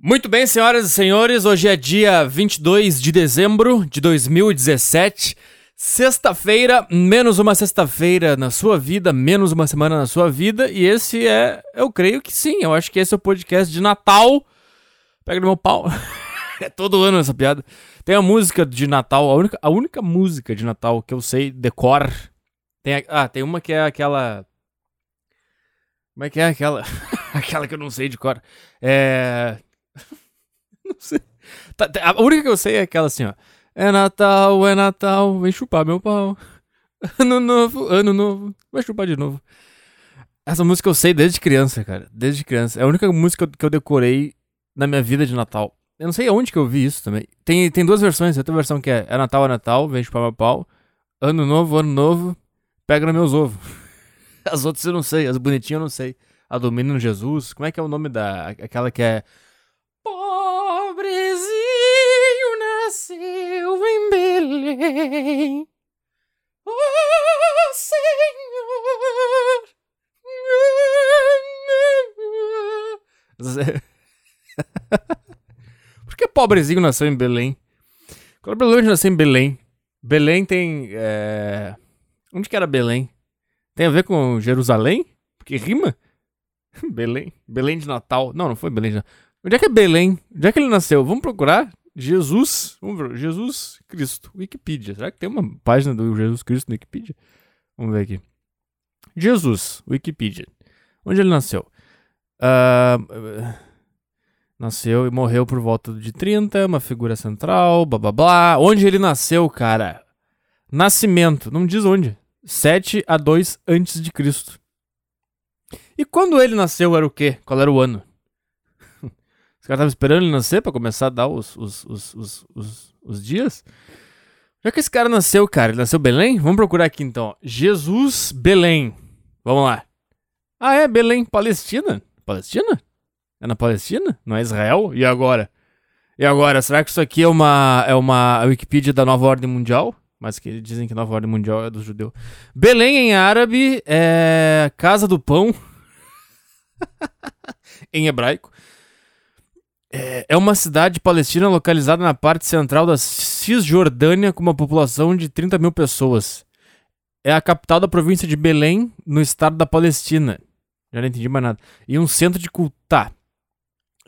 Muito bem, senhoras e senhores, hoje é dia 22 de dezembro de 2017. Sexta-feira, menos uma sexta-feira na sua vida, menos uma semana na sua vida, e esse é, eu creio que sim, eu acho que esse é o podcast de Natal. Pega no meu pau. é todo ano essa piada. Tem a música de Natal, a única, a única música de Natal que eu sei decor. Tem a, ah, tem uma que é aquela. Como é que é aquela? aquela que eu não sei de cor. É. não sei. Tá, tá, a única que eu sei é aquela assim, ó. É Natal, é Natal, vem chupar meu pau. Ano novo, ano novo, vai chupar de novo. Essa música eu sei desde criança, cara. Desde criança. É a única música que eu decorei na minha vida de Natal. Eu não sei aonde que eu vi isso também. Tem, tem duas versões. Tem outra versão que é É Natal, é Natal, vem chupar meu pau. Ano novo, ano novo, pega nos meus ovos. As outras eu não sei, as bonitinhas eu não sei. A do Menino Jesus, como é que é o nome da. Aquela que é. Pobrezinho nasceu em Belém. Oh, Senhor. Por que pobrezinho nasceu em Belém? Qual é o problema de nascer em Belém? Belém tem. É... Onde que era Belém? Tem a ver com Jerusalém? Porque rima? Belém. Belém de Natal. Não, não foi Belém de Natal. Onde é que é Belém? Onde é que ele nasceu? Vamos procurar. Jesus. Vamos ver. Jesus Cristo. Wikipedia. Será que tem uma página do Jesus Cristo no Wikipedia? Vamos ver aqui. Jesus. Wikipedia. Onde ele nasceu? Uh, nasceu e morreu por volta de 30. Uma figura central. Blá blá blá. Onde ele nasceu, cara? Nascimento. Não diz onde. 7 a 2 antes de Cristo. E quando ele nasceu era o quê? Qual era o ano? Caras estavam esperando ele nascer pra começar a dar os, os, os, os, os, dias? Já que esse cara nasceu, cara, ele nasceu Belém? Vamos procurar aqui então. Jesus Belém. Vamos lá. Ah, é Belém, Palestina? Palestina? É na Palestina? Não é Israel? E agora? E agora, será que isso aqui é uma, é uma Wikipedia da nova ordem mundial? Mas que dizem que nova ordem mundial é do judeu. Belém em árabe é Casa do Pão. em hebraico. É, é uma cidade palestina localizada na parte central da Cisjordânia com uma população de 30 mil pessoas. É a capital da província de Belém, no estado da Palestina. Já não entendi mais nada. E um centro de culto. Tá.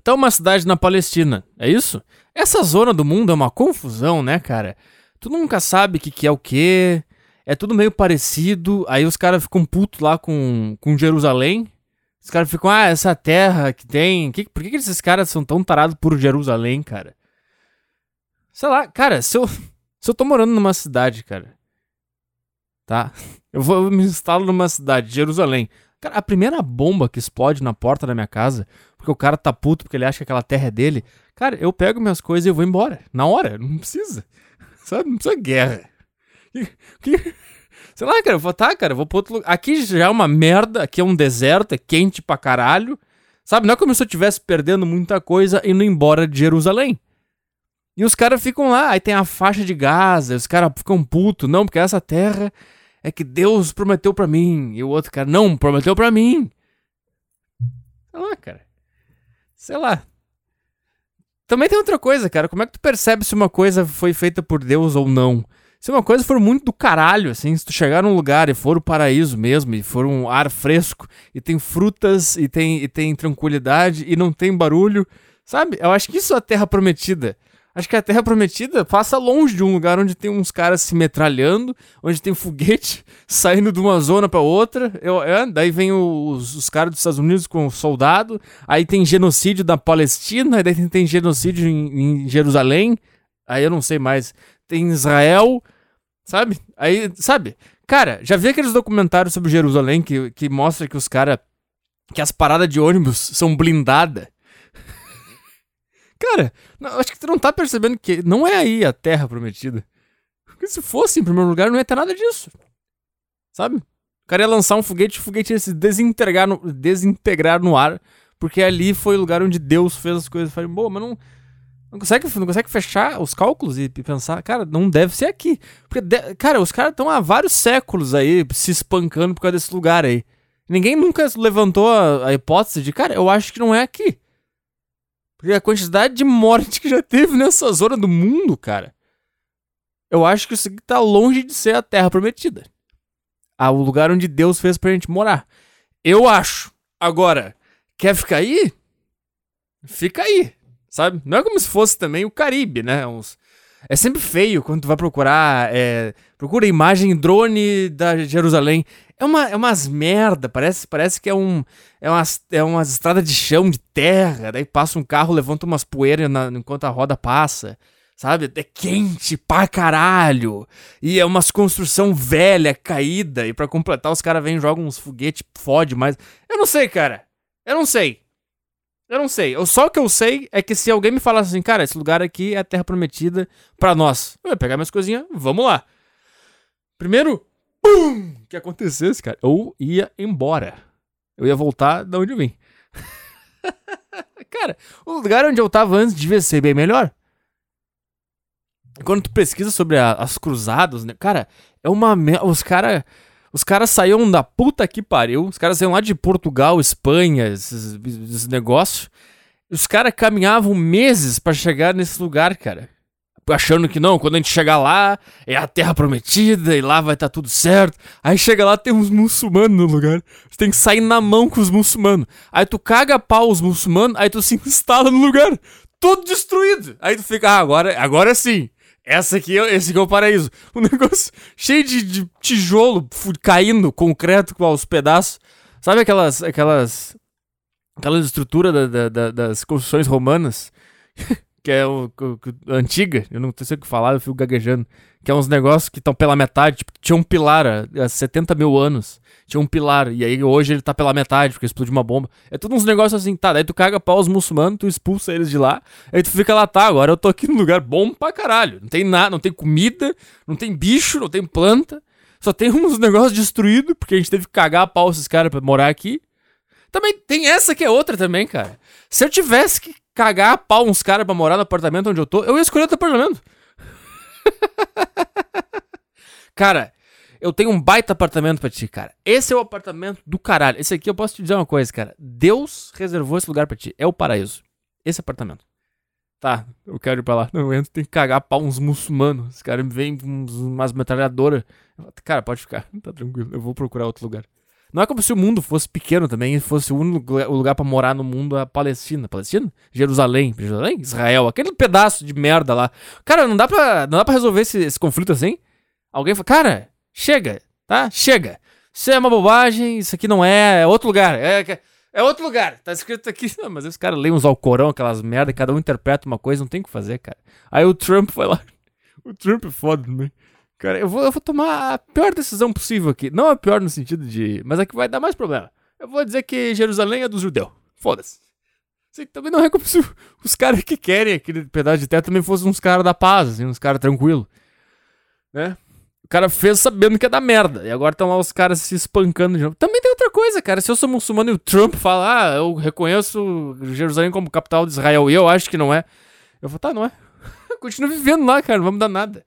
Então, uma cidade na Palestina, é isso? Essa zona do mundo é uma confusão, né, cara? Tu nunca sabe o que, que é o que. É tudo meio parecido. Aí os caras ficam putos lá com, com Jerusalém. Os caras ficam, ah, essa terra que tem. Que, por que, que esses caras são tão tarados por Jerusalém, cara? Sei lá, cara, se eu, se eu tô morando numa cidade, cara. Tá? Eu vou eu me instalo numa cidade, Jerusalém. Cara, a primeira bomba que explode na porta da minha casa, porque o cara tá puto porque ele acha que aquela terra é dele. Cara, eu pego minhas coisas e eu vou embora. Na hora, não precisa. Sabe? Não precisa guerra. Que, que, sei lá, cara, eu vou, tá, cara, eu vou pro outro lugar. Aqui já é uma merda, aqui é um deserto, é quente pra caralho. Sabe? Não é como se eu estivesse perdendo muita coisa indo embora de Jerusalém. E os caras ficam lá, aí tem a faixa de Gaza, os caras ficam putos, não, porque essa terra é que Deus prometeu para mim. E o outro cara, não, prometeu para mim. Sei lá, cara. Sei lá. Também tem outra coisa, cara. Como é que tu percebe se uma coisa foi feita por Deus ou não? Se uma coisa for muito do caralho, assim, se tu chegar num lugar e for o paraíso mesmo, e for um ar fresco, e tem frutas, e tem, e tem tranquilidade, e não tem barulho, sabe? Eu acho que isso é a terra prometida. Acho que a Terra Prometida passa longe de um lugar onde tem uns caras se metralhando, onde tem foguete saindo de uma zona para outra. Eu, é, daí vem os, os, caras dos Estados Unidos com soldado. Aí tem genocídio da Palestina, aí tem, tem genocídio em, em, Jerusalém. Aí eu não sei mais. Tem Israel, sabe? Aí, sabe? Cara, já vi aqueles documentários sobre Jerusalém que, que mostra que os caras. que as paradas de ônibus são blindadas. Cara, não, acho que tu não tá percebendo que não é aí a terra prometida. Porque se fosse em primeiro lugar, não ia ter nada disso. Sabe? O cara ia lançar um foguete, o foguete ia se desintegrar no, desintegrar no ar, porque ali foi o lugar onde Deus fez as coisas. Falei, boa, mas não, não consegue, não consegue fechar os cálculos e, pensar, cara, não deve ser aqui. Porque, de, cara, os caras estão há vários séculos aí se espancando por causa desse lugar aí. Ninguém nunca levantou a, a hipótese de, cara, eu acho que não é aqui. Porque a quantidade de morte que já teve nessa zona do mundo, cara. Eu acho que isso aqui tá longe de ser a terra prometida. Ah, o lugar onde Deus fez pra gente morar. Eu acho. Agora, quer ficar aí? Fica aí, sabe? Não é como se fosse também o Caribe, né? Uns... É sempre feio quando tu vai procurar. É... Procura imagem drone da Jerusalém. É, uma, é umas merda, parece, parece que é um. É umas, é umas estradas de chão, de terra. Daí passa um carro, levanta umas poeiras na, enquanto a roda passa. Sabe? É quente pra caralho. E é umas construção velha, caída. E para completar, os caras vêm e jogam uns foguetes, fode mais. Eu não sei, cara. Eu não sei. Eu não sei. Eu, só o que eu sei é que se alguém me falasse assim, cara, esse lugar aqui é a Terra Prometida pra nós. Eu ia pegar minhas coisinhas, vamos lá. Primeiro, pum, que acontecesse, cara, eu ia embora. Eu ia voltar de onde eu vim. cara, o lugar onde eu tava antes devia ser bem melhor. Quando tu pesquisa sobre a, as cruzadas, né? Cara, é uma. Os caras os caras saíam da puta que pariu. Os caras saíam lá de Portugal, Espanha, esses, esses negócios. Os caras caminhavam meses para chegar nesse lugar, cara. Achando que não, quando a gente chegar lá, é a terra prometida e lá vai estar tá tudo certo. Aí chega lá, tem uns muçulmanos no lugar. Você tem que sair na mão com os muçulmanos. Aí tu caga pau os muçulmanos, aí tu se instala no lugar. Tudo destruído. Aí tu fica, ah, agora, agora sim. Essa aqui, esse aqui é o paraíso. Um negócio cheio de, de tijolo caindo, concreto aos pedaços. Sabe aquelas. aquelas. aquelas estruturas da, da, da, das construções romanas? que é o, o, antiga, eu não sei o que falar, eu fico gaguejando. Que é uns negócios que estão pela metade, tipo, tinha um pilar há, há 70 mil anos. Tinha um pilar, e aí hoje ele tá pela metade, porque explodiu uma bomba. É tudo uns negócios assim, tá, daí tu caga pau os muçulmanos, tu expulsa eles de lá, aí tu fica lá, tá, agora eu tô aqui num lugar bom pra caralho. Não tem nada, não tem comida, não tem bicho, não tem planta. Só tem uns negócios destruídos, porque a gente teve que cagar pau esses caras pra morar aqui. Também tem essa que é outra também, cara. Se eu tivesse que cagar a pau uns caras pra morar no apartamento onde eu tô, eu ia escolher outro apartamento. cara, eu tenho um baita apartamento pra ti, cara. Esse é o apartamento do caralho. Esse aqui eu posso te dizer uma coisa, cara. Deus reservou esse lugar pra ti. É o paraíso. Esse apartamento. Tá, eu quero ir pra lá. Não, eu entro, tem que cagar pau uns muçulmanos. Os caras me vêm com umas metralhadoras. Cara, pode ficar. Tá tranquilo. Eu vou procurar outro lugar. Não é como se o mundo fosse pequeno também e fosse o único lugar para morar no mundo a Palestina. Palestina? Jerusalém. Jerusalém? Israel. Aquele pedaço de merda lá. Cara, não dá pra, não dá pra resolver esse, esse conflito assim? Alguém fala, cara, chega, tá? Chega. Isso é uma bobagem, isso aqui não é, é outro lugar. É, é outro lugar. Tá escrito aqui. Não, mas os caras leem uns Alcorão, aquelas merda, cada um interpreta uma coisa, não tem o que fazer, cara. Aí o Trump foi lá. O Trump é foda também. Cara, eu vou, eu vou tomar a pior decisão possível aqui. Não a pior no sentido de. Mas é que vai dar mais problema. Eu vou dizer que Jerusalém é dos judeus. Foda-se. Você também não é como se os caras que querem aquele pedaço de terra também fossem uns caras da paz, assim, uns caras tranquilos. Né? O cara fez sabendo que é da merda. E agora estão lá os caras se espancando de novo. Também tem outra coisa, cara. Se eu sou muçulmano e o Trump fala, ah, eu reconheço Jerusalém como capital de Israel e eu acho que não é. Eu vou, tá, não é. Continua vivendo lá, cara. Não vai mudar nada.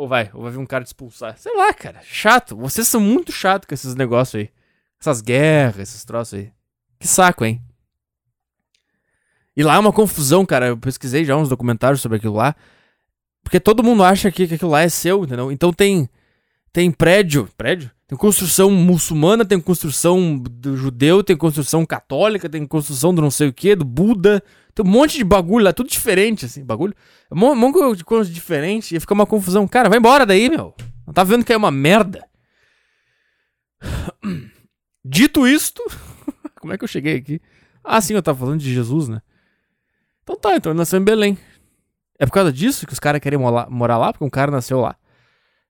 Ou vai, ou vai vir um cara te expulsar. Sei lá, cara. Chato. Vocês são muito chato com esses negócios aí. Essas guerras, esses troços aí. Que saco, hein? E lá é uma confusão, cara. Eu pesquisei já uns documentários sobre aquilo lá. Porque todo mundo acha que, que aquilo lá é seu, entendeu? Então tem tem prédio, prédio? Tem construção muçulmana, tem construção do judeu, tem construção católica, tem construção do não sei o que, do Buda. Tem um monte de bagulho lá, tudo diferente, assim, bagulho. Um monte de coisa diferente e fica uma confusão. Cara, vai embora daí, meu. Não tá vendo que é uma merda? Dito isto, como é que eu cheguei aqui? Ah, sim, eu tava falando de Jesus, né? Então tá, então ele nasceu em Belém. É por causa disso que os caras querem morar, morar lá? Porque um cara nasceu lá.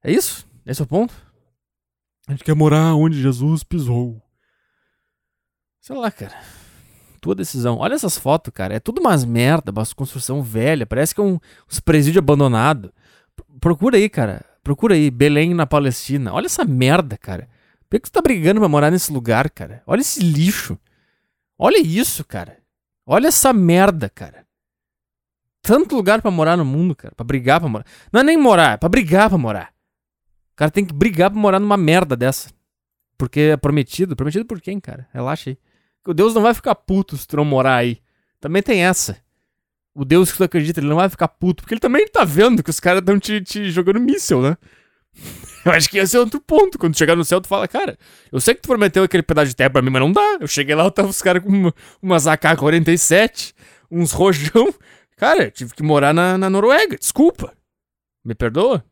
É isso? Esse é o ponto? A gente quer morar onde Jesus pisou. Sei lá, cara. Tua decisão. Olha essas fotos, cara. É tudo umas merda, uma construção velha. Parece que é um, uns presídios abandonados. Procura aí, cara. Procura aí. Belém na Palestina. Olha essa merda, cara. Por que você tá brigando pra morar nesse lugar, cara? Olha esse lixo. Olha isso, cara. Olha essa merda, cara. Tanto lugar para morar no mundo, cara. Pra brigar pra morar. Não é nem morar, é pra brigar pra morar. O cara tem que brigar pra morar numa merda dessa. Porque é prometido. Prometido por quem, cara? Relaxa aí. Deus não vai ficar puto se tu não morar aí. Também tem essa. O Deus que tu acredita, ele não vai ficar puto, porque ele também tá vendo que os caras estão te, te jogando míssil, né? Eu acho que esse é outro ponto. Quando chegar no céu, tu fala, cara, eu sei que tu prometeu aquele pedaço de terra pra mim, mas não dá. Eu cheguei lá, tava os caras com uma, umas AK-47, uns rojão. Cara, tive que morar na, na Noruega, desculpa. Me perdoa?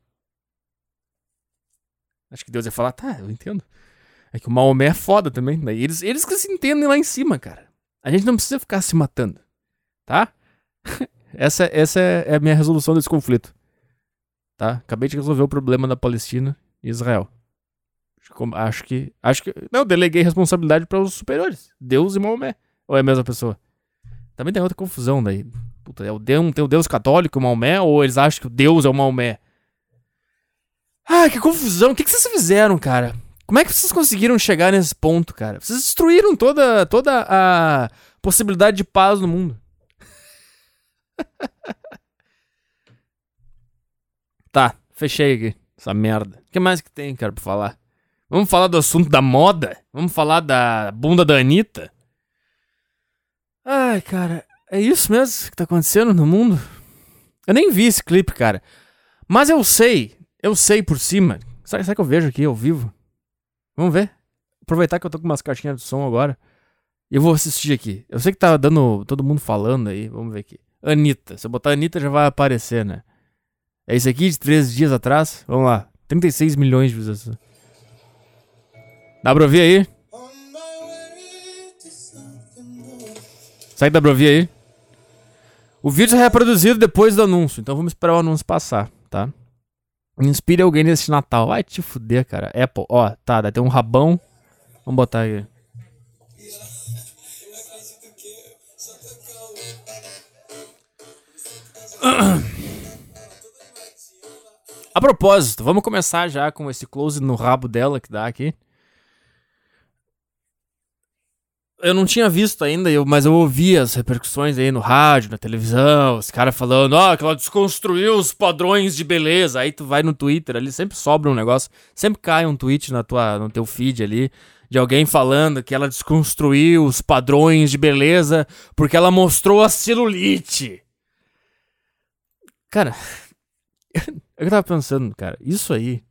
Acho que Deus ia falar, tá, eu entendo. É que o Maomé é foda também. Daí eles, eles que se entendem lá em cima, cara. A gente não precisa ficar se matando, tá? essa essa é a minha resolução desse conflito. Tá? Acabei de resolver o problema da Palestina e Israel. Acho que. Acho que. Não, deleguei responsabilidade para os superiores. Deus e Maomé. Ou é a mesma pessoa? Também tem outra confusão daí. Puta, é o Deus, tem o Deus católico, o Maomé, ou eles acham que o Deus é o Maomé? Ah, que confusão. O que, que vocês fizeram, cara? Como é que vocês conseguiram chegar nesse ponto, cara? Vocês destruíram toda, toda a possibilidade de paz no mundo. tá, fechei aqui. Essa merda. O que mais que tem, cara, pra falar? Vamos falar do assunto da moda? Vamos falar da bunda da Anitta? Ai, cara, é isso mesmo que tá acontecendo no mundo? Eu nem vi esse clipe, cara. Mas eu sei, eu sei por cima. Será, será que eu vejo aqui ao vivo? Vamos ver. Aproveitar que eu tô com umas caixinhas de som agora. Eu vou assistir aqui. Eu sei que tá dando todo mundo falando aí. Vamos ver aqui. Anitta. Se eu botar Anitta já vai aparecer, né? É esse aqui de três dias atrás? Vamos lá. 36 milhões de visualizações. Dá pra ouvir aí? Sai dá pra ouvir aí? O vídeo é reproduzido depois do anúncio, então vamos esperar o anúncio passar, tá? Inspire alguém nesse Natal. Vai te fuder, cara. Apple, ó, tá, dá tem um rabão. Vamos botar aí. A propósito, vamos começar já com esse close no rabo dela que dá aqui. Eu não tinha visto ainda, eu, mas eu ouvi as repercussões aí no rádio, na televisão, os caras falando, ó, oh, que ela desconstruiu os padrões de beleza. Aí tu vai no Twitter ali, sempre sobra um negócio, sempre cai um tweet na tua, no teu feed ali, de alguém falando que ela desconstruiu os padrões de beleza porque ela mostrou a celulite. Cara, eu tava pensando, cara, isso aí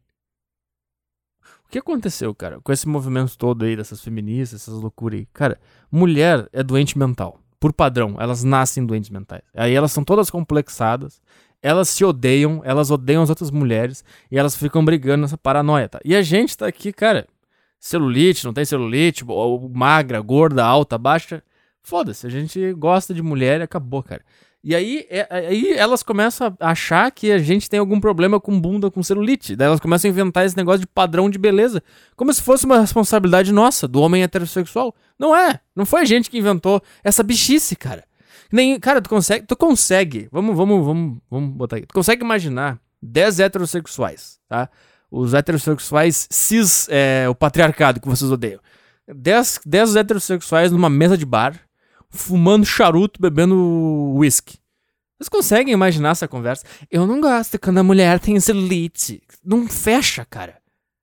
o que aconteceu, cara, com esse movimento todo aí dessas feministas, essas loucuras aí? Cara, mulher é doente mental. Por padrão, elas nascem doentes mentais. Aí elas são todas complexadas, elas se odeiam, elas odeiam as outras mulheres e elas ficam brigando nessa paranoia, tá? E a gente tá aqui, cara, celulite, não tem celulite, magra, gorda, alta, baixa. Foda-se, a gente gosta de mulher e acabou, cara. E aí, é, aí elas começam a achar que a gente tem algum problema com bunda, com celulite. Daí elas começam a inventar esse negócio de padrão de beleza. Como se fosse uma responsabilidade nossa, do homem heterossexual. Não é. Não foi a gente que inventou essa bichice, cara. Nem, cara, tu consegue. Tu consegue. Vamos, vamos, vamos, vamos botar aqui. Tu consegue imaginar 10 heterossexuais, tá? Os heterossexuais cis, é, o patriarcado que vocês odeiam. 10, 10 heterossexuais numa mesa de bar fumando charuto, bebendo whisky. Vocês conseguem imaginar essa conversa? Eu não gosto quando a mulher tem celulite. Não fecha, cara.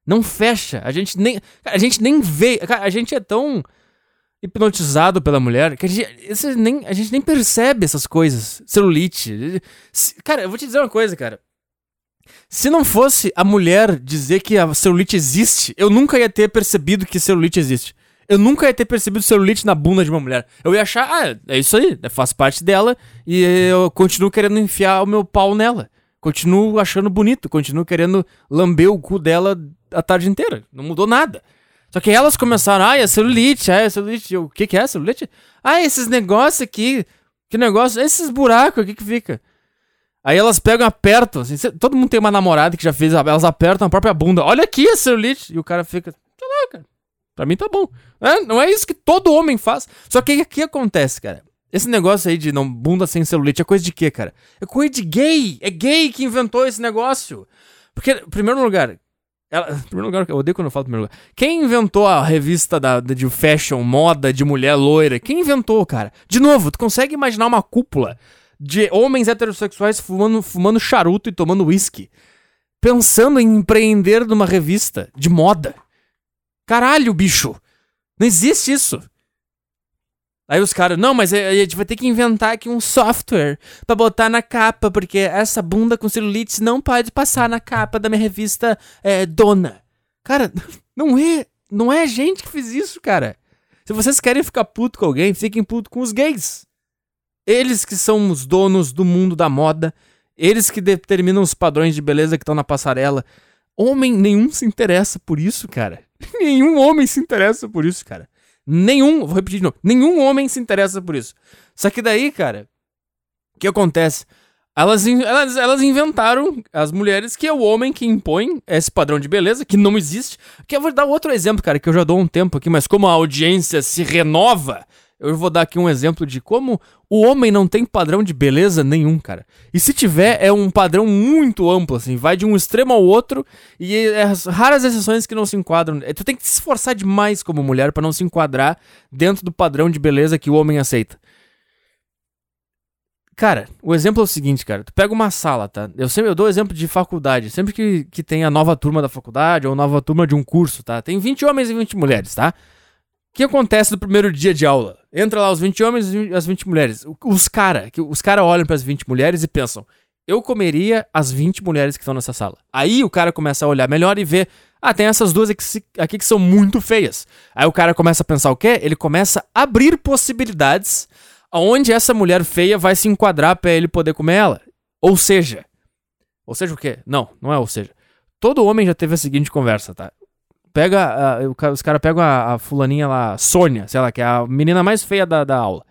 Não fecha. A gente nem, a gente nem vê. A gente é tão hipnotizado pela mulher que a gente, nem, a gente nem percebe essas coisas. Celulite. Cara, eu vou te dizer uma coisa, cara. Se não fosse a mulher dizer que a celulite existe, eu nunca ia ter percebido que celulite existe. Eu nunca ia ter percebido celulite na bunda de uma mulher. Eu ia achar, ah, é isso aí, faz parte dela e eu continuo querendo enfiar o meu pau nela. Continuo achando bonito, continuo querendo lamber o cu dela a tarde inteira. Não mudou nada. Só que elas começaram, ah, é celulite, ah, é celulite. O que que é celulite? Ah, esses negócios aqui. Que negócio? Esses buracos aqui que fica. Aí elas pegam, apertam. Assim, todo mundo tem uma namorada que já fez, elas apertam a própria bunda. Olha aqui a celulite. E o cara fica, sei lá, cara. Pra mim tá bom. É, não é isso que todo homem faz. Só que o que acontece, cara? Esse negócio aí de não bunda sem celulite é coisa de quê, cara? É coisa de gay. É gay que inventou esse negócio. Porque, em primeiro lugar, ela, em primeiro lugar, eu odeio quando eu falo em primeiro lugar. Quem inventou a revista da, de fashion, moda de mulher loira? Quem inventou, cara? De novo, tu consegue imaginar uma cúpula de homens heterossexuais fumando, fumando charuto e tomando uísque, pensando em empreender numa revista de moda? Caralho, bicho! Não existe isso! Aí os caras, não, mas a gente vai ter que inventar aqui um software pra botar na capa, porque essa bunda com celulite não pode passar na capa da minha revista é, Dona. Cara, não é, não é a gente que fez isso, cara. Se vocês querem ficar puto com alguém, fiquem puto com os gays. Eles que são os donos do mundo da moda, eles que determinam os padrões de beleza que estão na passarela. Homem nenhum se interessa por isso, cara. nenhum homem se interessa por isso, cara. Nenhum, vou repetir de novo, nenhum homem se interessa por isso. Só que daí, cara, o que acontece? Elas, elas, elas inventaram, as mulheres, que é o homem que impõe esse padrão de beleza, que não existe. Que eu vou dar outro exemplo, cara, que eu já dou um tempo aqui, mas como a audiência se renova, eu vou dar aqui um exemplo de como o homem não tem padrão de beleza nenhum, cara. E se tiver, é um padrão muito amplo, assim, vai de um extremo ao outro e é raras exceções que não se enquadram. É, tu tem que se esforçar demais como mulher para não se enquadrar dentro do padrão de beleza que o homem aceita. Cara, o exemplo é o seguinte, cara. Tu pega uma sala, tá? Eu sempre eu dou exemplo de faculdade. Sempre que, que tem a nova turma da faculdade ou nova turma de um curso, tá? Tem 20 homens e 20 mulheres, tá? Que acontece no primeiro dia de aula? Entra lá os 20 homens e as 20 mulheres. Os caras, os cara olham para as 20 mulheres e pensam: "Eu comeria as 20 mulheres que estão nessa sala". Aí o cara começa a olhar melhor e ver: "Ah, tem essas duas aqui, aqui que são muito feias". Aí o cara começa a pensar o quê? Ele começa a abrir possibilidades aonde essa mulher feia vai se enquadrar para ele poder comer ela. Ou seja, ou seja o quê? Não, não é ou seja. Todo homem já teve a seguinte conversa, tá? Pega. Uh, os caras pegam a, a, fulaninha lá, Sônia, sei lá, que é a menina mais feia da, da aula.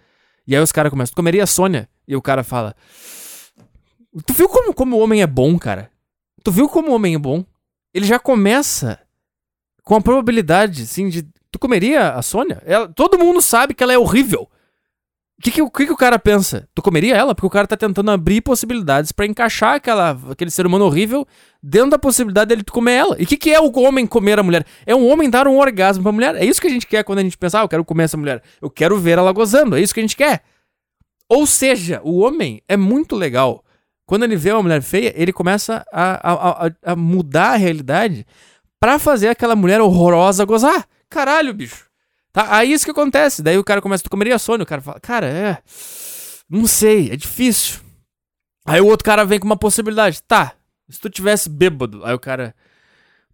E aí os caras começam, tu comeria a Sônia? E o cara fala. Tu viu como, como o homem é bom, cara? Tu viu como o homem é bom? Ele já começa com a probabilidade, assim, de. Tu comeria a Sônia? Ela, todo mundo sabe que ela é horrível. O que, que, que, que, o cara pensa? Tu comeria ela? Porque o cara tá tentando abrir possibilidades para encaixar aquela, aquele ser humano horrível dentro da possibilidade dele comer ela. E o que, que é o homem comer a mulher? É um homem dar um orgasmo pra mulher. É isso que a gente quer quando a gente pensa, ah, eu quero comer essa mulher. Eu quero ver ela gozando. É isso que a gente quer. Ou seja, o homem é muito legal. Quando ele vê uma mulher feia, ele começa a, a, a, a mudar a realidade para fazer aquela mulher horrorosa gozar. Caralho, bicho. Tá? Aí isso que acontece. Daí o cara começa, tu comeria Sônia? O cara fala, cara, é. Não sei, é difícil. Aí o outro cara vem com uma possibilidade. Tá, se tu tivesse bêbado. Aí o cara.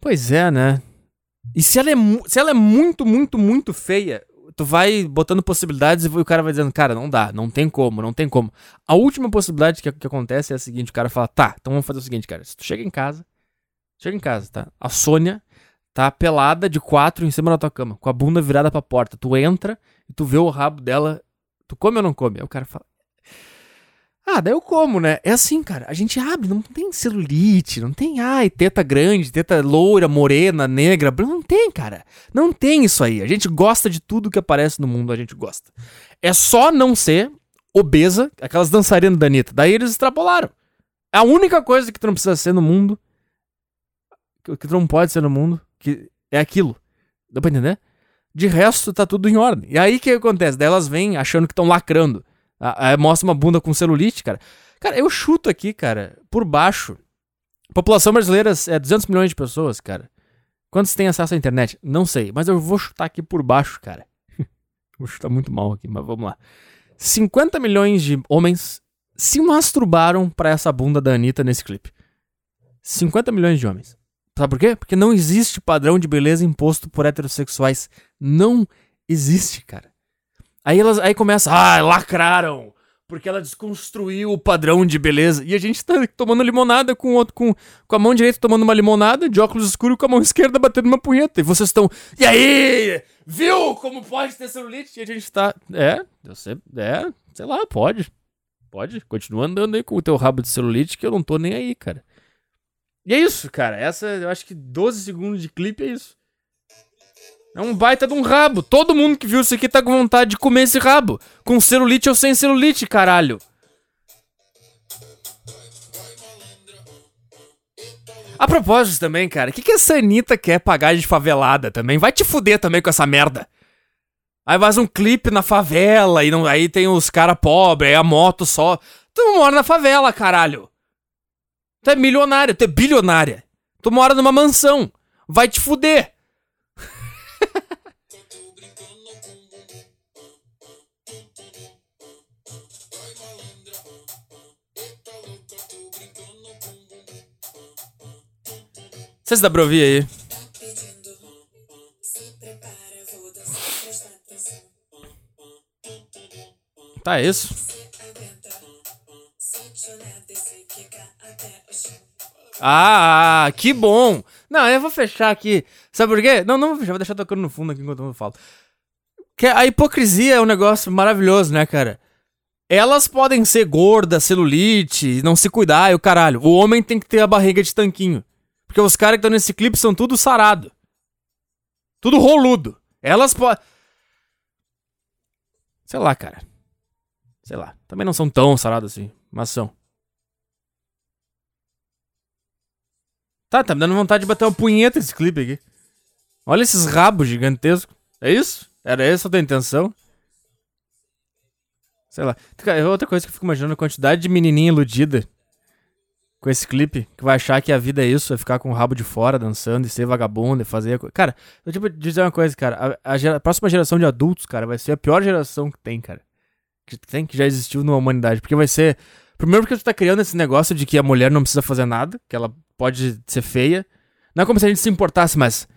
Pois é, né? E se ela é, se ela é muito, muito, muito feia, tu vai botando possibilidades e o cara vai dizendo, cara, não dá, não tem como, não tem como. A última possibilidade que, que acontece é a seguinte: o cara fala, tá, então vamos fazer o seguinte, cara. Se tu chega em casa, chega em casa, tá? A Sônia tá pelada de quatro em cima da tua cama, com a bunda virada pra porta. Tu entra e tu vê o rabo dela. Tu come ou não come? Aí o cara fala. Ah, daí eu como, né? É assim, cara. A gente abre, não tem celulite, não tem, ai, teta grande, teta loira, morena, negra. Não tem, cara. Não tem isso aí. A gente gosta de tudo que aparece no mundo, a gente gosta. É só não ser obesa, aquelas dançarinas da Anitta. Daí eles extrapolaram. A única coisa que tu não precisa ser no mundo, que tu não pode ser no mundo, que é aquilo. Dá pra entender? De resto, tá tudo em ordem. E aí o que acontece? Daí elas vêm achando que estão lacrando. Aí mostra uma bunda com celulite, cara. Cara, eu chuto aqui, cara, por baixo. A população brasileira é 200 milhões de pessoas, cara. Quantos têm acesso à internet? Não sei, mas eu vou chutar aqui por baixo, cara. vou chutar muito mal aqui, mas vamos lá. 50 milhões de homens se masturbaram para essa bunda da Anitta nesse clipe. 50 milhões de homens. Sabe por quê? Porque não existe padrão de beleza imposto por heterossexuais. Não existe, cara. Aí elas aí começa, ah, lacraram, porque ela desconstruiu o padrão de beleza. E a gente tá tomando limonada com outro com, com a mão direita tomando uma limonada, de óculos escuros com a mão esquerda batendo uma punheta. E vocês estão, e aí? Viu como pode ter celulite? E a gente tá, é, sei, é, sei lá, pode. Pode, continua andando aí com o teu rabo de celulite que eu não tô nem aí, cara. E é isso, cara. Essa, eu acho que 12 segundos de clipe é isso. É um baita de um rabo. Todo mundo que viu isso aqui tá com vontade de comer esse rabo. Com celulite ou sem celulite, caralho. A propósito também, cara, o que, que essa Anitta quer pagar de favelada também? Vai te fuder também com essa merda. Aí faz um clipe na favela e não, aí tem os cara pobres, aí a moto só. Tu mora na favela, caralho. Tu é milionária, tu é bilionária. Tu mora numa mansão. Vai te fuder. Não sei se dá pra ouvir aí. Tá é isso? Ah, que bom! Não, eu vou fechar aqui. Sabe por quê? Não, não vou fechar, vou deixar tocando no fundo aqui enquanto eu falo. Que a hipocrisia é um negócio maravilhoso, né, cara? Elas podem ser gordas, celulite, não se cuidar e o caralho. O homem tem que ter a barriga de tanquinho. Porque os caras que estão nesse clipe são tudo sarado. Tudo roludo. Elas podem. Sei lá, cara. Sei lá. Também não são tão sarados assim, mas são. Tá, tá me dando vontade de bater uma punheta esse clipe aqui. Olha esses rabos gigantescos. É isso? Era essa a tua intenção? Sei lá. Outra coisa que eu fico imaginando a quantidade de menininha iludida com esse clipe, que vai achar que a vida é isso, é ficar com o rabo de fora dançando e ser vagabundo e fazer. Cara, eu tipo dizer uma coisa, cara. A, a, gera, a, próxima geração de adultos, cara, vai ser a pior geração que tem, cara. Que tem, que já existiu na humanidade. Porque vai ser. Primeiro porque tu tá criando esse negócio de que a mulher não precisa fazer nada, que ela pode ser feia. Não é como se a gente se importasse, mas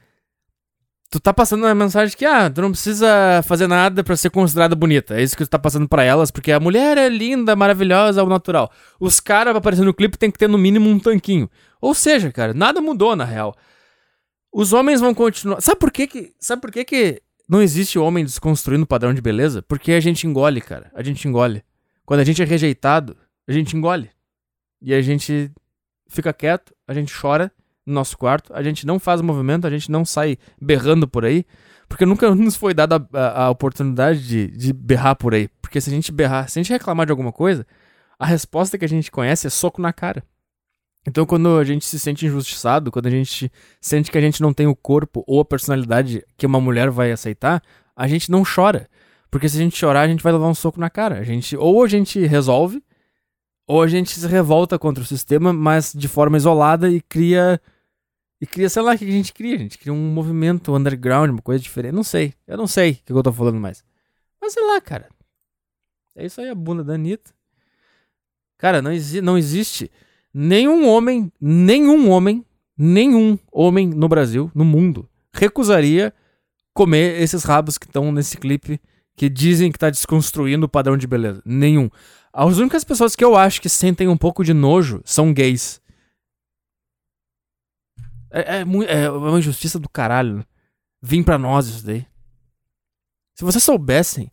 tu tá passando uma mensagem que, ah, tu não precisa fazer nada para ser considerada bonita. É isso que tu tá passando para elas, porque a mulher é linda, maravilhosa, ao natural. Os caras pra aparecer no clipe tem que ter no mínimo um tanquinho. Ou seja, cara, nada mudou na real. Os homens vão continuar. Sabe por que que, sabe por que que não existe homem desconstruindo o padrão de beleza? Porque a gente engole, cara. A gente engole. Quando a gente é rejeitado, a gente engole. E a gente fica quieto, a gente chora no nosso quarto, a gente não faz movimento, a gente não sai berrando por aí, porque nunca nos foi dada a, a, oportunidade de, de berrar por aí. Porque se a gente berrar, se a gente reclamar de alguma coisa, a resposta que a gente conhece é soco na cara. Então, quando a gente se sente injustiçado, quando a gente sente que a gente não tem o corpo ou a personalidade que uma mulher vai aceitar, a gente não chora. Porque se a gente chorar, a gente vai levar um soco na cara. A gente, ou a gente resolve, ou a gente se revolta contra o sistema, mas de forma isolada e cria e cria, sei lá, o que a gente cria? A gente cria um movimento underground, uma coisa diferente. Não sei. Eu não sei o que eu tô falando mais. Mas sei lá, cara. É isso aí, a bunda da Anitta. Cara, não, exi não existe nenhum homem, nenhum homem, nenhum homem no Brasil, no mundo, recusaria comer esses rabos que estão nesse clipe que dizem que tá desconstruindo o padrão de beleza. Nenhum. As únicas pessoas que eu acho que sentem um pouco de nojo são gays. É, é, é uma injustiça do caralho. Né? Vim pra nós isso daí. Se vocês soubessem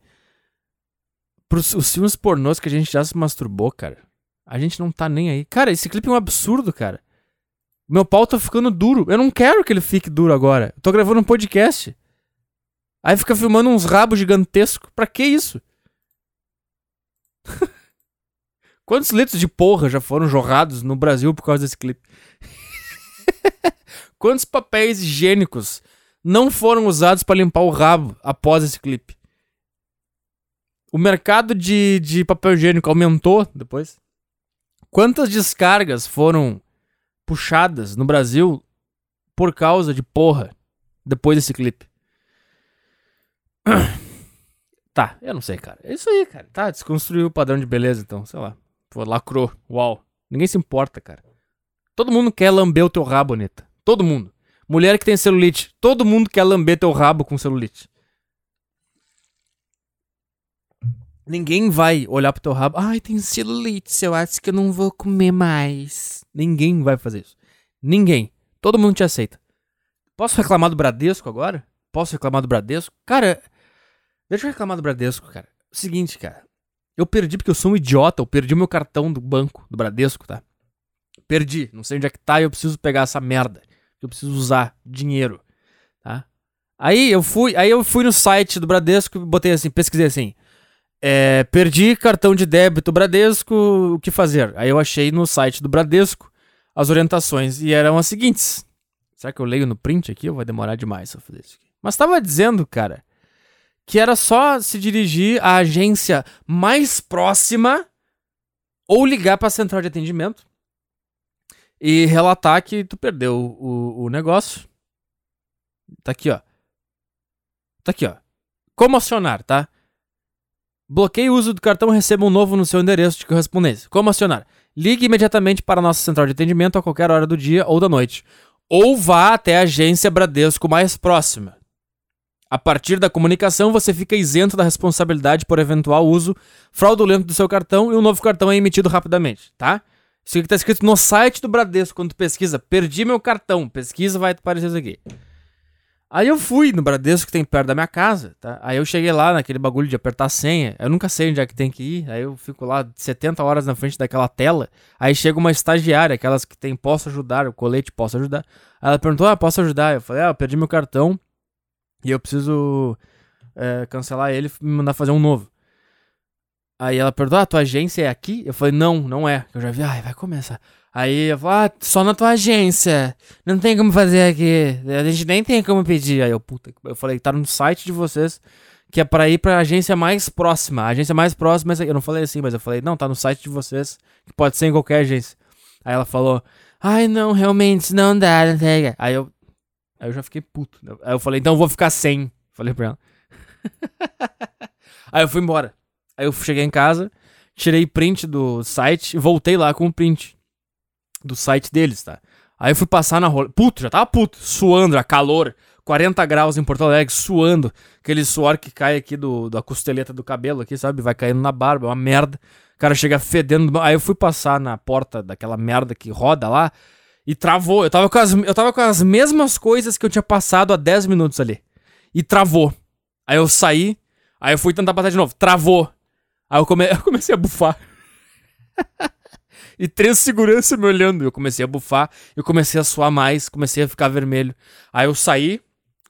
pros, os filmes pornôs que a gente já se masturbou, cara, a gente não tá nem aí. Cara, esse clipe é um absurdo, cara. Meu pau tá ficando duro. Eu não quero que ele fique duro agora. Eu tô gravando um podcast. Aí fica filmando uns rabos gigantescos. Pra que isso? Quantos litros de porra já foram jorrados no Brasil por causa desse clipe? Quantos papéis higiênicos não foram usados para limpar o rabo após esse clipe? O mercado de, de papel higiênico aumentou depois? Quantas descargas foram puxadas no Brasil por causa de porra depois desse clipe? Tá, eu não sei, cara. É isso aí, cara. Tá, desconstruiu o padrão de beleza, então, sei lá. Pô, lacrou. Uau. Ninguém se importa, cara. Todo mundo quer lamber o teu rabo, Anitta. Todo mundo. Mulher que tem celulite. Todo mundo quer lamber teu rabo com celulite. Ninguém vai olhar pro teu rabo. Ai, tem celulite. Eu acho que eu não vou comer mais. Ninguém vai fazer isso. Ninguém. Todo mundo te aceita. Posso reclamar do Bradesco agora? Posso reclamar do Bradesco? Cara, deixa eu reclamar do Bradesco, cara. Seguinte, cara. Eu perdi porque eu sou um idiota. Eu perdi o meu cartão do banco, do Bradesco, tá? Perdi. Não sei onde é que tá e eu preciso pegar essa merda. Eu preciso usar dinheiro, tá? Aí eu fui, aí eu fui no site do Bradesco e botei assim, pesquisei assim. É, perdi cartão de débito Bradesco, o que fazer? Aí eu achei no site do Bradesco as orientações e eram as seguintes. Será que eu leio no print aqui ou vai demorar demais pra fazer isso aqui? Mas tava dizendo, cara, que era só se dirigir à agência mais próxima ou ligar para a central de atendimento e relatar que tu perdeu o, o negócio. Tá aqui, ó. Tá aqui, ó. Como acionar, tá? Bloqueie o uso do cartão receba um novo no seu endereço de correspondência. Como acionar? Ligue imediatamente para a nossa central de atendimento a qualquer hora do dia ou da noite. ou vá até a agência Bradesco mais próxima. A partir da comunicação, você fica isento da responsabilidade por eventual uso fraudulento do seu cartão e o novo cartão é emitido rapidamente, tá? Isso aqui tá escrito no site do Bradesco, quando tu pesquisa, perdi meu cartão, pesquisa, vai aparecer isso aqui. Aí eu fui no Bradesco que tem perto da minha casa, tá? Aí eu cheguei lá naquele bagulho de apertar a senha. Eu nunca sei onde é que tem que ir. Aí eu fico lá 70 horas na frente daquela tela. Aí chega uma estagiária, aquelas que tem posso ajudar, o colete posso ajudar. Aí ela perguntou: "Ah, posso ajudar?" Eu falei: "Ah, eu perdi meu cartão e eu preciso é, cancelar ele e me mandar fazer um novo." Aí ela perguntou: "Ah, tua agência é aqui?" Eu falei: "Não, não é." Eu já vi: "Ai, vai começar." Aí eu falei, ah, só na tua agência. Não tem como fazer aqui. A gente nem tem como pedir. Aí eu, puta, eu falei, tá no site de vocês, que é pra ir pra agência mais próxima. A agência mais próxima, eu não falei assim, mas eu falei, não, tá no site de vocês, que pode ser em qualquer agência. Aí ela falou, ai não, realmente, não dá, não tem. Aí eu, aí eu já fiquei puto. Aí eu falei, então eu vou ficar sem. Falei pra ela. aí eu fui embora. Aí eu cheguei em casa, tirei print do site e voltei lá com o print do site deles, tá? Aí eu fui passar na rola. Puto, já tava puto, suando, a calor, 40 graus em Porto Alegre, suando. Aquele suor que cai aqui do, da costeleta do cabelo aqui, sabe? Vai caindo na barba, é uma merda. O cara chega fedendo. Aí eu fui passar na porta daquela merda que roda lá e travou. Eu tava com as, eu tava com as mesmas coisas que eu tinha passado há 10 minutos ali. E travou. Aí eu saí, aí eu fui tentar passar de novo. Travou. Aí eu, come, eu comecei a bufar. e três seguranças me olhando. Eu comecei a bufar, eu comecei a suar mais, comecei a ficar vermelho. Aí eu saí,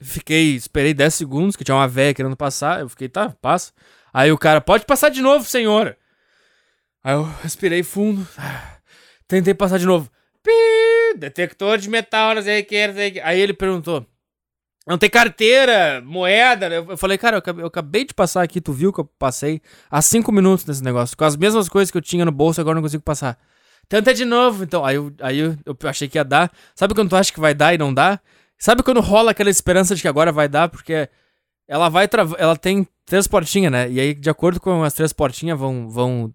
fiquei, esperei 10 segundos, que tinha uma velha querendo passar. Eu fiquei, tá, passa. Aí o cara, pode passar de novo, senhora. Aí eu respirei fundo, tentei passar de novo. Pi, detector de metal, não sei o que, não sei o que. Aí ele perguntou, não tem carteira, moeda. Eu falei, cara, eu acabei, eu acabei, de passar aqui, tu viu que eu passei há cinco minutos nesse negócio. Com as mesmas coisas que eu tinha no bolso, agora não consigo passar. Tenta de novo. Então, aí, eu, aí eu, eu achei que ia dar. Sabe quando tu acha que vai dar e não dá? Sabe quando rola aquela esperança de que agora vai dar? Porque ela vai ela tem três portinhas, né? E aí, de acordo com as três portinhas, vão, vão.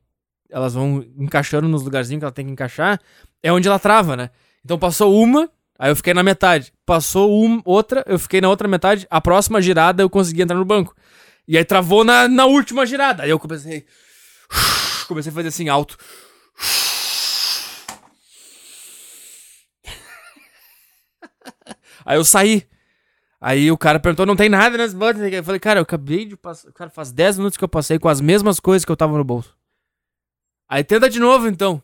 Elas vão encaixando nos lugarzinhos que ela tem que encaixar. É onde ela trava, né? Então passou uma, aí eu fiquei na metade. Passou outra, eu fiquei na outra metade. A próxima girada eu consegui entrar no banco. E aí travou na, na última girada. Aí eu comecei. Comecei a fazer assim alto. Aí eu saí. Aí o cara perguntou, não tem nada nas botas. Eu falei, cara, eu acabei de passar. Cara, faz 10 minutos que eu passei com as mesmas coisas que eu tava no bolso. Aí tenta de novo, então.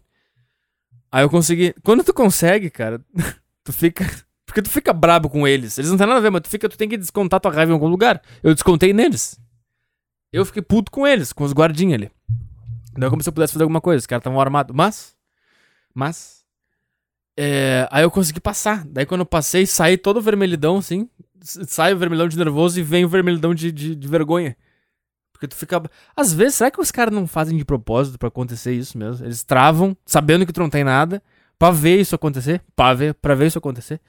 Aí eu consegui. Quando tu consegue, cara, tu fica. Porque tu fica brabo com eles. Eles não têm nada a ver, mas tu fica, tu tem que descontar tua raiva em algum lugar. Eu descontei neles. Eu fiquei puto com eles, com os guardinhas ali. Não é como se eu pudesse fazer alguma coisa. Os caras estavam armados. Mas. Mas. É, aí eu consegui passar. Daí quando eu passei, saí todo vermelhidão, assim. Sai o vermelhão de nervoso e vem o vermelhidão de, de, de vergonha. Porque tu fica. Às vezes, será que os caras não fazem de propósito para acontecer isso mesmo? Eles travam, sabendo que tu não tem nada, pra ver isso acontecer. Pra ver, pra ver isso acontecer.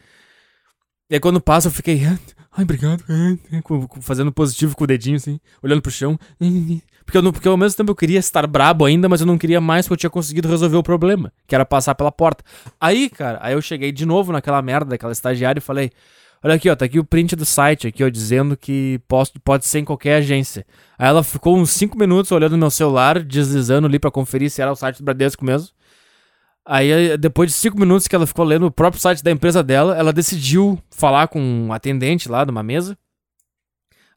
E aí quando passa, eu fiquei. Ai, obrigado. Fazendo positivo com o dedinho, assim, olhando pro chão. Porque, eu, porque ao mesmo tempo eu queria estar brabo ainda, mas eu não queria mais porque eu tinha conseguido resolver o problema, que era passar pela porta. Aí, cara, aí eu cheguei de novo naquela merda daquela estagiária e falei: Olha aqui, ó, tá aqui o print do site aqui, ó, dizendo que posso, pode ser em qualquer agência. Aí ela ficou uns 5 minutos olhando meu celular, deslizando ali para conferir se era o site do Bradesco mesmo. Aí, depois de 5 minutos que ela ficou lendo o próprio site da empresa dela, ela decidiu falar com um atendente lá de uma mesa.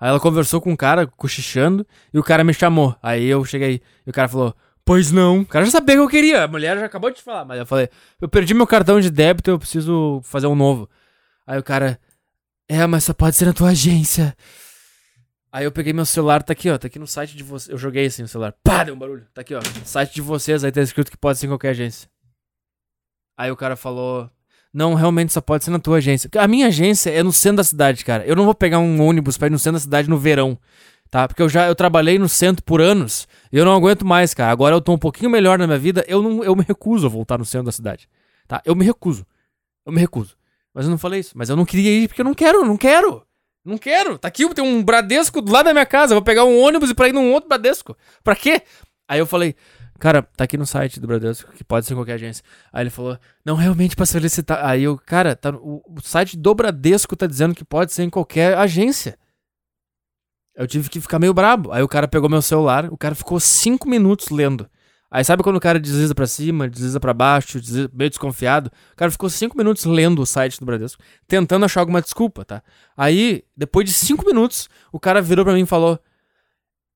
Aí ela conversou com um cara, cochichando, e o cara me chamou. Aí eu cheguei, e o cara falou: Pois não. O cara já sabia que eu queria. A mulher já acabou de falar. Mas eu falei: Eu perdi meu cartão de débito, eu preciso fazer um novo. Aí o cara: É, mas só pode ser na tua agência. Aí eu peguei meu celular, tá aqui, ó. Tá aqui no site de vocês. Eu joguei assim o celular. Pá, deu um barulho. Tá aqui, ó. Site de vocês, aí tá escrito que pode ser em qualquer agência. Aí o cara falou: Não, realmente só pode ser na tua agência. A minha agência é no centro da cidade, cara. Eu não vou pegar um ônibus pra ir no centro da cidade no verão, tá? Porque eu já eu trabalhei no centro por anos e eu não aguento mais, cara. Agora eu tô um pouquinho melhor na minha vida, eu não eu me recuso a voltar no centro da cidade, tá? Eu me recuso. Eu me recuso. Mas eu não falei isso. Mas eu não queria ir porque eu não quero, não quero. Não quero. Tá aqui, tem um Bradesco do lado da minha casa. Eu vou pegar um ônibus e pra ir num outro Bradesco. Pra quê? Aí eu falei, cara, tá aqui no site do Bradesco, que pode ser qualquer agência. Aí ele falou, não, realmente pra solicitar. Aí eu, cara, tá, o, o site do Bradesco tá dizendo que pode ser em qualquer agência. Eu tive que ficar meio brabo. Aí o cara pegou meu celular, o cara ficou cinco minutos lendo. Aí sabe quando o cara desliza pra cima, desliza pra baixo, desliza, meio desconfiado? O cara ficou cinco minutos lendo o site do Bradesco, tentando achar alguma desculpa, tá? Aí, depois de cinco minutos, o cara virou pra mim e falou: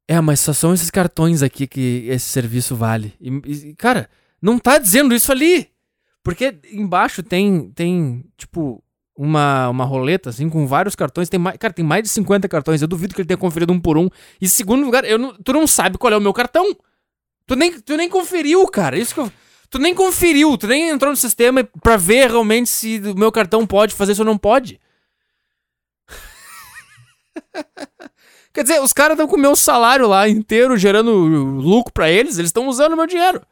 É, mas só são esses cartões aqui que esse serviço vale. E, e cara, não tá dizendo isso ali! Porque embaixo tem, tem tipo, uma, uma roleta, assim, com vários cartões. Tem mais, cara, tem mais de 50 cartões. Eu duvido que ele tenha conferido um por um. E segundo lugar, eu não, tu não sabe qual é o meu cartão. Tu nem, tu nem conferiu, cara. Isso que eu, Tu nem conferiu, tu nem entrou no sistema pra ver realmente se o meu cartão pode fazer isso ou não pode. Quer dizer, os caras estão com o meu salário lá inteiro gerando lucro para eles, eles estão usando o meu dinheiro.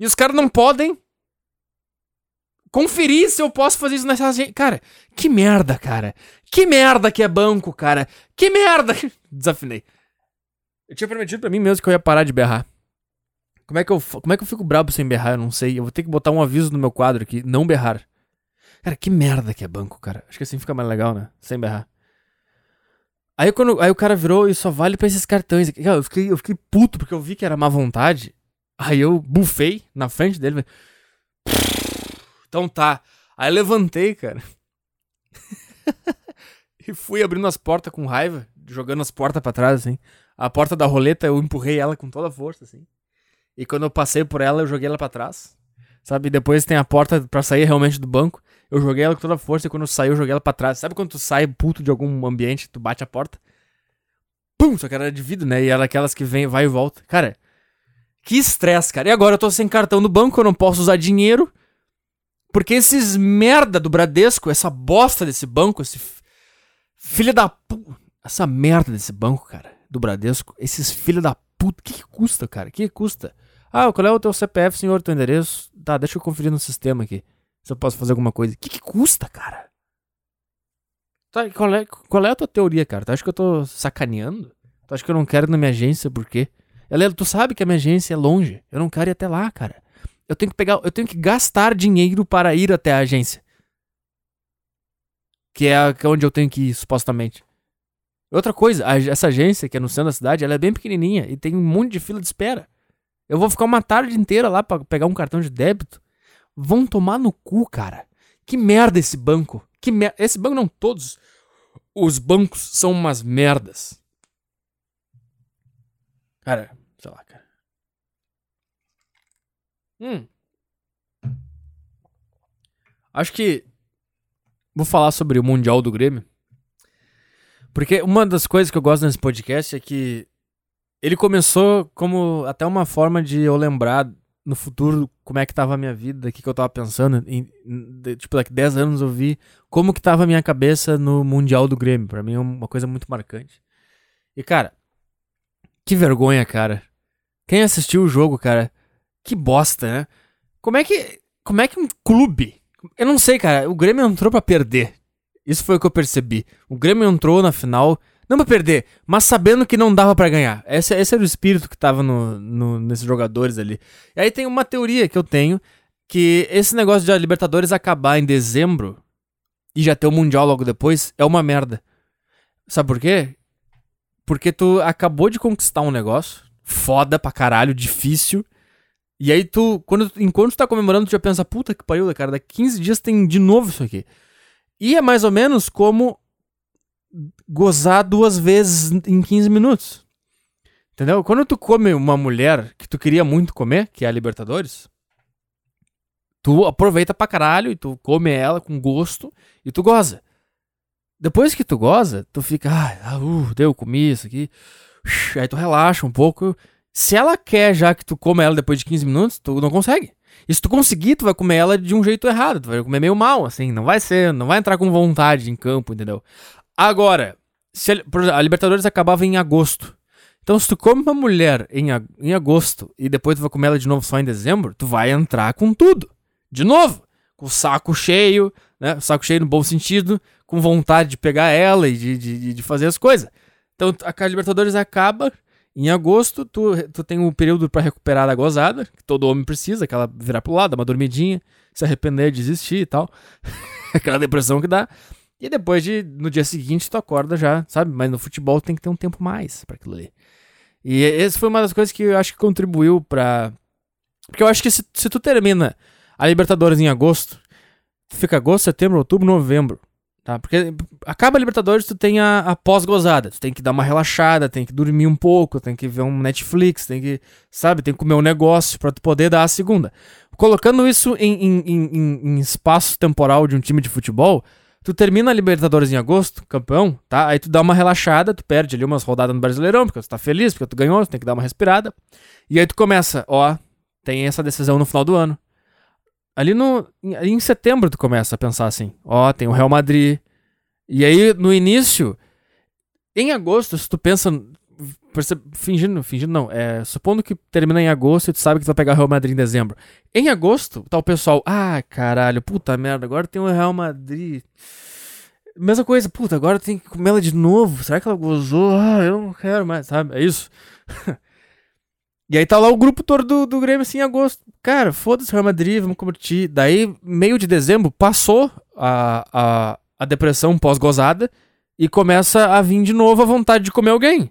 E os caras não podem conferir se eu posso fazer isso nessa. Cara, que merda, cara. Que merda que é banco, cara. Que merda. Desafinei. Eu tinha prometido pra mim mesmo que eu ia parar de berrar. Como é que eu, como é que eu fico brabo sem berrar? Eu não sei. Eu vou ter que botar um aviso no meu quadro aqui, não berrar. Cara, que merda que é banco, cara. Acho que assim fica mais legal, né? Sem berrar. Aí, quando, aí o cara virou e só vale pra esses cartões. Cara, eu fiquei, eu fiquei puto porque eu vi que era má vontade. Aí eu bufei na frente dele. Então tá. Aí levantei, cara. e fui abrindo as portas com raiva, jogando as portas para trás, assim. A porta da roleta, eu empurrei ela com toda a força, assim. E quando eu passei por ela, eu joguei ela para trás. Sabe? Depois tem a porta para sair realmente do banco. Eu joguei ela com toda a força e quando eu saí, eu joguei ela pra trás. Sabe quando tu sai puto de algum ambiente, tu bate a porta? Pum! Só que era de vidro, né? E era aquelas que vem, vai e volta. Cara, que estresse, cara. E agora eu tô sem cartão do banco, eu não posso usar dinheiro. Porque esses merda do Bradesco, essa bosta desse banco, esse filho da. Essa merda desse banco, cara do Bradesco, esses filhos da puta, que, que custa, cara? Que, que custa? Ah, qual é o teu CPF, senhor, teu endereço? Tá, deixa eu conferir no sistema aqui. Se eu posso fazer alguma coisa. Que, que custa, cara? Tá, qual, é, qual é a tua teoria, cara? Tu acha que eu tô sacaneando? Tu acha que eu não quero ir na minha agência por quê? Tu sabe que a minha agência é longe. Eu não quero ir até lá, cara. Eu tenho que pegar, eu tenho que gastar dinheiro para ir até a agência. Que é, é onde eu tenho que ir, supostamente. Outra coisa, a, essa agência que é no centro da cidade, ela é bem pequenininha e tem um monte de fila de espera. Eu vou ficar uma tarde inteira lá para pegar um cartão de débito. Vão tomar no cu, cara. Que merda esse banco. Que mer... Esse banco não, todos os bancos são umas merdas. Cara, sei lá, cara. Hum. Acho que vou falar sobre o Mundial do Grêmio. Porque uma das coisas que eu gosto nesse podcast é que ele começou como até uma forma de eu lembrar no futuro como é que tava a minha vida, o que, que eu tava pensando. Em, de, tipo, daqui 10 anos eu vi como que tava a minha cabeça no Mundial do Grêmio. Pra mim é uma coisa muito marcante. E, cara, que vergonha, cara. Quem assistiu o jogo, cara, que bosta, né? Como é que. Como é que um clube. Eu não sei, cara. O Grêmio entrou para perder. Isso foi o que eu percebi. O Grêmio entrou na final, não pra perder, mas sabendo que não dava para ganhar. Esse, esse era o espírito que tava no, no, nesses jogadores ali. E aí tem uma teoria que eu tenho, que esse negócio de a Libertadores acabar em dezembro e já ter o Mundial logo depois é uma merda. Sabe por quê? Porque tu acabou de conquistar um negócio foda pra caralho, difícil. E aí tu, quando, enquanto tu tá comemorando, tu já pensa, puta que pariu, cara, daqui 15 dias tem de novo isso aqui. E é mais ou menos como gozar duas vezes em 15 minutos. Entendeu? Quando tu come uma mulher que tu queria muito comer, que é a Libertadores, tu aproveita pra caralho e tu come ela com gosto e tu goza. Depois que tu goza, tu fica, ah, uh, deu, comi isso aqui. Aí tu relaxa um pouco. Se ela quer já que tu come ela depois de 15 minutos, tu não consegue. E se tu conseguir, tu vai comer ela de um jeito errado. Tu vai comer meio mal, assim. Não vai ser, não vai entrar com vontade em campo, entendeu? Agora, se a, a Libertadores acabava em agosto. Então, se tu come uma mulher em, em agosto e depois tu vai comer ela de novo só em dezembro, tu vai entrar com tudo. De novo. Com o saco cheio, né? Saco cheio no bom sentido, com vontade de pegar ela e de, de, de fazer as coisas. Então, a Libertadores acaba Em agosto, tu, tu tem um período para recuperar da gozada, que todo homem precisa, aquela virar pro lado, uma dormidinha, se arrepender, desistir e tal. aquela depressão que dá. E depois de, no dia seguinte, tu acorda já, sabe? Mas no futebol tem que ter um tempo mais para aquilo ali. E essa foi uma das coisas que eu acho que contribuiu para Porque eu acho que se, se tu termina a Libertadores em agosto, tu fica agosto, setembro, outubro, novembro. Tá? Porque acaba a Libertadores, tu tem a, a pós-gozada. Tu tem que dar uma relaxada, tem que dormir um pouco, tem que ver um Netflix, tem que, sabe, tem que comer um negócio pra tu poder dar a segunda. Colocando isso em, em, em, em espaço temporal de um time de futebol, tu termina a Libertadores em agosto, campeão, tá? Aí tu dá uma relaxada, tu perde ali umas rodadas no Brasileirão, porque tu tá feliz, porque tu ganhou, tu tem que dar uma respirada. E aí tu começa, ó, tem essa decisão no final do ano. Ali no. Em setembro tu começa a pensar assim: ó, tem o Real Madrid. E aí, no início, em agosto, se tu pensa. Fingindo, fingindo não, é, supondo que termina em agosto e tu sabe que tu vai pegar o Real Madrid em dezembro. Em agosto, tá o pessoal, ah, caralho, puta merda, agora tem o Real Madrid. Mesma coisa, puta, agora tem que comer ela de novo. Será que ela gozou? Ah, eu não quero mais, sabe? É isso. E aí tá lá o grupo todo do, do Grêmio assim em agosto. Cara, foda-se Real Madrid, vamos curtir. Daí, meio de dezembro, passou a, a, a depressão pós-gozada e começa a vir de novo a vontade de comer alguém.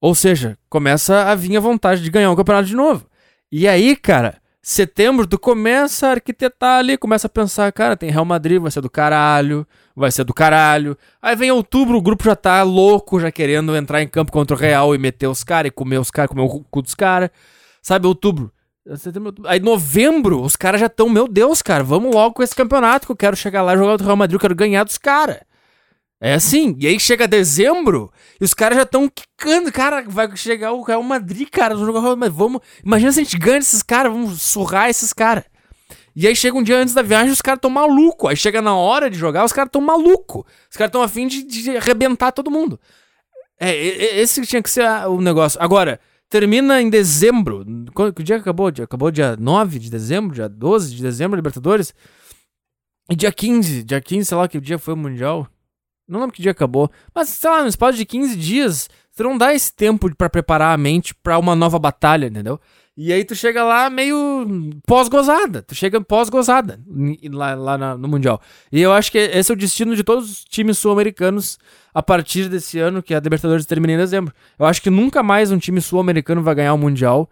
Ou seja, começa a vir a vontade de ganhar o campeonato de novo. E aí, cara, setembro tu começa a arquitetar ali, começa a pensar, cara, tem Real Madrid, vai ser do caralho, vai ser do caralho. Aí vem outubro, o grupo já tá louco, já querendo entrar em campo contra o Real e meter os caras e comer os caras, comer o cu dos caras. Sabe, outubro. Setembro, outubro. Aí novembro, os caras já estão, meu Deus, cara, vamos logo com esse campeonato que eu quero chegar lá e jogar o Real Madrid, eu quero ganhar dos caras. É assim, e aí chega dezembro e os caras já estão quicando, cara, vai chegar o Real Madrid, cara, Madrid, vamos, imagina se a gente ganha esses caras, vamos surrar esses caras. E aí chega um dia antes da viagem, os caras tão maluco. Aí chega na hora de jogar, os caras tão maluco. Os caras tão afim de, de arrebentar todo mundo. É, esse tinha que ser o negócio. Agora, termina em dezembro. Que dia acabou? Acabou dia 9 de dezembro, dia 12 de dezembro, Libertadores. E dia 15, dia 15, sei lá que dia foi o Mundial. Não lembro que dia acabou. Mas, sei lá, no espaço de 15 dias, você não dá esse tempo para preparar a mente para uma nova batalha, entendeu? E aí tu chega lá meio pós-gozada. Tu chega pós-gozada lá, lá na, no Mundial. E eu acho que esse é o destino de todos os times sul-americanos a partir desse ano, que a Libertadores termina em dezembro. Eu acho que nunca mais um time sul-americano vai ganhar o Mundial.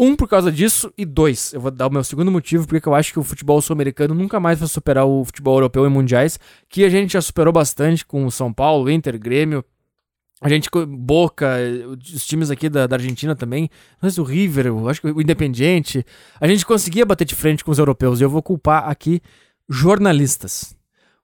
Um, por causa disso, e dois, eu vou dar o meu segundo motivo, porque eu acho que o futebol sul-americano nunca mais vai superar o futebol europeu em mundiais, que a gente já superou bastante com o São Paulo, Inter, Grêmio, a gente, Boca, os times aqui da, da Argentina também, se o River, eu acho que o Independiente, a gente conseguia bater de frente com os europeus, e eu vou culpar aqui jornalistas.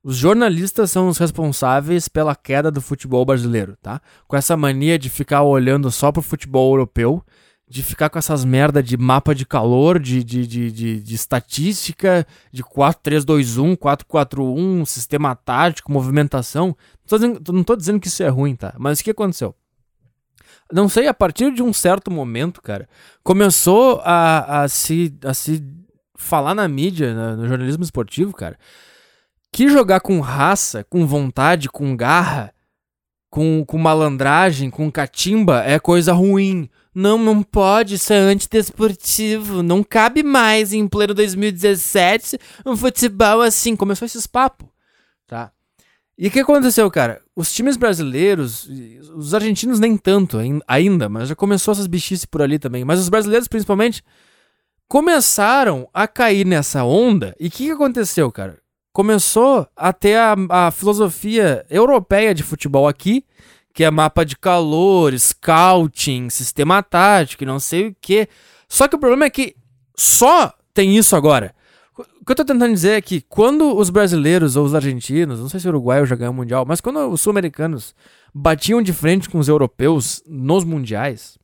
Os jornalistas são os responsáveis pela queda do futebol brasileiro, tá? Com essa mania de ficar olhando só pro futebol europeu de ficar com essas merda de mapa de calor, de, de, de, de, de estatística, de 4-3-2-1, 4-4-1, sistema tático, movimentação. Não tô, dizendo, não tô dizendo que isso é ruim, tá? Mas o que aconteceu? Não sei, a partir de um certo momento, cara, começou a, a, se, a se falar na mídia, no jornalismo esportivo, cara, que jogar com raça, com vontade, com garra, com, com malandragem, com catimba é coisa ruim não, não pode, isso é antidesportivo. Não cabe mais em pleno 2017 um futebol assim. Começou esses papos, tá? E o que aconteceu, cara? Os times brasileiros, os argentinos nem tanto ainda, mas já começou essas bichices por ali também. Mas os brasileiros, principalmente, começaram a cair nessa onda. E o que, que aconteceu, cara? Começou a ter a, a filosofia europeia de futebol aqui que é mapa de calor, scouting, sistema tático, não sei o que. Só que o problema é que só tem isso agora. O que eu tô tentando dizer é que quando os brasileiros ou os argentinos, não sei se o Uruguai já ganhou o Mundial, mas quando os sul-americanos batiam de frente com os europeus nos mundiais,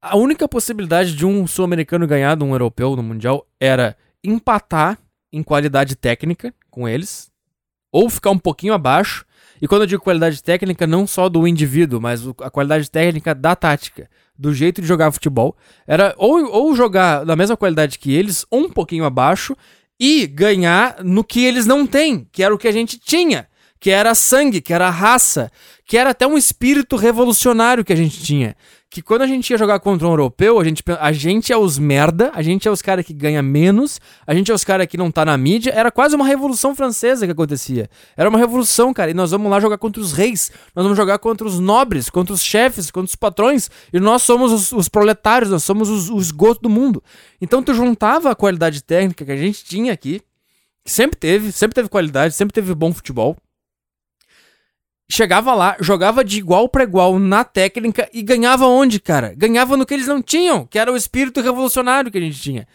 a única possibilidade de um sul-americano ganhar de um europeu no Mundial era empatar em qualidade técnica com eles, ou ficar um pouquinho abaixo, e quando eu digo qualidade técnica, não só do indivíduo, mas a qualidade técnica da tática, do jeito de jogar futebol, era ou, ou jogar na mesma qualidade que eles, ou um pouquinho abaixo, e ganhar no que eles não têm, que era o que a gente tinha, que era sangue, que era raça, que era até um espírito revolucionário que a gente tinha. Que quando a gente ia jogar contra um europeu, a gente, a gente é os merda, a gente é os caras que ganha menos, a gente é os caras que não tá na mídia. Era quase uma revolução francesa que acontecia. Era uma revolução, cara. E nós vamos lá jogar contra os reis, nós vamos jogar contra os nobres, contra os chefes, contra os patrões. E nós somos os, os proletários, nós somos os, o esgoto do mundo. Então tu juntava a qualidade técnica que a gente tinha aqui, que sempre teve, sempre teve qualidade, sempre teve bom futebol chegava lá, jogava de igual para igual na técnica e ganhava onde, cara? Ganhava no que eles não tinham, que era o espírito revolucionário que a gente tinha.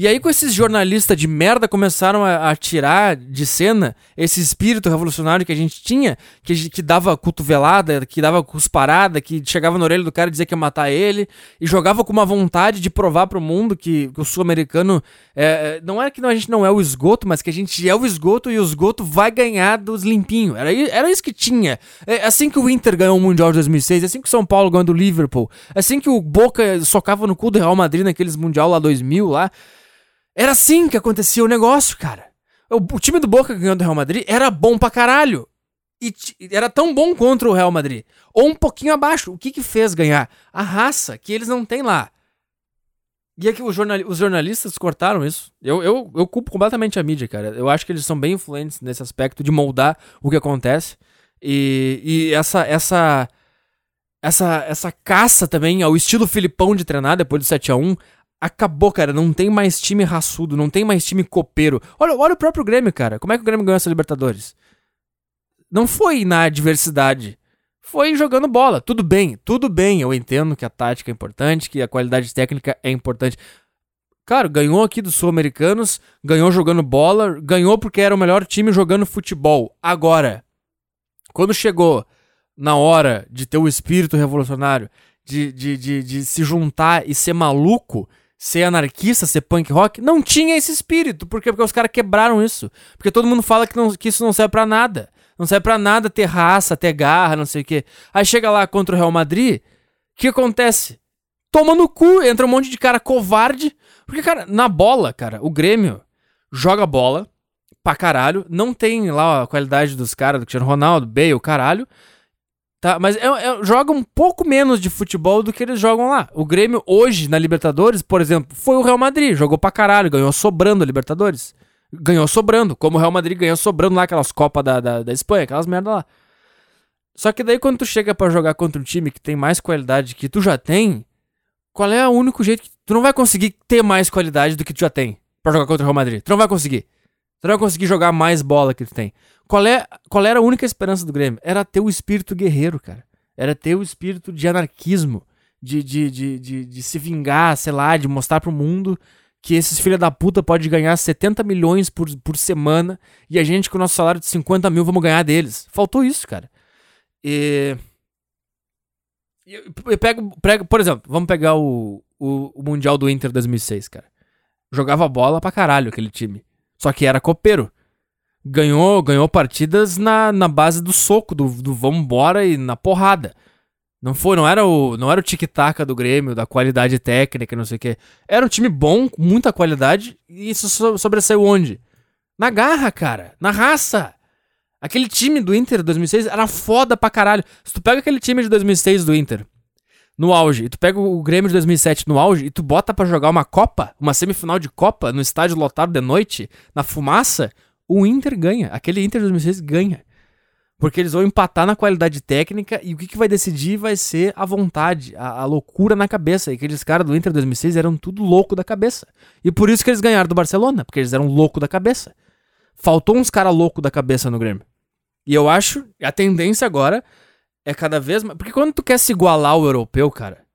E aí, com esses jornalistas de merda começaram a, a, tirar de cena esse espírito revolucionário que a gente tinha, que, que dava cotovelada, que dava cusparada, que chegava na orelha do cara e dizia que ia matar ele, e jogava com uma vontade de provar pro mundo que, que o sul-americano é, é não é que a gente não é o esgoto, mas que a gente é o esgoto e o esgoto vai ganhar dos limpinhos. Era, era isso que tinha. É assim que o Inter ganhou o Mundial de 2006, é assim que o São Paulo ganhou do Liverpool, é assim que o Boca socava no cu do Real Madrid naqueles Mundial lá 2000 lá. Era assim que acontecia o negócio, cara. O, o time do Boca ganhando do Real Madrid era bom pra caralho. E era tão bom contra o Real Madrid. Ou um pouquinho abaixo. O que que fez ganhar? A raça que eles não têm lá. E é que jornal, os jornalistas cortaram isso. Eu, eu, eu culpo completamente a mídia, cara. Eu acho que eles são bem influentes nesse aspecto de moldar o que acontece. E, e essa, essa, essa, essa caça também ao estilo Filipão de treinar depois do 7 a 1 Acabou, cara. Não tem mais time raçudo, não tem mais time copeiro. Olha, olha o próprio Grêmio, cara. Como é que o Grêmio ganhou essa Libertadores? Não foi na adversidade. Foi jogando bola. Tudo bem, tudo bem. Eu entendo que a tática é importante, que a qualidade técnica é importante. Cara, ganhou aqui dos Sul-Americanos, ganhou jogando bola, ganhou porque era o melhor time jogando futebol. Agora, quando chegou na hora de ter o espírito revolucionário, de, de, de, de se juntar e ser maluco, ser anarquista, ser punk rock, não tinha esse espírito. Por quê? Porque os caras quebraram isso. Porque todo mundo fala que, não, que isso não serve para nada. Não serve para nada ter raça, ter garra, não sei o quê. Aí chega lá contra o Real Madrid, o que acontece? Toma no cu, entra um monte de cara covarde. Porque, cara, na bola, cara, o Grêmio joga bola pra caralho. Não tem lá a qualidade dos caras do Cristiano Ronaldo, Bale, caralho. Tá, mas é, é, joga um pouco menos de futebol do que eles jogam lá. O Grêmio hoje na Libertadores, por exemplo, foi o Real Madrid, jogou pra caralho, ganhou sobrando a Libertadores. Ganhou sobrando, como o Real Madrid ganhou sobrando lá aquelas Copas da, da, da Espanha, aquelas merda lá. Só que daí quando tu chega para jogar contra um time que tem mais qualidade que tu já tem, qual é o único jeito que tu não vai conseguir ter mais qualidade do que tu já tem para jogar contra o Real Madrid? Tu não vai conseguir. Tu não vai conseguir jogar mais bola que tu tem. Qual, é, qual era a única esperança do Grêmio? Era ter o espírito guerreiro, cara. Era ter o espírito de anarquismo, de, de, de, de, de se vingar, sei lá, de mostrar pro mundo que esses filha da puta pode ganhar 70 milhões por, por semana e a gente com o nosso salário de 50 mil vamos ganhar deles. Faltou isso, cara. E... Eu pego, pego, por exemplo, vamos pegar o, o, o Mundial do Inter 2006, cara. Jogava bola pra caralho aquele time. Só que era copeiro. Ganhou, ganhou partidas na, na base do soco, do, do vambora e na porrada. Não foi, não era o, não era o tic-tac do Grêmio, da qualidade técnica, não sei o quê. Era um time bom, com muita qualidade, e isso sobressaiu onde? Na garra, cara, na raça. Aquele time do Inter de 2006 era foda pra caralho. Se tu pega aquele time de 2006 do Inter, no auge, e tu pega o Grêmio de 2007 no auge e tu bota para jogar uma Copa, uma semifinal de Copa, no estádio lotado de noite, na fumaça, o Inter ganha. Aquele Inter de 2006 ganha. Porque eles vão empatar na qualidade técnica e o que, que vai decidir vai ser a vontade, a, a loucura na cabeça. E aqueles caras do Inter 2006 eram tudo louco da cabeça. E por isso que eles ganharam do Barcelona, porque eles eram louco da cabeça. Faltou uns caras loucos da cabeça no Grêmio. E eu acho, a tendência agora é cada vez mais. Porque quando tu quer se igualar ao europeu, cara.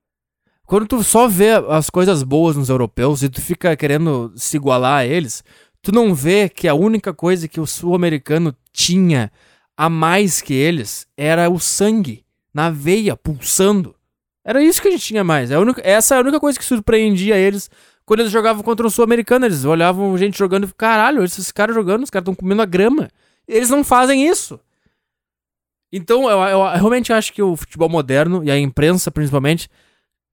Quando tu só vê as coisas boas nos europeus e tu fica querendo se igualar a eles, tu não vê que a única coisa que o sul-americano tinha a mais que eles era o sangue na veia, pulsando. Era isso que a gente tinha mais. É única, essa é a única coisa que surpreendia eles quando eles jogavam contra o sul-americano. Eles olhavam gente jogando e caralho, esses caras jogando, os caras estão comendo a grama. Eles não fazem isso. Então, eu, eu, realmente acho que o futebol moderno, e a imprensa principalmente,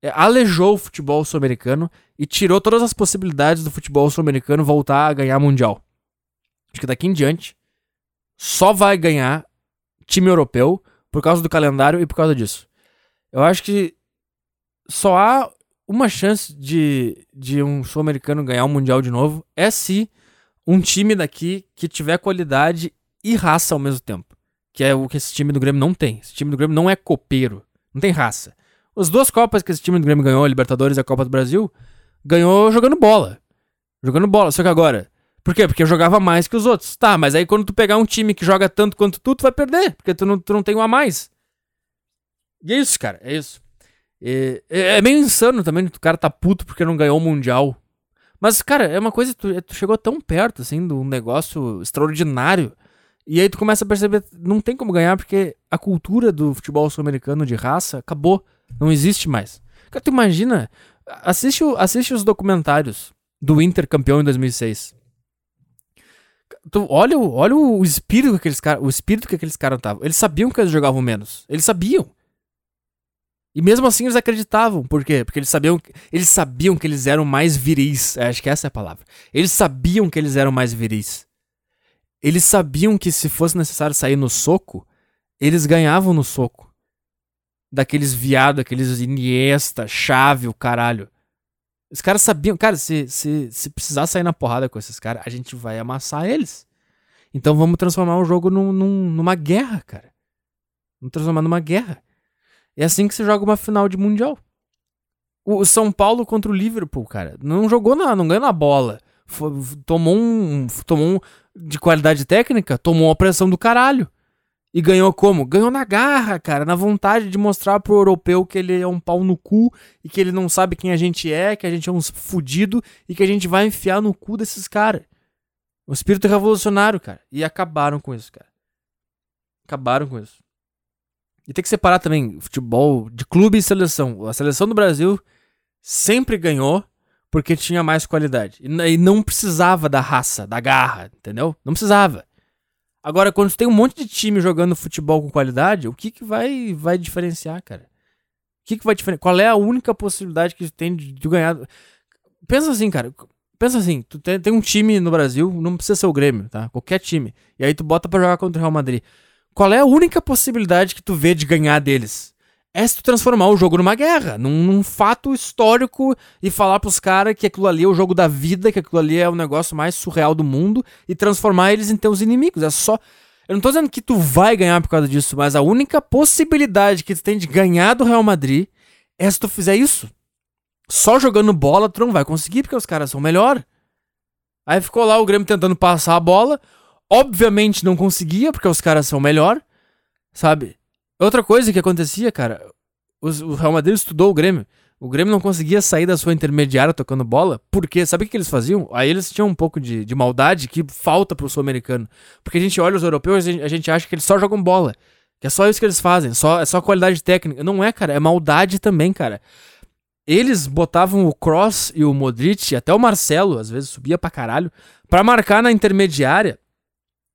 alejou o futebol sul-americano e tirou todas as possibilidades do futebol sul-americano voltar a ganhar mundial. Acho que daqui em diante só vai ganhar time europeu, por causa do calendário e por causa disso. Eu acho que só há uma chance de, de um sul-americano ganhar o um Mundial de novo é se um time daqui que tiver qualidade e raça ao mesmo tempo. Que é o que esse time do Grêmio não tem. Esse time do Grêmio não é copeiro. Não tem raça. As duas Copas que esse time do Grêmio ganhou, a Libertadores e a Copa do Brasil, ganhou jogando bola. Jogando bola. Só que agora. Por quê? Porque jogava mais que os outros. Tá, mas aí quando tu pegar um time que joga tanto quanto tu, tu vai perder. Porque tu não, tu não tem um a mais. E é isso, cara. É isso. É, é, meio insano também, o cara tá puto porque não ganhou o Mundial. Mas, cara, é uma coisa, tu, tu chegou tão perto, assim, de um negócio extraordinário. E aí tu começa a perceber, não tem como ganhar porque a cultura do futebol sul-americano de raça acabou, não existe mais. Cara, tu imagina, assiste, assiste os documentários do Inter campeão em 2006. Tu olha, olha o espírito que aqueles caras, o espírito que aqueles caras estavam. Eles sabiam que eles jogavam menos. Eles sabiam. E mesmo assim eles acreditavam. Por quê? Porque eles sabiam, eles sabiam que eles eram mais viris. É, acho que essa é a palavra. Eles sabiam que eles eram mais viris. Eles sabiam que se fosse necessário sair no soco, eles ganhavam no soco. Daqueles viado, aqueles Iniesta, chave, o caralho. Os caras sabiam, cara, se, se, se precisar sair na porrada com esses caras, a gente vai amassar eles. Então vamos transformar o jogo num, num, numa guerra, cara. Vamos transformar numa guerra. É assim que se joga uma final de Mundial. O São Paulo contra o Liverpool, cara, não jogou na, não ganhou na bola. Foi, tomou um, tomou um de qualidade técnica, tomou uma pressão do caralho. E ganhou como? Ganhou na garra, cara, na vontade de mostrar pro europeu que ele é um pau no cu e que ele não sabe quem a gente é, que a gente é uns fudido e que a gente vai enfiar no cu desses caras. O espírito revolucionário, cara. E acabaram com isso, cara. Acabaram com isso. E tem que separar também futebol de clube e seleção. A seleção do Brasil sempre ganhou porque tinha mais qualidade. E não precisava da raça, da garra, entendeu? Não precisava. Agora, quando tem um monte de time jogando futebol com qualidade, o que, que vai, vai diferenciar, cara? O que, que vai diferenciar? Qual é a única possibilidade que tem de, de ganhar? Pensa assim, cara. Pensa assim, tu tem, tem, um time no Brasil, não precisa ser o Grêmio, tá? Qualquer time. E aí tu bota pra jogar contra o Real Madrid. Qual é a única possibilidade que tu vê de ganhar deles? É se tu transformar o jogo numa guerra, num, num fato histórico e falar pros caras que aquilo ali é o jogo da vida, que aquilo ali é o negócio mais surreal do mundo e transformar eles em teus inimigos. É só. Eu não tô dizendo que tu vai ganhar por causa disso, mas a única possibilidade que tu tem de ganhar do Real Madrid é se tu fizer isso. Só jogando bola tu não vai conseguir porque os caras são melhor. Aí ficou lá o Grêmio tentando passar a bola. Obviamente não conseguia, porque os caras são melhor, sabe? Outra coisa que acontecia, cara, os, o Real Madrid estudou o Grêmio. O Grêmio não conseguia sair da sua intermediária tocando bola, porque sabe o que eles faziam? Aí eles tinham um pouco de, de maldade que falta pro sul-americano. Porque a gente olha os europeus e a gente, acha que eles só jogam bola. Que é só isso que eles fazem, só, é só qualidade técnica. Não é, cara, é maldade também, cara. Eles botavam o Cross e o Modric, até o Marcelo, às vezes subia pra caralho, pra marcar na intermediária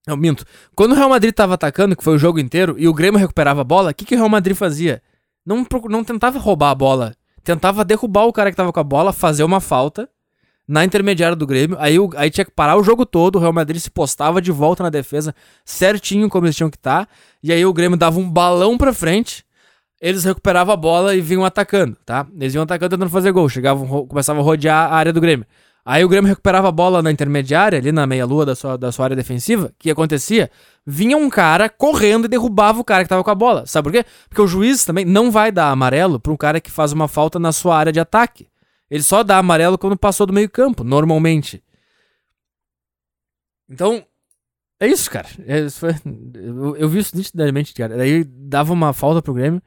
não, minto. Quando o Real Madrid tava atacando, que foi o jogo inteiro, e o Grêmio recuperava a bola, o que, que o Real Madrid fazia? Não, não tentava roubar a bola. Tentava derrubar o cara que tava com a bola, fazer uma falta na intermediária do Grêmio. Aí, aí tinha que parar o jogo todo, o Real Madrid se postava de volta na defesa, certinho como eles tinham que estar. Tá, e aí o Grêmio dava um balão pra frente, eles recuperavam a bola e vinham atacando, tá? Eles iam atacando tentando fazer gol. Chegavam, começavam a rodear a área do Grêmio. Aí o Grêmio recuperava a bola na intermediária, ali na meia-lua da sua, da sua área defensiva. O que acontecia? Vinha um cara correndo e derrubava o cara que tava com a bola. Sabe por quê? Porque o juiz também não vai dar amarelo para um cara que faz uma falta na sua área de ataque. Ele só dá amarelo quando passou do meio-campo, normalmente. Então, é isso, cara. É, isso foi, eu, eu, vi isso nitidamente, cara. Daí dava uma falta pro Grêmio.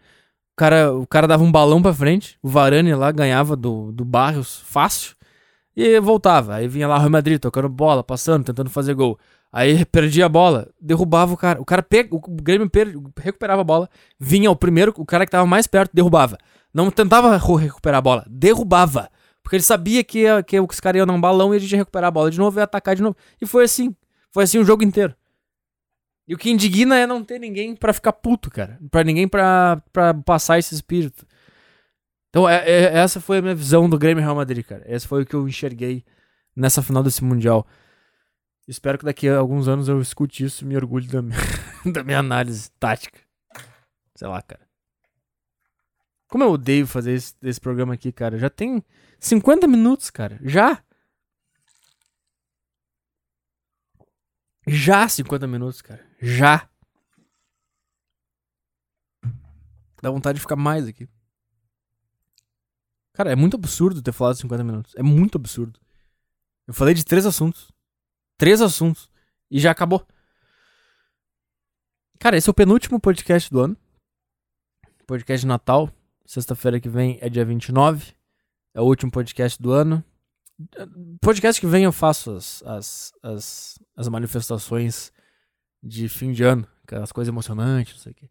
O cara, o cara dava um balão pra frente. O Varane lá ganhava do, do Barrios fácil. E voltava. Aí vinha lá o Real Madrid tocando bola, passando, tentando fazer gol. Aí perdia a bola, derrubava o cara. O cara pega, o Grêmio per, recuperava a bola, vinha o primeiro, o cara que tava mais perto, derrubava. Não tentava recuperar a bola, derrubava. Porque ele sabia que, que os caras iam dar um balão e a gente ia recuperar a bola de novo e atacar de novo. E foi assim. Foi assim o jogo inteiro. E o que indigna é não ter ninguém para ficar puto, cara. Pra ninguém pra, pra passar esse espírito. Então, é, é, essa foi a minha visão do Grêmio Real Madrid, cara. Esse foi o que eu enxerguei nessa final desse Mundial. Espero que daqui a alguns anos eu escute isso e me orgulhe da minha, da minha análise tática. Sei lá, cara. Como eu odeio fazer esse, esse programa aqui, cara. Já tem 50 minutos, cara. Já? Já 50 minutos, cara. Já. Dá vontade de ficar mais aqui. Cara, é muito absurdo ter falado 50 minutos. É muito absurdo. Eu falei de três assuntos. Três assuntos. E já acabou. Cara, esse é o penúltimo podcast do ano. Podcast de Natal. Sexta-feira que vem é dia 29. É o último podcast do ano. Podcast que vem eu faço as, as, as, as manifestações de fim de ano. Aquelas coisas emocionantes, não sei o quê.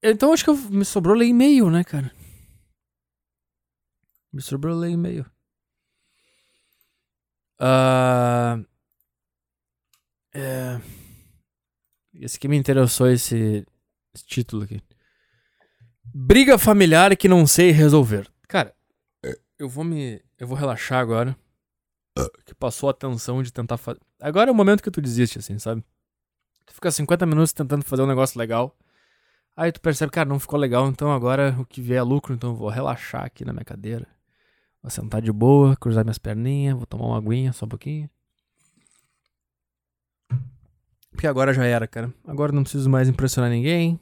Então acho que eu, me sobrou ler e-mail, né, cara? Me sobrou ler e-mail. Uh, é, esse que me interessou, esse, esse título aqui. Briga familiar que não sei resolver. Cara, eu vou me. Eu vou relaxar agora. Que passou a tensão de tentar fazer. Agora é o momento que tu desiste, assim, sabe? Tu fica 50 minutos tentando fazer um negócio legal. Aí tu percebe, cara, não ficou legal, então agora o que vier é lucro, então eu vou relaxar aqui na minha cadeira. Vou sentar de boa, cruzar minhas perninhas, vou tomar uma aguinha só um pouquinho. Porque agora já era, cara. Agora não preciso mais impressionar ninguém.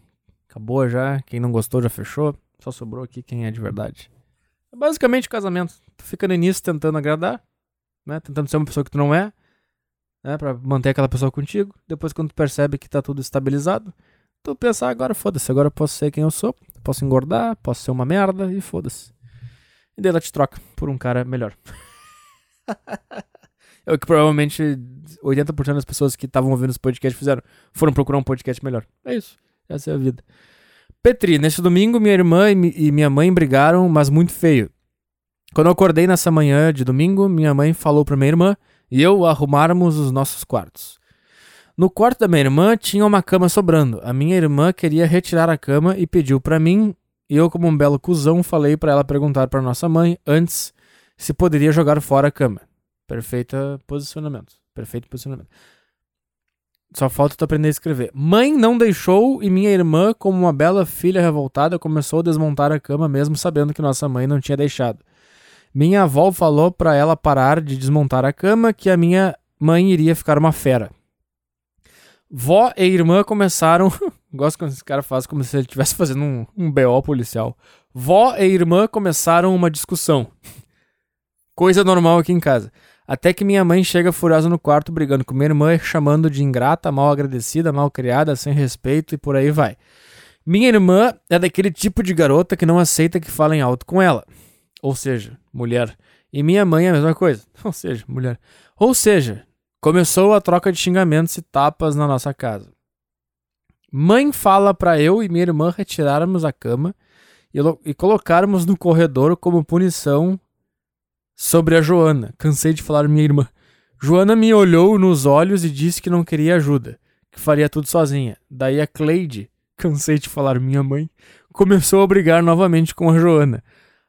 Acabou já. Quem não gostou já fechou. Só sobrou aqui quem é de verdade. É basicamente casamento. Tu fica no início tentando agradar, né? Tentando ser uma pessoa que tu não é, né? Pra manter aquela pessoa contigo. Depois, quando tu percebe que tá tudo estabilizado, tu pensa, ah, agora foda-se, agora eu posso ser quem eu sou. Posso engordar, posso ser uma merda e foda-se. E daí ela te troca por um cara melhor. é o que provavelmente 80% das pessoas que estavam ouvindo esse podcast fizeram. Foram procurar um podcast melhor. É isso. Essa é a vida. Petri, neste domingo minha irmã e minha mãe brigaram, mas muito feio. Quando eu acordei nessa manhã de domingo, minha mãe falou para minha irmã e eu arrumarmos os nossos quartos. No quarto da minha irmã tinha uma cama sobrando. A minha irmã queria retirar a cama e pediu para mim, e eu como um belo cuzão falei para ela perguntar para nossa mãe antes se poderia jogar fora a cama. Perfeito posicionamento. Perfeito posicionamento. Só falta tu aprender a escrever. Mãe não deixou e minha irmã, como uma bela filha revoltada, começou a desmontar a cama mesmo sabendo que nossa mãe não tinha deixado. Minha avó falou para ela parar de desmontar a cama que a minha mãe iria ficar uma fera. Vó e irmã começaram. Gosto quando esse cara faz como se ele estivesse fazendo um, um BO policial. Vó e irmã começaram uma discussão. Coisa normal aqui em casa. Até que minha mãe chega furiosa no quarto, brigando com minha irmã, chamando de ingrata, mal agradecida, mal criada, sem respeito e por aí vai. Minha irmã é daquele tipo de garota que não aceita que falem alto com ela. Ou seja, mulher. E minha mãe é a mesma coisa. Ou seja, mulher. Ou seja, começou a troca de xingamentos e tapas na nossa casa. Mãe fala para eu e minha irmã retirarmos a cama e, e colocarmos no corredor como punição sobre a Joana. Cansei de falar minha irmã. Joana me olhou nos olhos e disse que não queria ajuda, que faria tudo sozinha. Daí a Cleide, cansei de falar minha mãe, começou a brigar novamente com a Joana.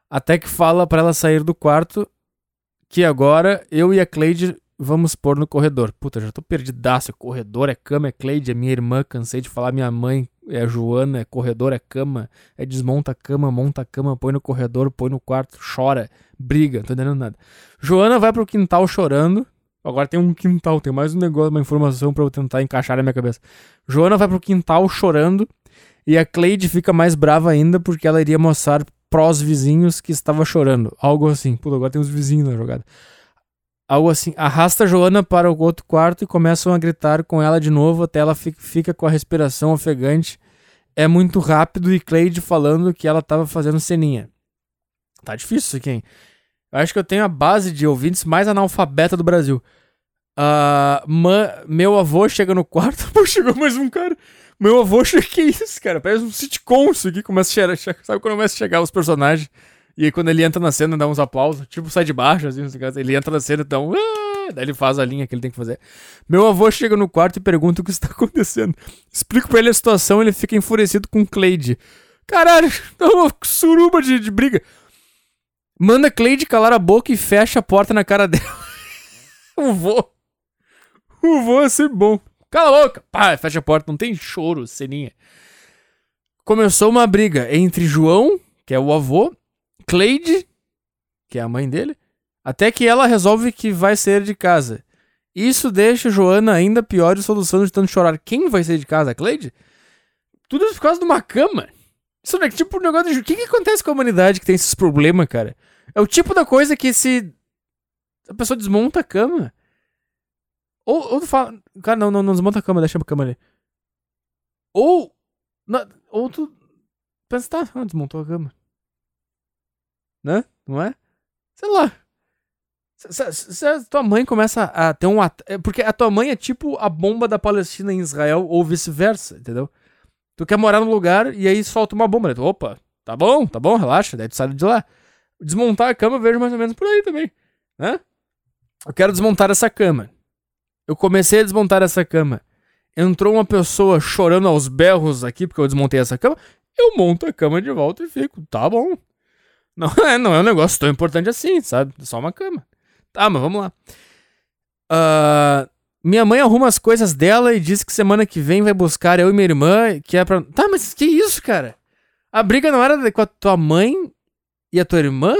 Até que fala para ela sair do quarto, que agora eu e a Cleide vamos pôr no corredor. Puta, já tô perdidaço. É corredor, é cama, é Cleide, é minha irmã. Cansei de falar minha mãe, é Joana, é corredor, é cama. É desmonta a cama, monta a cama, põe no corredor, põe no quarto, chora, briga, não tô entendendo nada. Joana vai pro quintal chorando. Agora tem um quintal, tem mais um negócio, uma informação para eu tentar encaixar na minha cabeça. Joana vai pro quintal chorando. E a Cleide fica mais brava ainda porque ela iria mostrar prós vizinhos que estava chorando. Algo assim. Puta, agora tem os vizinhos na jogada. Algo assim. Arrasta Joana para o outro quarto e começam a gritar com ela de novo até ela fica com a respiração ofegante. É muito rápido e Cleide falando que ela estava fazendo ceninha. Tá difícil isso aqui, hein? Eu acho que eu tenho a base de ouvintes mais analfabeta do Brasil. Uh, meu avô chega no quarto. Pô, chegou mais um cara. Meu avô chega. Que isso, cara? Parece um sitcom isso aqui. Começa a chegar. Sabe quando começa a chegar os personagens? E aí quando ele entra na cena, dá uns aplausos, tipo, sai de baixo, assim, ele entra na cena, então, ah! daí ele faz a linha que ele tem que fazer. Meu avô chega no quarto e pergunta o que está acontecendo. Explico pra ele a situação, ele fica enfurecido com Cleide. Caralho, é uma suruba de, de briga. Manda Cleide calar a boca e fecha a porta na cara dela. o vô. O vô é sempre bom. Cala a boca! Pá, fecha a porta, não tem choro, ceninha. Começou uma briga entre João, que é o avô, Cleide, que é a mãe dele, até que ela resolve que vai sair de casa. Isso deixa Joana ainda pior e solução de tanto chorar. Quem vai sair de casa? A Cleide? Tudo por causa de uma cama. Isso é tipo um negócio de. O que, que acontece com a humanidade que tem esses problemas, cara? É o tipo da coisa que se. A pessoa desmonta a cama. Ou, ou fala. Cara, não, não, não desmonta a cama, deixa a cama ali. Ou. Não, ou tu. Pensa, tá, desmontou a cama. Né? Não é? Sei lá. Se, a tua mãe começa a ter um. At... É, porque a tua mãe é tipo a bomba da Palestina em Israel ou vice-versa, entendeu? Tu quer morar num lugar e aí solta uma bomba. Né? Tu, Opa, tá bom, tá bom, relaxa. Daí tu sai de lá. Desmontar a cama eu vejo mais ou menos por aí também, né? Eu quero desmontar essa cama. Eu comecei a desmontar essa cama. Entrou uma pessoa chorando aos berros aqui porque eu desmontei essa cama. Eu monto a cama de volta e fico, tá bom. Não é, não é um negócio tão importante assim, sabe? Só uma cama. Tá, mas vamos lá. Uh, minha mãe arruma as coisas dela e diz que semana que vem vai buscar eu e minha irmã, que é pra. Tá, mas que isso, cara? A briga não era com a tua mãe e a tua irmã?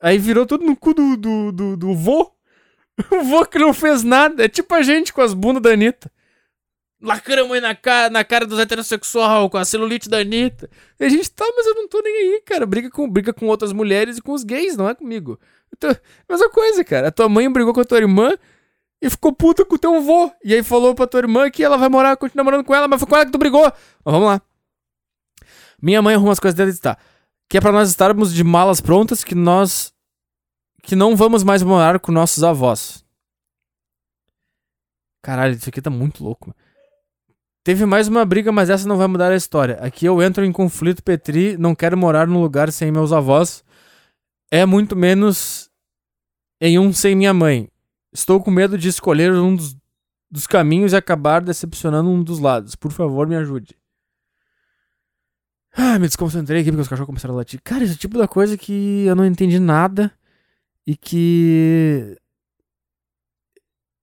Aí virou tudo no cu do, do, do, do vô. O vô que não fez nada. É tipo a gente com as bundas da Anitta. Lacramos na cara, na cara dos heterossexual, com a celulite da Anitta. E a gente, tá, mas eu não tô nem aí, cara. Briga com, briga com outras mulheres e com os gays, não é comigo. Mesma coisa, cara. A tua mãe brigou com a tua irmã e ficou puta com o teu avô. E aí falou pra tua irmã que ela vai morar, continuar morando com ela, mas foi com ela que tu brigou. Mas vamos lá. Minha mãe arruma as coisas dela e tá. Que é pra nós estarmos de malas prontas que nós. que não vamos mais morar com nossos avós. Caralho, isso aqui tá muito louco. Teve mais uma briga, mas essa não vai mudar a história. Aqui eu entro em conflito Petri, não quero morar num lugar sem meus avós é muito menos em um sem minha mãe. Estou com medo de escolher um dos, dos caminhos e acabar decepcionando um dos lados. Por favor, me ajude. Ah, me desconcentrei aqui porque os cachorros começaram a latir. Cara, esse tipo da coisa que eu não entendi nada e que.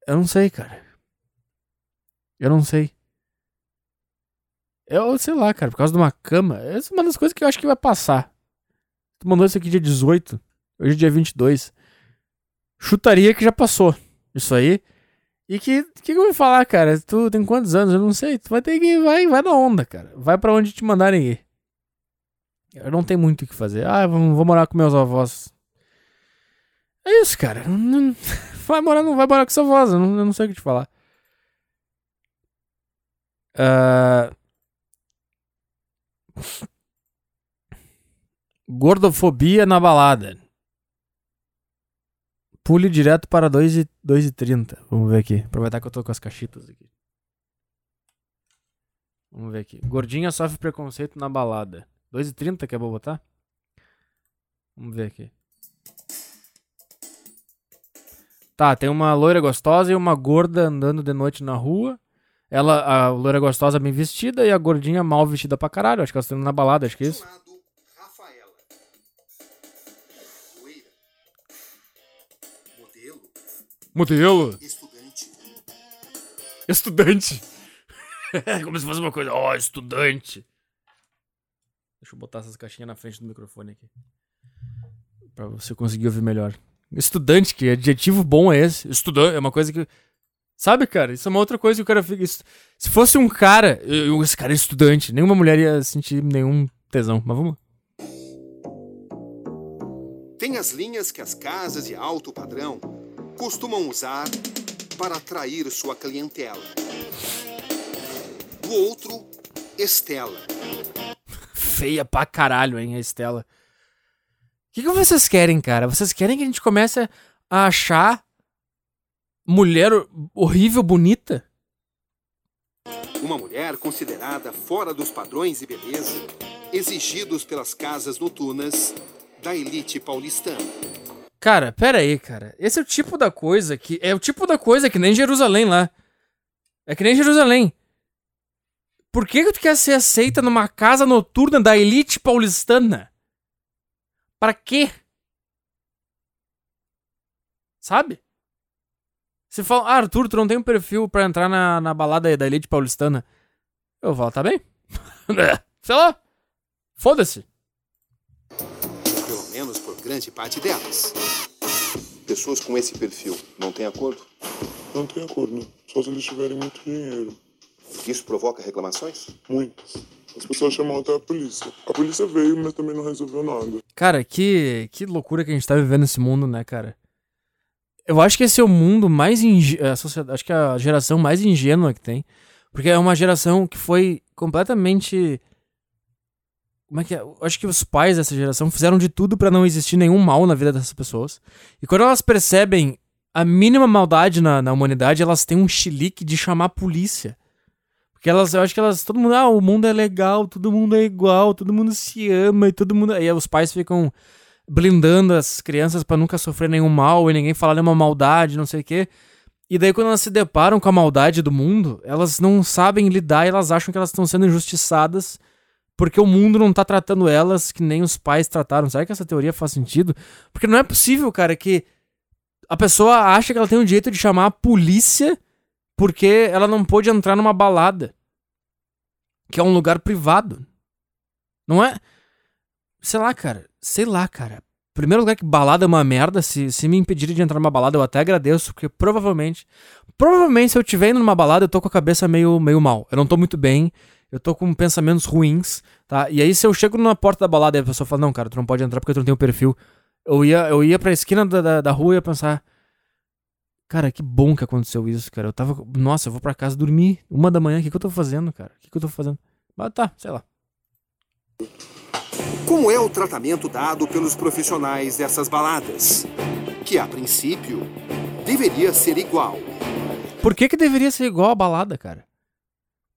Eu não sei, cara. Eu não sei. Eu sei lá, cara, por causa de uma cama. Essa é uma das coisas que eu acho que vai passar. Tu mandou isso aqui dia 18. Hoje é dia 22. Chutaria que já passou. Isso aí. E que, que eu vou falar, cara? Tu tem quantos anos? Eu não sei. Tu vai ter que vai, vai na onda, cara. Vai para onde te mandarem ir. Eu não tenho muito o que fazer. Ah, vou, vou morar com meus avós. É isso, cara. vai morar, não vai morar com seus avós. Eu não, eu não sei o que te falar. Uh... Gordofobia na balada. Pule direto para 2,30. Vamos ver aqui. Aproveitar que eu tô com as cachitas aqui. Vamos ver aqui. Gordinha sofre preconceito na balada. 2,30 que é bom botar? Vamos ver aqui. Tá, tem uma loira gostosa e uma gorda andando de noite na rua. Ela, a loira gostosa bem vestida e a gordinha mal vestida pra caralho. Acho que elas estão na balada, acho que é isso. Modelo? Estudante. Estudante. Como se fosse uma coisa. Ó, oh, estudante. Deixa eu botar essas caixinhas na frente do microfone aqui. Pra você conseguir ouvir melhor. Estudante, que adjetivo bom é esse? Estudante, é uma coisa que. Sabe, cara? Isso é uma outra coisa que o cara fica. Se fosse um cara. Eu, esse cara é estudante. Nenhuma mulher ia sentir nenhum tesão. Mas vamos Tem as linhas que as casas de alto padrão costumam usar para atrair sua clientela. O outro, Estela. Feia pra caralho, hein, a Estela. O que, que vocês querem, cara? Vocês querem que a gente comece a achar mulher horrível bonita? Uma mulher considerada fora dos padrões de beleza exigidos pelas casas noturnas da elite paulistana. Cara, pera aí, cara. Esse é o tipo da coisa que. É o tipo da coisa que nem Jerusalém lá. É que nem Jerusalém. Por que, que tu quer ser aceita numa casa noturna da elite paulistana? Para quê? Sabe? Se fala, ah, Arthur, tu não tem um perfil pra entrar na, na balada da elite paulistana. Eu falo, tá bem. Sei lá. Foda-se. Pelo menos por grande parte delas. Pessoas com esse perfil não têm acordo? Não tem acordo, só se eles tiverem muito dinheiro. Isso provoca reclamações? Muitas. As pessoas chamam até a polícia. A polícia veio, mas também não resolveu nada. Cara, que, que loucura que a gente tá vivendo nesse mundo, né, cara? Eu acho que esse é o mundo mais ingênuo. Acho que é a geração mais ingênua que tem. Porque é uma geração que foi completamente. Como é que é? Eu acho que os pais dessa geração fizeram de tudo para não existir nenhum mal na vida dessas pessoas. E quando elas percebem a mínima maldade na, na humanidade, elas têm um chilique de chamar a polícia. Porque elas, eu acho que elas, todo mundo, ah, o mundo é legal, todo mundo é igual, todo mundo se ama e todo mundo. Aí os pais ficam blindando as crianças para nunca sofrer nenhum mal e ninguém falar nenhuma maldade, não sei o quê. E daí, quando elas se deparam com a maldade do mundo, elas não sabem lidar e elas acham que elas estão sendo injustiçadas porque o mundo não tá tratando elas que nem os pais trataram. Será que essa teoria faz sentido? Porque não é possível, cara, que a pessoa acha que ela tem o direito de chamar a polícia porque ela não pôde entrar numa balada. Que é um lugar privado. Não é? Sei lá, cara. Sei lá, cara. Primeiro lugar que balada é uma merda. Se, se me impedirem de entrar numa balada, eu até agradeço, porque provavelmente. Provavelmente, se eu estiver indo numa balada, eu tô com a cabeça meio, meio mal. Eu não tô muito bem. Eu tô com pensamentos ruins, tá? E aí, se eu chego na porta da balada e a pessoa fala, não, cara, tu não pode entrar porque tu não tem o um perfil. Eu ia, eu ia pra esquina da, da, da rua e ia pensar. Cara, que bom que aconteceu isso, cara. Eu tava. Nossa, eu vou pra casa dormir. Uma da manhã, o que, que eu tô fazendo, cara? O que, que eu tô fazendo? Mas tá, sei lá. Como é o tratamento dado pelos profissionais dessas baladas? Que, a princípio, deveria ser igual. Por que, que deveria ser igual a balada, cara?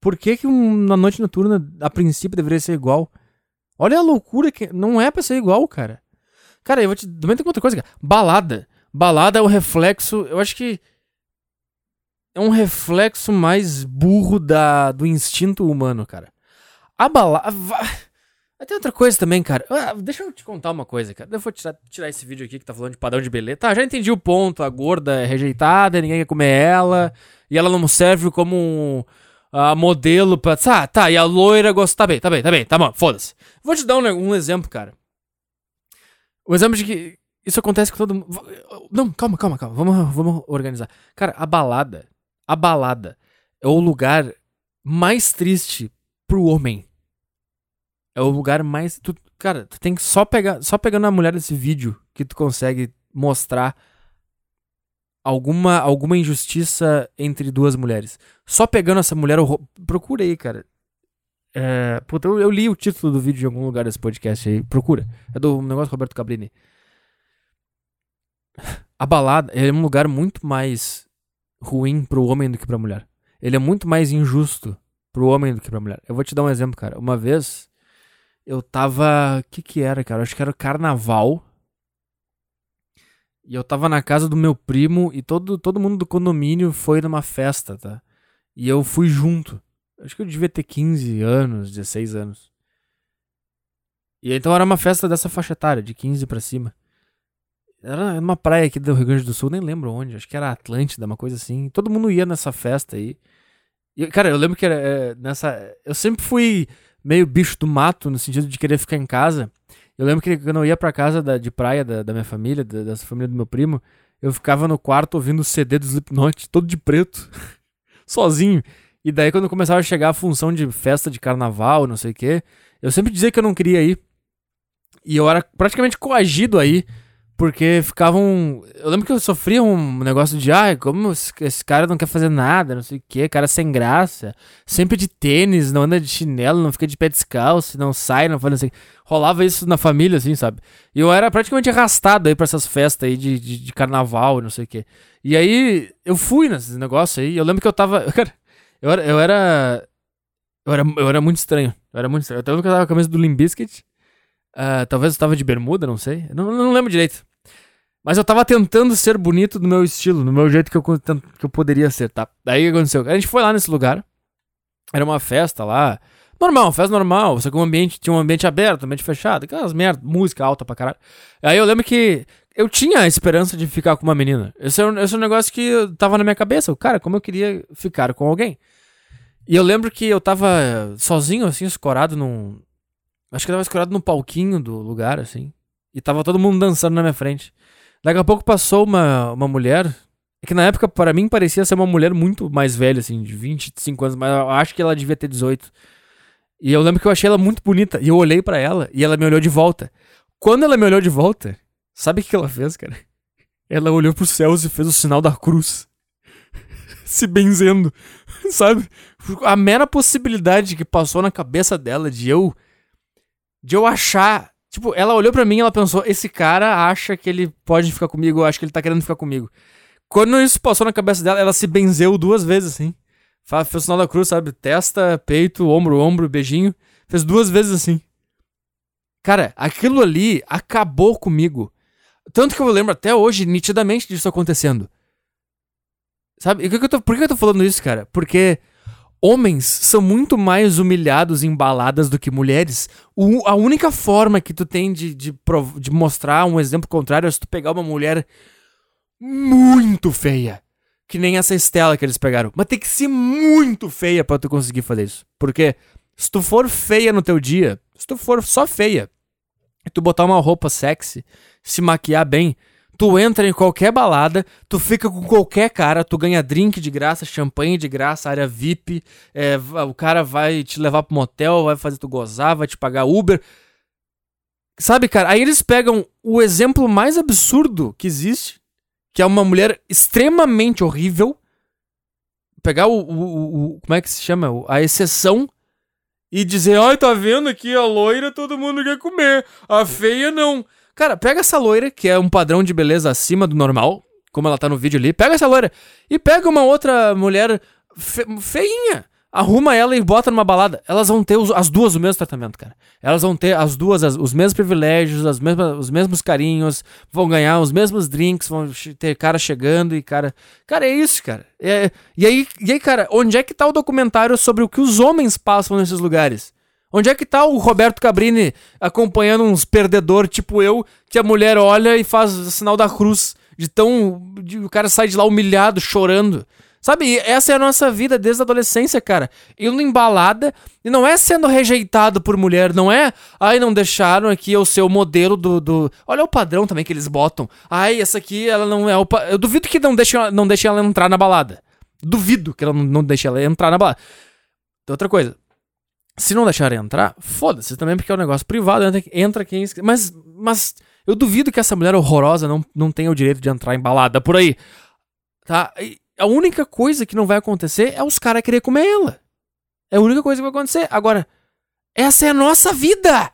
Por que, que uma noite noturna, a princípio, deveria ser igual? Olha a loucura que. Não é pra ser igual, cara. Cara, eu vou te. Também tem outra coisa, cara. Balada. Balada é o reflexo. Eu acho que. É um reflexo mais burro da, do instinto humano, cara. A balada. Tem outra coisa também, cara. Ah, deixa eu te contar uma coisa, cara. Eu vou tirar, tirar esse vídeo aqui que tá falando de padrão de beleza. Tá, já entendi o ponto. A gorda é rejeitada, ninguém quer comer ela. E ela não serve como um uh, modelo pra. Tá, tá, e a loira gosta. Tá bem, tá bem, tá bem, tá bom, foda-se. Vou te dar um, um exemplo, cara. O exemplo de que isso acontece com todo mundo. Não, calma, calma, calma. Vamos, vamos organizar. Cara, a balada. A balada é o lugar mais triste pro homem é o lugar mais. Tu, cara, tu tem que só pegar. Só pegando a mulher desse vídeo que tu consegue mostrar alguma, alguma injustiça entre duas mulheres. Só pegando essa mulher, eu procurei, cara. É, puta, eu, eu, li o título do vídeo em algum lugar desse podcast aí. Procura. É do negócio Roberto Cabrini. A balada é um lugar muito mais ruim pro homem do que pra mulher. Ele é muito mais injusto pro homem do que pra mulher. Eu vou te dar um exemplo, cara. Uma vez eu tava. O que que era, cara? Acho que era carnaval. E eu tava na casa do meu primo e todo, todo mundo do condomínio foi numa festa, tá? E eu fui junto. Acho que eu devia ter 15 anos, 16 anos. E então era uma festa dessa faixa etária, de 15 para cima. Era uma praia aqui do Rio Grande do Sul, nem lembro onde, acho que era Atlântida, uma coisa assim. Todo mundo ia nessa festa aí. E, cara, eu lembro que era é, nessa. Eu sempre fui meio bicho do mato, no sentido de querer ficar em casa. Eu lembro que quando eu ia pra casa da, de praia da, da minha família, da, dessa família do meu primo, eu ficava no quarto ouvindo o CD do Slipknot, todo de preto, sozinho. E daí quando começava a chegar a função de festa de carnaval, não sei o quê, eu sempre dizia que eu não queria ir. E eu era praticamente coagido aí porque ficavam. Eu lembro que eu sofria um negócio de, ah, como esse cara não quer fazer nada, não sei o que, cara sem graça. Sempre de tênis, não anda de chinelo, não fica de pé descalço, não sai, não faz sei. Rolava isso na família, assim, sabe? E eu era praticamente arrastado aí pra essas festas aí de, de, de carnaval, não sei o que. E aí eu fui nesses negócios aí. Eu lembro que eu tava. Cara, eu era. Eu era. Eu era, eu era muito estranho. Eu era muito estranho. Eu lembro que eu tava com a camisa do Limbiskit. Uh, talvez eu tava de bermuda, não sei. não, não lembro direito. Mas eu tava tentando ser bonito do meu estilo, no meu jeito que eu, que eu poderia ser, tá? Daí o que aconteceu? A gente foi lá nesse lugar. Era uma festa lá. Normal, festa normal. Só que um ambiente, tinha um ambiente aberto, um ambiente fechado. Aquelas merda, música alta pra caralho. Aí eu lembro que eu tinha a esperança de ficar com uma menina. Esse é, um, esse é um negócio que tava na minha cabeça. Cara, como eu queria ficar com alguém. E eu lembro que eu tava sozinho, assim, escorado num. Acho que eu tava escorado num palquinho do lugar, assim. E tava todo mundo dançando na minha frente. Daqui a pouco passou uma, uma mulher. É que na época, para mim, parecia ser uma mulher muito mais velha, assim, de 25 anos, mas eu acho que ela devia ter 18. E eu lembro que eu achei ela muito bonita. E eu olhei para ela e ela me olhou de volta. Quando ela me olhou de volta, sabe o que ela fez, cara? Ela olhou pros céus e fez o sinal da cruz. Se benzendo, sabe? A mera possibilidade que passou na cabeça dela de eu. De eu achar. Tipo, ela olhou para mim e ela pensou: esse cara acha que ele pode ficar comigo, eu acho que ele tá querendo ficar comigo. Quando isso passou na cabeça dela, ela se benzeu duas vezes, assim. Fez o sinal da cruz, sabe? Testa, peito, ombro, ombro, beijinho. Fez duas vezes assim. Cara, aquilo ali acabou comigo. Tanto que eu lembro até hoje, nitidamente, disso acontecendo. Sabe? E que que eu tô, por que eu tô falando isso, cara? Porque homens são muito mais humilhados em baladas do que mulheres. O, a única forma que tu tem de, de, de mostrar um exemplo contrário é se tu pegar uma mulher muito feia. Que nem essa Estela que eles pegaram. Mas tem que ser muito feia para tu conseguir fazer isso. Porque se tu for feia no teu dia, se tu for só feia, e tu botar uma roupa sexy, se maquiar bem, tu entra em qualquer balada, tu fica com qualquer cara, tu ganha drink de graça, champanhe de graça, área VIP, é, o cara vai te levar pro motel, vai fazer tu gozar, vai te pagar Uber. Sabe, cara? Aí eles pegam o exemplo mais absurdo que existe, que é uma mulher extremamente horrível, pegar o, o, o como é que se chama? A exceção e dizer, ai, tá vendo aqui a loira todo mundo quer comer, a feia não. Cara, pega essa loira, que é um padrão de beleza acima do normal, como ela tá no vídeo ali, pega essa loira e pega uma outra mulher fe feinha arruma ela e bota numa balada, elas vão ter os, as duas o mesmo tratamento, cara. Elas vão ter as duas as, os mesmos privilégios, as mesmas, os mesmos carinhos, vão ganhar os mesmos drinks, vão ter cara chegando e cara. Cara, é isso, cara. É, e, aí, e aí, cara, onde é que tá o documentário sobre o que os homens passam nesses lugares? Onde é que tá o Roberto Cabrini acompanhando uns perdedor tipo eu, que a mulher olha e faz o sinal da cruz? De tão. De, o cara sai de lá humilhado, chorando. Sabe, essa é a nossa vida desde a adolescência, cara. Indo embalada, e não é sendo rejeitado por mulher, não é, ai, não deixaram aqui o seu modelo do, do. Olha o padrão também que eles botam. Ai, essa aqui, ela não é o. Pa... Eu duvido que não deixem, não deixem ela entrar na balada. Duvido que ela não, não deixe ela entrar na balada. Outra coisa. Se não deixarem entrar, foda-se também, porque é um negócio privado, entra, quem. Mas, mas eu duvido que essa mulher horrorosa não, não tenha o direito de entrar em balada por aí. Tá? E, a única coisa que não vai acontecer é os caras querer comer ela. É a única coisa que vai acontecer. Agora, essa é a nossa vida.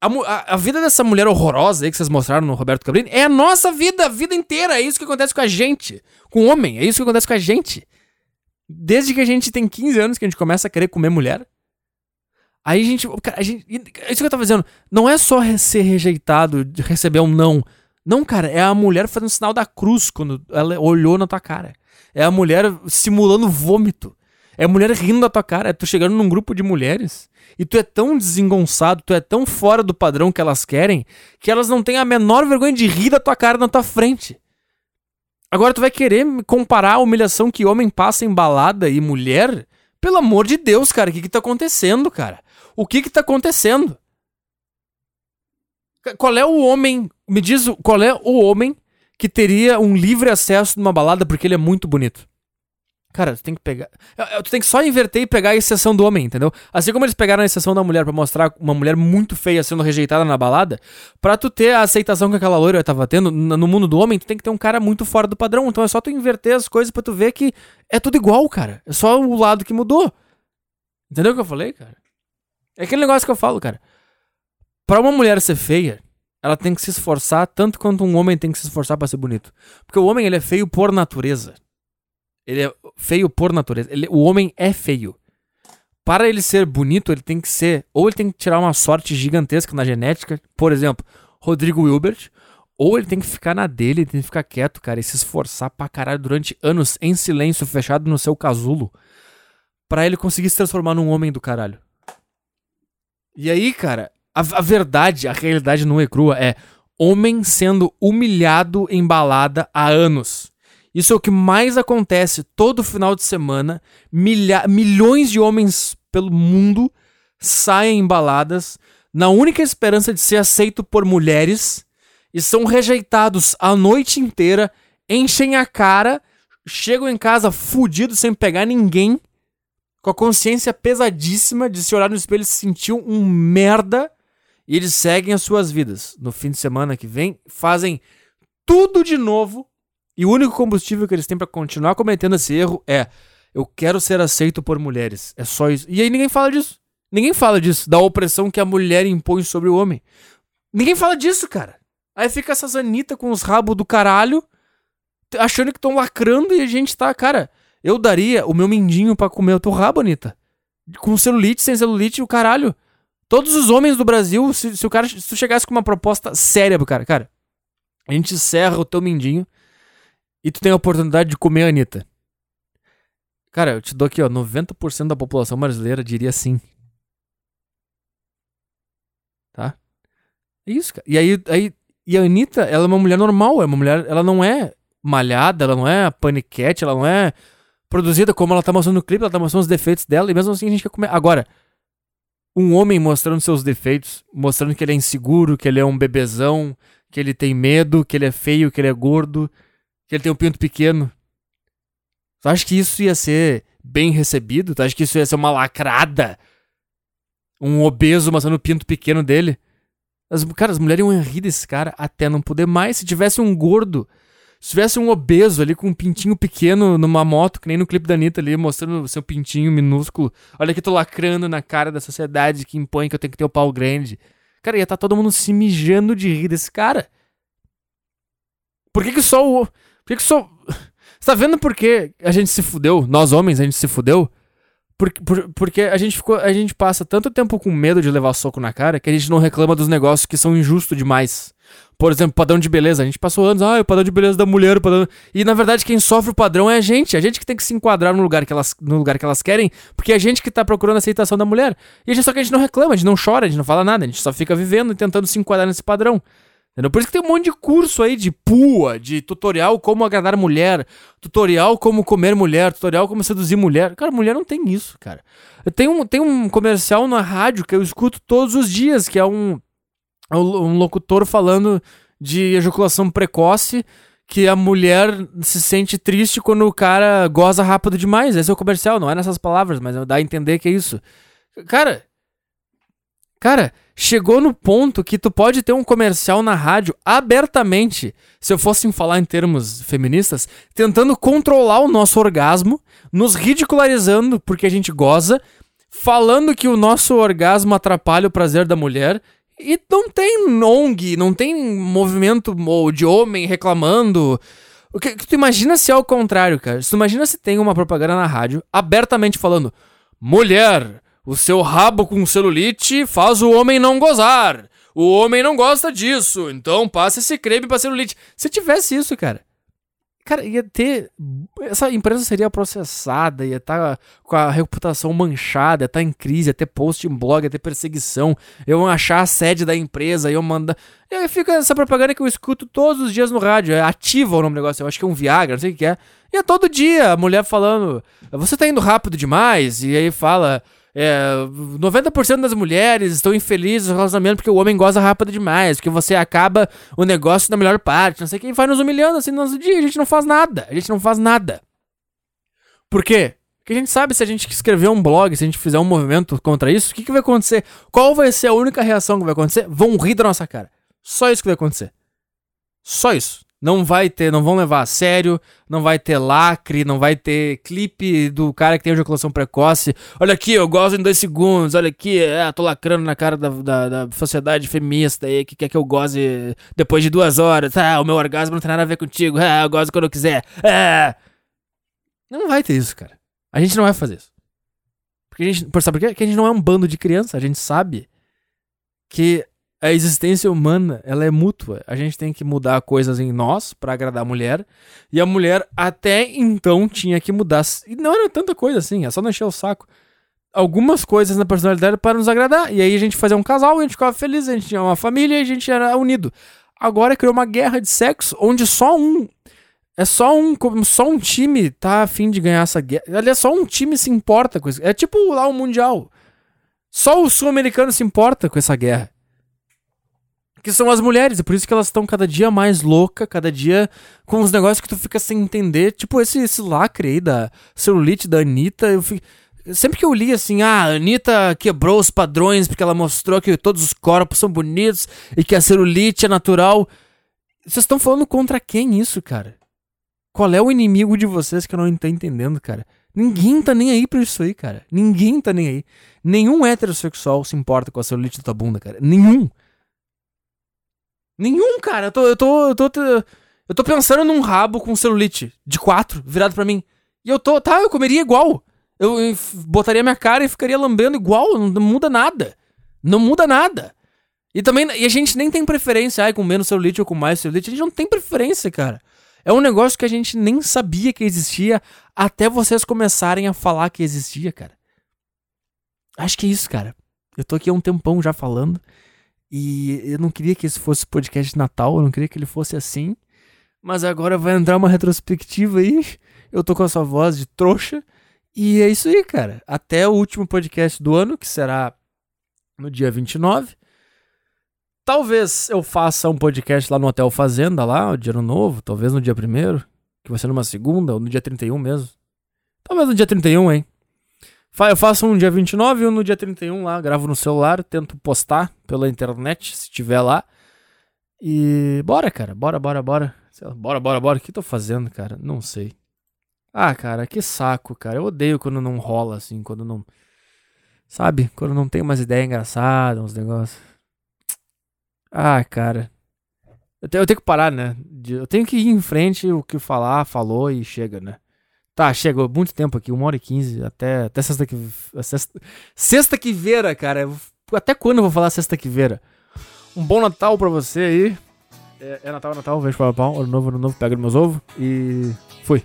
A, a, a, vida dessa mulher horrorosa aí que vocês mostraram no Roberto Cabrini é a nossa vida, a vida inteira. É isso que acontece com a gente. Com o homem, é isso que acontece com a gente. Desde que a gente tem 15 anos que a gente começa a querer comer mulher. Aí a gente. Cara, a gente é isso que eu tava dizendo. Não é só ser rejeitado, receber um não. Não, cara, é a mulher fazendo sinal da cruz quando ela olhou na tua cara. É a mulher simulando vômito. É a mulher rindo da tua cara. É tu chegando num grupo de mulheres e tu é tão desengonçado, tu é tão fora do padrão que elas querem, que elas não têm a menor vergonha de rir da tua cara na tua frente. Agora tu vai querer comparar a humilhação que homem passa em balada e mulher? Pelo amor de Deus, cara, o que que tá acontecendo, cara? O que que tá acontecendo? Qual é o homem, me diz qual é o homem que teria um livre acesso numa balada porque ele é muito bonito. Cara, tu tem que pegar. Tu tem que só inverter e pegar a exceção do homem, entendeu? Assim como eles pegaram a exceção da mulher para mostrar uma mulher muito feia sendo rejeitada na balada, pra tu ter a aceitação que aquela loira tava tendo no mundo do homem, tu tem que ter um cara muito fora do padrão. Então é só tu inverter as coisas pra tu ver que é tudo igual, cara. É só o lado que mudou. Entendeu o que eu falei, cara? É aquele negócio que eu falo, cara. Pra uma mulher ser feia, ela tem que se esforçar tanto quanto um homem tem que se esforçar para ser bonito. Porque o homem ele é feio por natureza. Ele é feio por natureza. Ele, o homem é feio. Para ele ser bonito, ele tem que ser. Ou ele tem que tirar uma sorte gigantesca na genética. Por exemplo, Rodrigo Wilbert. Ou ele tem que ficar na dele, ele tem que ficar quieto, cara, e se esforçar pra caralho durante anos em silêncio, fechado no seu casulo. para ele conseguir se transformar num homem do caralho. E aí, cara, a, a verdade, a realidade nua e crua é: homem sendo humilhado em balada há anos. Isso é o que mais acontece todo final de semana. Milha milhões de homens pelo mundo saem em baladas na única esperança de ser aceito por mulheres e são rejeitados a noite inteira, enchem a cara, chegam em casa fudidos sem pegar ninguém, com a consciência pesadíssima de se olhar no espelho e se sentir um merda, e eles seguem as suas vidas. No fim de semana que vem, fazem tudo de novo, e o único combustível que eles têm para continuar cometendo esse erro é: eu quero ser aceito por mulheres. É só isso. E aí ninguém fala disso. Ninguém fala disso, da opressão que a mulher impõe sobre o homem. Ninguém fala disso, cara. Aí fica essas Anitta com os rabos do caralho, achando que estão lacrando e a gente tá, cara. Eu daria o meu mindinho para comer o teu rabo, Anitta. Com celulite, sem celulite, o caralho. Todos os homens do Brasil, se, se o cara se tu chegasse com uma proposta séria pro cara, cara, a gente serra o teu mindinho e tu tem a oportunidade de comer a Anitta. Cara, eu te dou aqui, ó, 90% da população brasileira diria sim. Tá? É isso, cara. E aí, aí e a Anitta, ela é uma mulher normal, é uma mulher, ela não é malhada, ela não é paniquete, ela não é produzida como ela tá mostrando no clipe, ela tá mostrando os defeitos dela, e mesmo assim a gente quer comer. Agora, um homem mostrando seus defeitos, mostrando que ele é inseguro, que ele é um bebezão, que ele tem medo, que ele é feio, que ele é gordo, que ele tem um pinto pequeno. Tu acha que isso ia ser bem recebido? Tu acha que isso ia ser uma lacrada? Um obeso mostrando o pinto pequeno dele? As, cara, as mulheres iam rir desse cara até não poder mais. Se tivesse um gordo, se tivesse um obeso ali com um pintinho pequeno numa moto, que nem no clipe da Anitta ali, mostrando seu pintinho minúsculo. Olha que tô lacrando na cara da sociedade que impõe que eu tenho que ter o pau grande. Cara, ia tá todo mundo se mijando de rir desse cara. Por que que só o... Por que que só... Você tá vendo por que a gente se fudeu? Nós homens, a gente se fudeu? Por, por, porque a gente, ficou, a gente passa tanto tempo com medo de levar soco na cara que a gente não reclama dos negócios que são injustos demais. Por exemplo, padrão de beleza. A gente passou anos, ah, o padrão de beleza da mulher, o padrão... E na verdade quem sofre o padrão é a gente. A gente que tem que se enquadrar no lugar que elas, no lugar que elas querem, porque é a gente que tá procurando a aceitação da mulher. E a gente, só que a gente não reclama, a gente não chora, a gente não fala nada, a gente só fica vivendo e tentando se enquadrar nesse padrão. Entendeu? Por isso que tem um monte de curso aí de pua, de tutorial como agradar mulher, tutorial como comer mulher, tutorial como seduzir mulher. Cara, mulher não tem isso, cara. Tem um, tem um comercial na rádio que eu escuto todos os dias, que é um, um locutor falando de ejaculação precoce, que a mulher se sente triste quando o cara goza rápido demais. Esse é o comercial, não é nessas palavras, mas dá a entender que é isso. Cara, cara, chegou no ponto que tu pode ter um comercial na rádio abertamente, se eu fosse falar em termos feministas, tentando controlar o nosso orgasmo, nos ridicularizando porque a gente goza, falando que o nosso orgasmo atrapalha o prazer da mulher. E não tem ONG, não tem movimento de homem reclamando. O que, tu imagina se é o contrário, cara? Tu imagina se tem uma propaganda na rádio abertamente falando: mulher, o seu rabo com celulite faz o homem não gozar. O homem não gosta disso, então passe esse creme pra celulite. Se tivesse isso, cara, cara, ia ter. Essa empresa seria processada, ia estar tá com a reputação manchada, ia estar tá em crise, ia ter post em blog, ia ter perseguição, iam achar a sede da empresa, iam mandar. E aí fica essa propaganda que eu escuto todos os dias no rádio, é ativa o nome do negócio, eu acho que é um Viagra, não sei o que é. E é todo dia a mulher falando, você tá indo rápido demais, e aí fala. É, 90% das mulheres estão infelizes no relacionamento porque o homem goza rápido demais, porque você acaba o negócio na melhor parte, não sei quem vai nos humilhando assim no nosso dia, a gente não faz nada, a gente não faz nada. Por quê? Porque a gente sabe se a gente escrever um blog, se a gente fizer um movimento contra isso, o que, que vai acontecer? Qual vai ser a única reação que vai acontecer? Vão rir da nossa cara. Só isso que vai acontecer. Só isso. Não vai ter, não vão levar a sério, não vai ter lacre, não vai ter clipe do cara que tem ejaculação precoce. Olha aqui, eu gosto em dois segundos, olha aqui, é, tô lacrando na cara da, da, da, sociedade feminista aí que quer que eu goze depois de duas horas. Ah, o meu orgasmo não tem nada a ver contigo, ah, eu gozo quando eu quiser. Ah. Não vai ter isso, cara. A gente não vai fazer isso. Porque a gente, por quê? Porque a gente não é um bando de criança, a gente sabe que a existência humana, ela é mútua. A gente tem que mudar coisas em nós para agradar a mulher. E a mulher até então tinha que mudar. E não era tanta coisa assim, é só não encher o saco. Algumas coisas na personalidade para nos agradar. E aí a gente fazia um casal, a gente ficava feliz, a gente tinha uma família e a gente era unido. agora criou uma guerra de sexo onde só um. É só um. Só um time tá afim de ganhar essa guerra. Aliás, só um time se importa com isso. É tipo lá o Mundial. Só o sul-americano se importa com essa guerra. Que são as mulheres, e por isso que elas estão cada dia mais louca, cada dia com uns negócios que tu fica sem entender. Tipo esse, esse lacre aí da celulite da Anitta. Eu fico... Sempre que eu li assim, ah, a Anitta quebrou os padrões porque ela mostrou que todos os corpos são bonitos e que a celulite é natural. Vocês estão falando contra quem isso, cara? Qual é o inimigo de vocês que eu não tô entendendo, cara? Ninguém tá nem aí pra isso aí, cara. Ninguém tá nem aí. Nenhum heterossexual se importa com a celulite da tua bunda, cara. Nenhum. Nenhum, cara. Eu tô, eu tô, eu tô, eu tô pensando num rabo com celulite de quatro virado para mim. E eu tô, tá, eu comeria igual. Eu, botaria minha cara e ficaria lambendo igual, não, não, muda nada. Não muda nada. E também, e a gente nem tem preferência, ai, com menos celulite ou com mais celulite, a gente não tem preferência, cara. É um negócio que a gente nem sabia que existia até vocês começarem a falar que existia, cara. Acho que é isso, cara. Eu tô aqui há um tempão já falando. E eu não queria que esse fosse podcast de Natal, eu não queria que ele fosse assim. Mas agora vai entrar uma retrospectiva aí. Eu tô com essa voz de trouxa. E é isso aí, cara. Até o último podcast do ano, que será no dia 29. Talvez eu faça um podcast lá no Hotel Fazenda, lá, o dia novo. Talvez no dia 1 que vai ser numa segunda, ou no dia 31 mesmo. Talvez no dia 31, hein? Eu faço um dia 29 e um no dia 31 lá, gravo no celular, tento postar pela internet, se tiver lá. E bora, cara, bora, bora, bora. Bora, bora, bora. O que tô fazendo, cara? Não sei. Ah, cara, que saco, cara. Eu odeio quando não rola assim, quando não. Sabe? Quando não tem umas ideias engraçadas, uns negócios. Ah, cara. Eu tenho, eu tenho que parar, né? Eu tenho que ir em frente, o que falar, falou e chega, né? Tá, chegou muito tempo aqui, uma hora e quinze, até, até sexta que... Sexta, sexta que veira, cara. Até quando eu vou falar sexta que veira? Um bom Natal pra você aí. É, é Natal, Natal, vejo para pau, ano novo, ano novo, pega meus ovos e fui.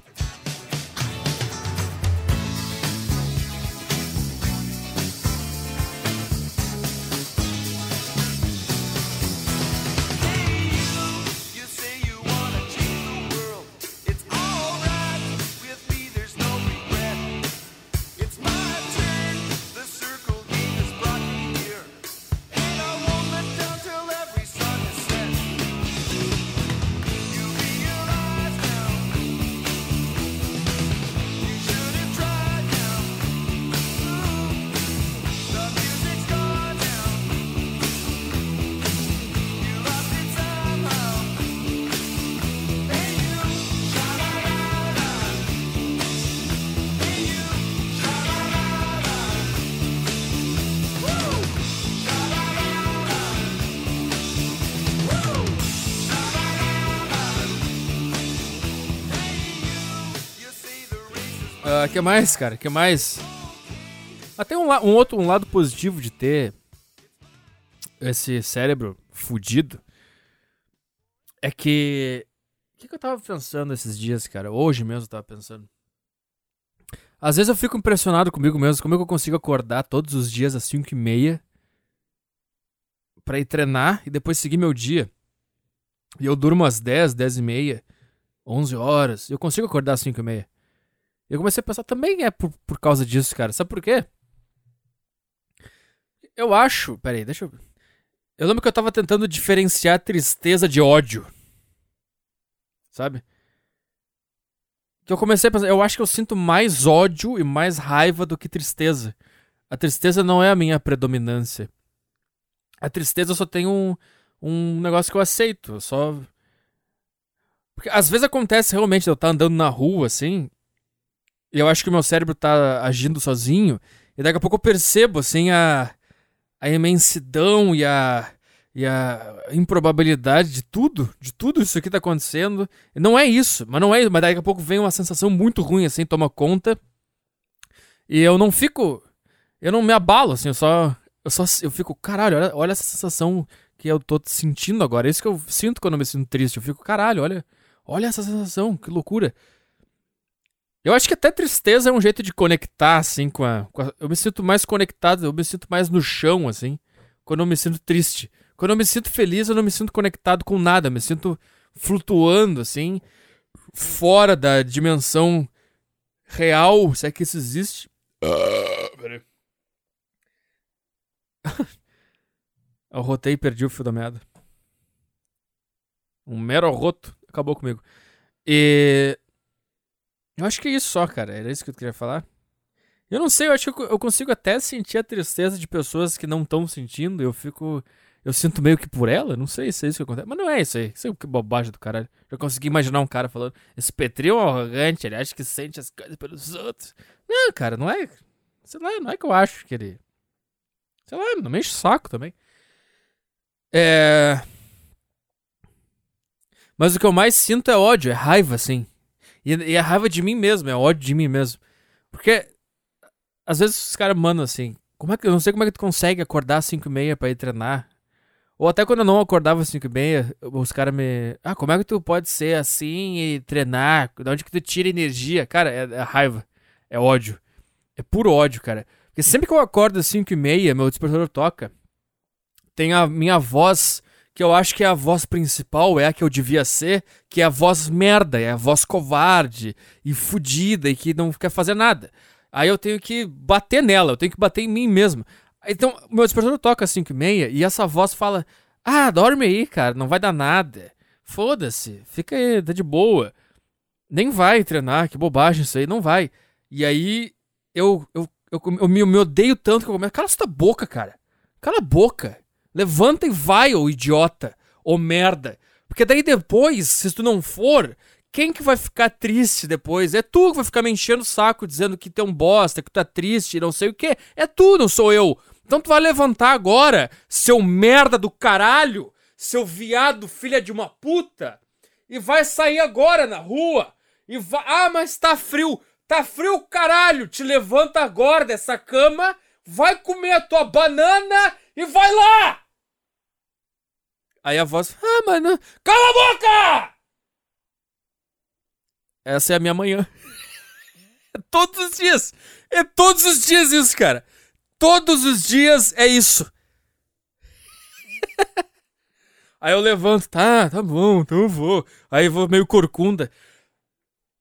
Mais, cara? que mais? Até um, um, outro um lado positivo de ter esse cérebro fudido é que. O que, que eu tava pensando esses dias, cara? Hoje mesmo eu tava pensando. Às vezes eu fico impressionado comigo mesmo, como é que eu consigo acordar todos os dias às 5 e meia pra ir treinar e depois seguir meu dia. E eu durmo às 10, 10 e meia, 11 horas. Eu consigo acordar às 5 e meia. Eu comecei a pensar também é por, por causa disso, cara. Sabe por quê? Eu acho. Pera aí, deixa eu. Eu lembro que eu tava tentando diferenciar tristeza de ódio. Sabe? Que eu comecei a pensar. Eu acho que eu sinto mais ódio e mais raiva do que tristeza. A tristeza não é a minha predominância. A tristeza só tem um, um negócio que eu aceito. Eu só. Porque às vezes acontece realmente eu estar tá andando na rua assim eu acho que o meu cérebro tá agindo sozinho. E daqui a pouco eu percebo, assim, a, a imensidão e a, e a improbabilidade de tudo, de tudo isso que tá acontecendo. E não é isso, mas não é Mas daqui a pouco vem uma sensação muito ruim, assim, toma conta. E eu não fico. Eu não me abalo, assim, eu só. Eu só. Eu fico, caralho, olha, olha essa sensação que eu tô sentindo agora. É isso que eu sinto quando eu me sinto triste. Eu fico, caralho, olha. Olha essa sensação, que loucura. Eu acho que até tristeza é um jeito de conectar, assim, com a, com a, Eu me sinto mais conectado, eu me sinto mais no chão, assim, quando eu me sinto triste. Quando eu me sinto feliz, eu não me sinto conectado com nada. Eu me sinto flutuando, assim, fora da dimensão real, se é que isso existe. Uh, peraí. eu rotei e perdi o fio da meada. Um mero roto acabou comigo. E. Eu acho que é isso só, cara. Era isso que eu queria falar. Eu não sei, eu acho que eu consigo até sentir a tristeza de pessoas que não estão sentindo. Eu fico. Eu sinto meio que por ela. Não sei se é isso que acontece. Mas não é isso aí. Isso é que bobagem do caralho. Já consegui imaginar um cara falando. Esse Petri é um arrogante, ele acha que sente as coisas pelos outros. Não, cara, não é. Sei lá, não é que eu acho que ele. Sei lá, não me enche o saco também. É. Mas o que eu mais sinto é ódio, é raiva, assim. E, e é raiva de mim mesmo, é ódio de mim mesmo. Porque às vezes os caras mandam assim, como é que eu não sei como é que tu consegue acordar às 5 e meia pra ir treinar. Ou até quando eu não acordava às 5 e meia, os caras me. Ah, como é que tu pode ser assim e treinar? De onde que tu tira energia? Cara, é, é raiva. É ódio. É puro ódio, cara. Porque sempre que eu acordo às 5 e meia, meu despertador toca. Tem a minha voz que eu acho que é a voz principal, é a que eu devia ser, que é a voz merda, é a voz covarde e fudida e que não quer fazer nada. Aí eu tenho que bater nela, eu tenho que bater em mim mesmo. Então, meu despertador toca às 5 e meia e essa voz fala: Ah, dorme aí, cara, não vai dar nada. Foda-se, fica aí, tá de boa. Nem vai treinar, que bobagem isso aí, não vai. E aí eu, eu, eu, eu, eu me, me odeio tanto que eu começo. Cala essa boca, cara. Cala a boca. Levanta e vai, ô idiota, ô merda. Porque daí depois, se tu não for, quem que vai ficar triste depois? É tu que vai ficar me enchendo o saco dizendo que tu é um bosta, que tu tá triste, não sei o que. É tu, não sou eu. Então tu vai levantar agora, seu merda do caralho, seu viado filha de uma puta, e vai sair agora na rua. E vai. Ah, mas tá frio. Tá frio, caralho. Te levanta agora dessa cama, vai comer a tua banana e vai lá! Aí a voz, ah, mano, cala a boca! Essa é a minha manhã. é todos os dias. É todos os dias isso, cara. Todos os dias é isso. Aí eu levanto, tá, tá bom, então eu vou. Aí eu vou meio corcunda.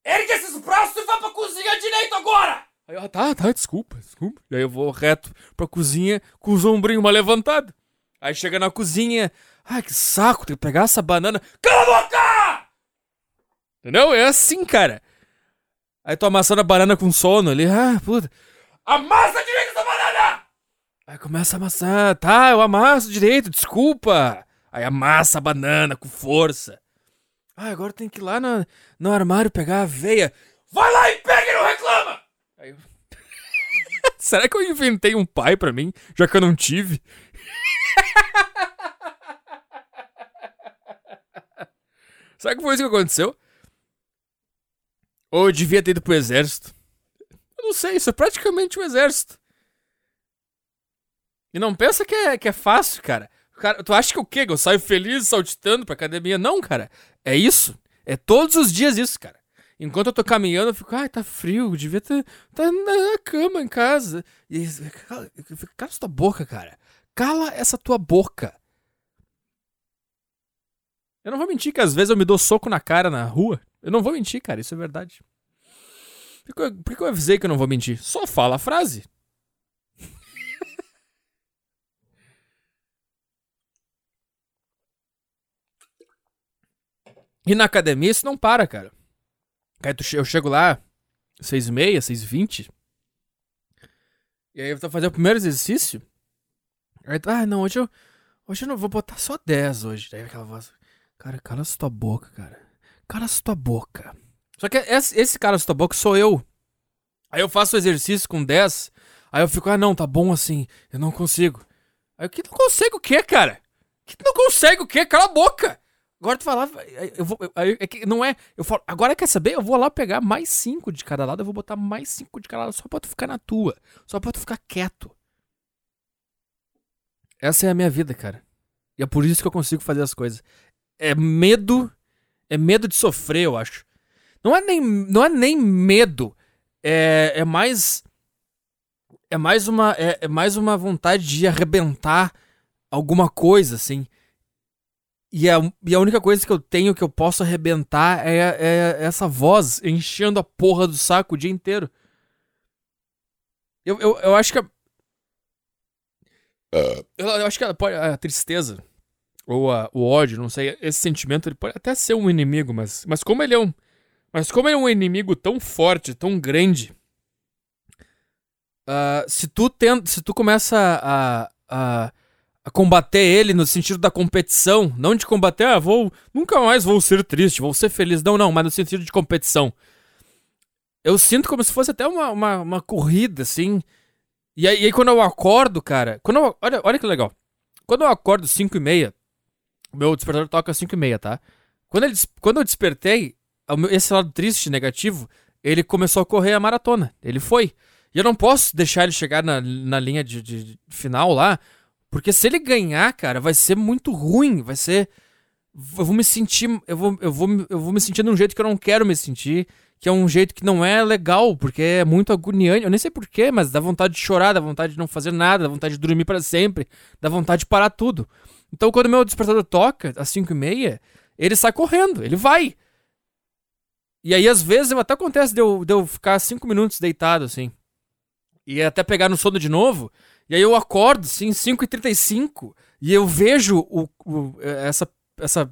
Ergue esses braços e vá pra cozinha direito agora! Aí eu, tá, tá, desculpa, desculpa. E aí eu vou reto pra cozinha com os ombrinhos mal levantados. Aí chega na cozinha, Ai, que saco, tem que pegar essa banana. Cala a boca! Entendeu? É assim, cara. Aí tô amassando a banana com sono ali. Ah, puta. Amassa direito essa banana! Aí começa a amassar. Tá, eu amasso direito, desculpa. Aí amassa a banana com força. Ah, agora tem que ir lá no, no armário pegar a aveia. Vai lá e pega e não reclama! Aí. Será que eu inventei um pai pra mim, já que eu não tive? Sabe que foi isso que aconteceu? Ou eu devia ter ido pro exército? Eu não sei, isso é praticamente um exército. E não pensa que é, que é fácil, cara. cara. Tu acha que o quê? Que eu saio feliz saltitando pra academia? Não, cara. É isso. É todos os dias isso, cara. Enquanto eu tô caminhando, eu fico, ai, tá frio, devia estar tá na cama em casa. E cala, cala essa tua boca, cara. Cala essa tua boca. Eu não vou mentir que às vezes eu me dou soco na cara na rua. Eu não vou mentir, cara, isso é verdade. Por que, eu, por que eu avisei que eu não vou mentir? Só fala a frase. e na academia isso não para, cara. Aí eu chego lá, seis e meia, seis e vinte. E aí eu vou fazer o primeiro exercício. Aí, ah, não, hoje eu, hoje eu não vou botar só 10 hoje. Daí aquela voz, Cara, cala tua boca, cara. Cala tua boca. Só que esse, esse cala tua boca sou eu. Aí eu faço o exercício com 10. Aí eu fico, ah, não, tá bom assim. Eu não consigo. Aí que não consegue o quê, cara? Que não consegue o quê? Cala a boca! Agora tu falar, eu vou, é que não é, eu falo, agora quer saber? Eu vou lá pegar mais cinco de cada lado, eu vou botar mais cinco de cada lado só pra tu ficar na tua, só pra tu ficar quieto. Essa é a minha vida, cara. E é por isso que eu consigo fazer as coisas é medo. É medo de sofrer, eu acho. Não é nem, não é nem medo. É, é mais. É mais uma. É, é mais uma vontade de arrebentar alguma coisa, assim. E a, e a única coisa que eu tenho que eu posso arrebentar é, é essa voz enchendo a porra do saco o dia inteiro. Eu, eu, eu acho que. A, eu, eu acho que a, a tristeza ou a, o ódio, não sei, esse sentimento ele pode até ser um inimigo, mas, mas como ele é um. Mas como ele é um inimigo tão forte, tão grande, uh, se tu tenta, se tu começa a, a, a, combater ele no sentido da competição, não de combater, ah, vou, nunca mais vou ser triste, vou ser feliz, não, não, mas no sentido de competição. Eu sinto como se fosse até uma, uma, uma corrida, assim. E aí, e aí, quando eu acordo, cara, quando eu, olha, olha que legal. Quando eu acordo 5 e meia, o meu despertador toca 5 e meia, tá? Quando, ele, quando eu despertei, esse lado triste, negativo, ele começou a correr a maratona. Ele foi. E eu não posso deixar ele chegar na, na linha de, de, final lá, porque se ele ganhar, cara, vai ser muito ruim. Vai ser. Eu vou me sentir. Eu vou, eu vou, eu vou me sentir de um jeito que eu não quero me sentir. Que é um jeito que não é legal, porque é muito agoniante. Eu nem sei porquê, mas dá vontade de chorar, dá vontade de não fazer nada, dá vontade de dormir para sempre, dá vontade de parar tudo. Então, quando meu despertador toca, às 5 e meia, ele sai correndo, ele vai. E aí, às vezes, até acontece de eu, de eu ficar 5 minutos deitado, assim. E até pegar no sono de novo. E aí eu acordo, assim, 5h35, e eu vejo o, o, essa, essa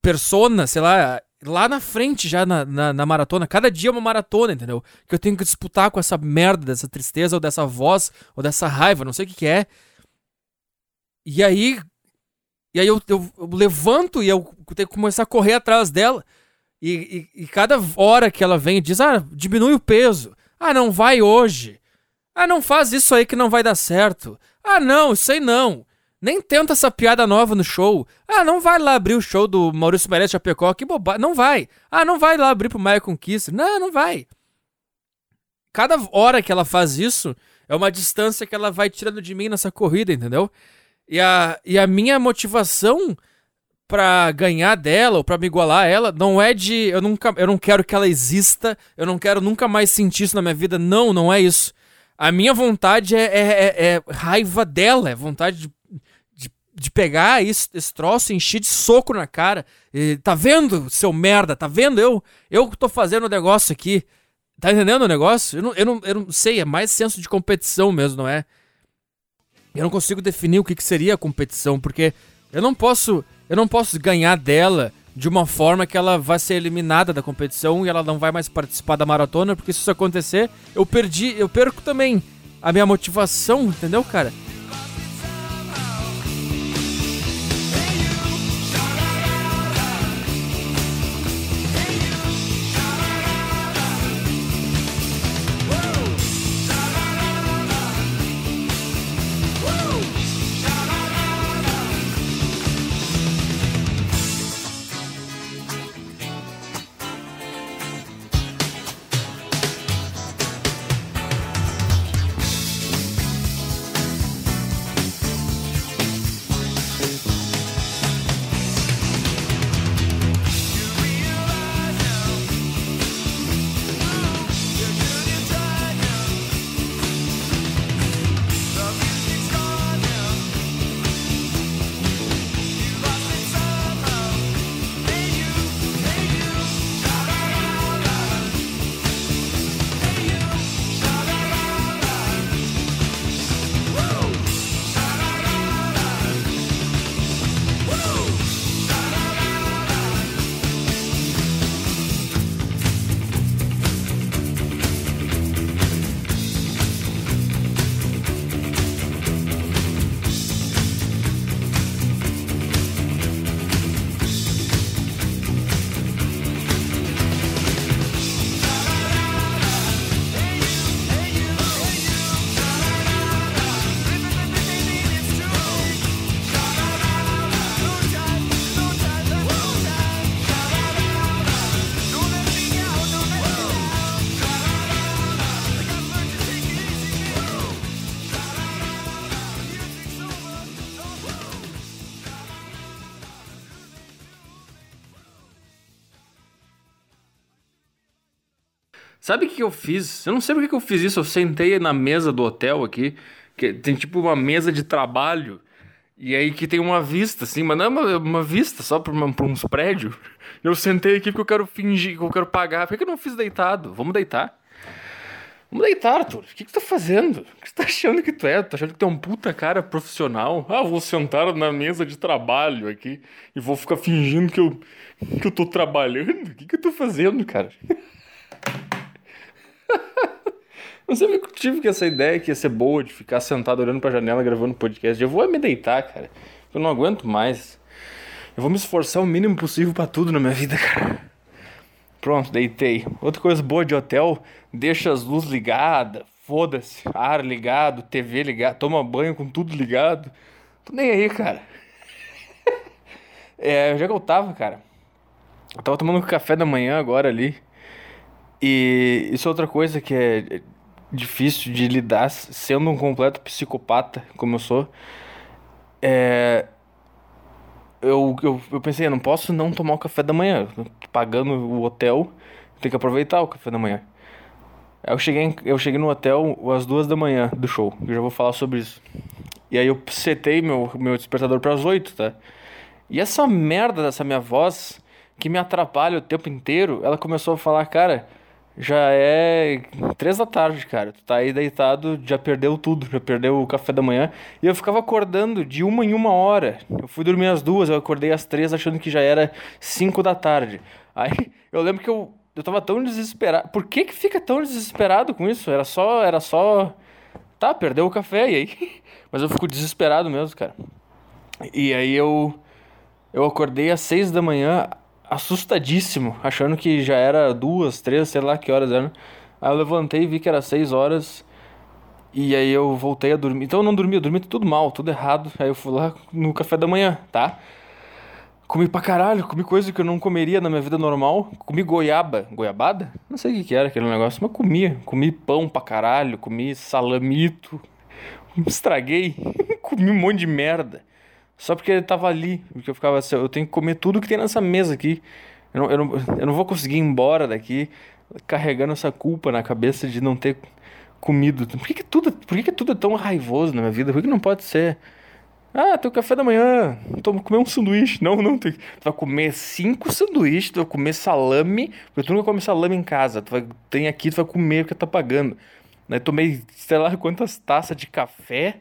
persona, sei lá, lá na frente já na, na, na, maratona. Cada dia é uma maratona, entendeu? Que eu tenho que disputar com essa merda, dessa tristeza, ou dessa voz, ou dessa raiva, não sei o que, que é. E aí, e aí eu, eu, eu, levanto e eu tenho que começar a correr atrás dela. E, e, e, cada hora que ela vem diz: Ah, diminui o peso. Ah, não vai hoje. Ah, não faz isso aí que não vai dar certo. Ah, não, isso aí não. Nem tenta essa piada nova no show. Ah, não vai lá abrir o show do Maurício Meirelles Chapecó, que bobagem. Não vai. Ah, não vai lá abrir pro Michael Conquista. Não, não vai. Cada hora que ela faz isso, é uma distância que ela vai tirando de mim nessa corrida, entendeu? E a, e a minha motivação para ganhar dela ou para me igualar a ela não é de eu nunca eu não quero que ela exista, eu não quero nunca mais sentir isso na minha vida. Não, não é isso. A minha vontade é, é, é, é raiva dela, é vontade de, de, de pegar esse, esse troço e encher de soco na cara. E, tá vendo, seu merda? Tá vendo? Eu eu tô fazendo o negócio aqui. Tá entendendo o negócio? Eu não, eu, não, eu não sei, é mais senso de competição mesmo, não é? Eu não consigo definir o que, que seria a competição, porque eu não posso, eu não posso ganhar dela de uma forma que ela vai ser eliminada da competição e ela não vai mais participar da maratona, porque se isso acontecer, eu perdi, eu perco também a minha motivação, entendeu, cara? Sabe o que eu fiz? Eu não sei por que eu fiz isso. Eu sentei na mesa do hotel aqui, que tem tipo uma mesa de trabalho. E aí que tem uma vista, assim, mas não é uma, uma vista só pra, uma, pra uns prédios. Eu sentei aqui porque eu quero fingir, que eu quero pagar. Por que eu não fiz deitado? Vamos deitar. Vamos deitar, Arthur. O que, que tu tá fazendo? O que tu tá achando que tu é? Tu tá achando que tu é um puta cara profissional? Ah, vou sentar na mesa de trabalho aqui e vou ficar fingindo que eu, que eu tô trabalhando? O que, que eu tô fazendo, cara? Não sei porque eu tive que essa ideia que ia ser boa de ficar sentado olhando pra janela gravando podcast. Eu vou me deitar, cara. Eu não aguento mais. Eu vou me esforçar o mínimo possível para tudo na minha vida, cara. Pronto, deitei. Outra coisa boa de hotel, deixa as luzes ligadas, foda-se, ar ligado, TV ligado, toma banho com tudo ligado. Tô nem aí, cara. é, já que eu tava, cara. Eu tava tomando café da manhã agora ali. E isso é outra coisa que é difícil de lidar sendo um completo psicopata, como eu sou. É, eu, eu, eu pensei, eu não posso não tomar o café da manhã. Pagando o hotel, tem que aproveitar o café da manhã. Aí eu cheguei, eu cheguei no hotel às duas da manhã do show. Eu já vou falar sobre isso. E aí eu setei meu, meu despertador para as oito, tá? E essa merda dessa minha voz, que me atrapalha o tempo inteiro, ela começou a falar, cara já é três da tarde, cara. Tu tá aí deitado, já perdeu tudo, já perdeu o café da manhã. E eu ficava acordando de uma em uma hora. Eu fui dormir às duas, eu acordei às três achando que já era cinco da tarde. Aí eu lembro que eu, eu tava tão desesperado. Por que que fica tão desesperado com isso? Era só, era só... Tá, perdeu o café, e aí? Mas eu fico desesperado mesmo, cara. E aí eu... Eu acordei às seis da manhã, assustadíssimo, achando que já era duas, três, sei lá que horas eram. Aí eu levantei e vi que era seis horas. E aí eu voltei a dormir. Então eu não dormi, eu dormi tudo mal, tudo errado. Aí eu fui lá no café da manhã, tá? Comi pra caralho, comi coisa que eu não comeria na minha vida normal. Comi goiaba. Goiabada? Não sei o que, que era aquele negócio, mas comia. Comi pão pra caralho, comi salamito. Estraguei. comi um monte de merda. Só porque ele tava ali. Porque eu ficava assim, eu tenho que comer tudo que tem nessa mesa aqui. Eu não, eu não, eu não vou conseguir ir embora daqui carregando essa culpa na cabeça de não ter comido. Por que, que tudo, por que, que tudo é tão raivoso na minha vida? Por que, que não pode ser? Ah, teu café da manhã, tô comer um sanduíche. Não, não, tu, tu vai comer cinco sanduíches, tu vai comer salame, porque tu nunca come salame em casa. Tu vai, tem aqui, tu vai comer porque tá pagando. Aí tomei, sei lá, quantas taças de café.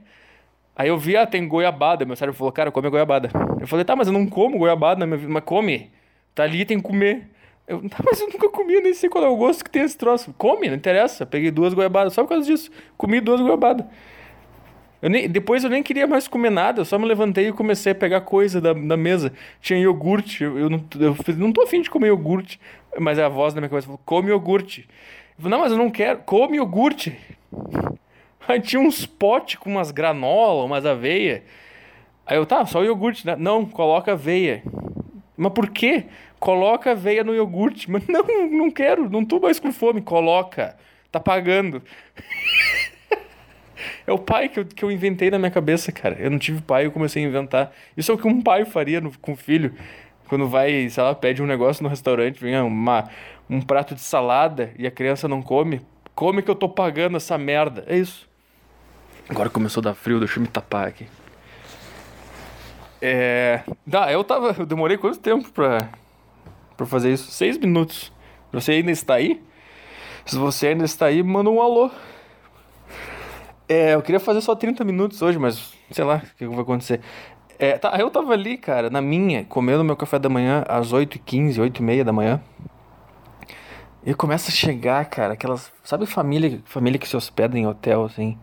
Aí eu vi, ah, tem goiabada. Meu cérebro falou, cara, come goiabada. Eu falei, tá, mas eu não como goiabada na minha vida. Mas come. Tá ali, tem que comer. Eu, tá, mas eu nunca comi, nem sei qual é o gosto que tem esse troço. Come, não interessa. Peguei duas goiabadas, só por causa disso. Comi duas goiabadas. Eu nem, depois eu nem queria mais comer nada, eu só me levantei e comecei a pegar coisa da, da mesa. Tinha iogurte, eu, eu, não, eu não tô afim de comer iogurte. Mas a voz da minha cabeça falou, come iogurte. Eu falei, não, mas eu não quero, come iogurte. Aí tinha uns potes com umas granola, umas aveia. Aí eu, tá, só iogurte, né? Não, coloca aveia. Mas por quê? Coloca aveia no iogurte. Mas não, não quero, não tô mais com fome. Coloca, tá pagando. é o pai que eu, que eu inventei na minha cabeça, cara. Eu não tive pai, eu comecei a inventar. Isso é o que um pai faria no, com o filho. Quando vai, sei lá, pede um negócio no restaurante, vem uma, um prato de salada e a criança não come. Come que eu tô pagando essa merda. É isso. Agora começou a dar frio, deixa eu me tapar aqui. É. Dá, eu tava. Eu demorei quanto tempo pra, pra fazer isso? Seis minutos. Você ainda está aí? Se você ainda está aí, manda um alô. É, eu queria fazer só 30 minutos hoje, mas sei lá o que vai acontecer. É, tá, eu tava ali, cara, na minha, comendo meu café da manhã às 8h15, 8h30 da manhã. E começa a chegar, cara, aquelas. Sabe família, família que se hospeda em hotel, assim?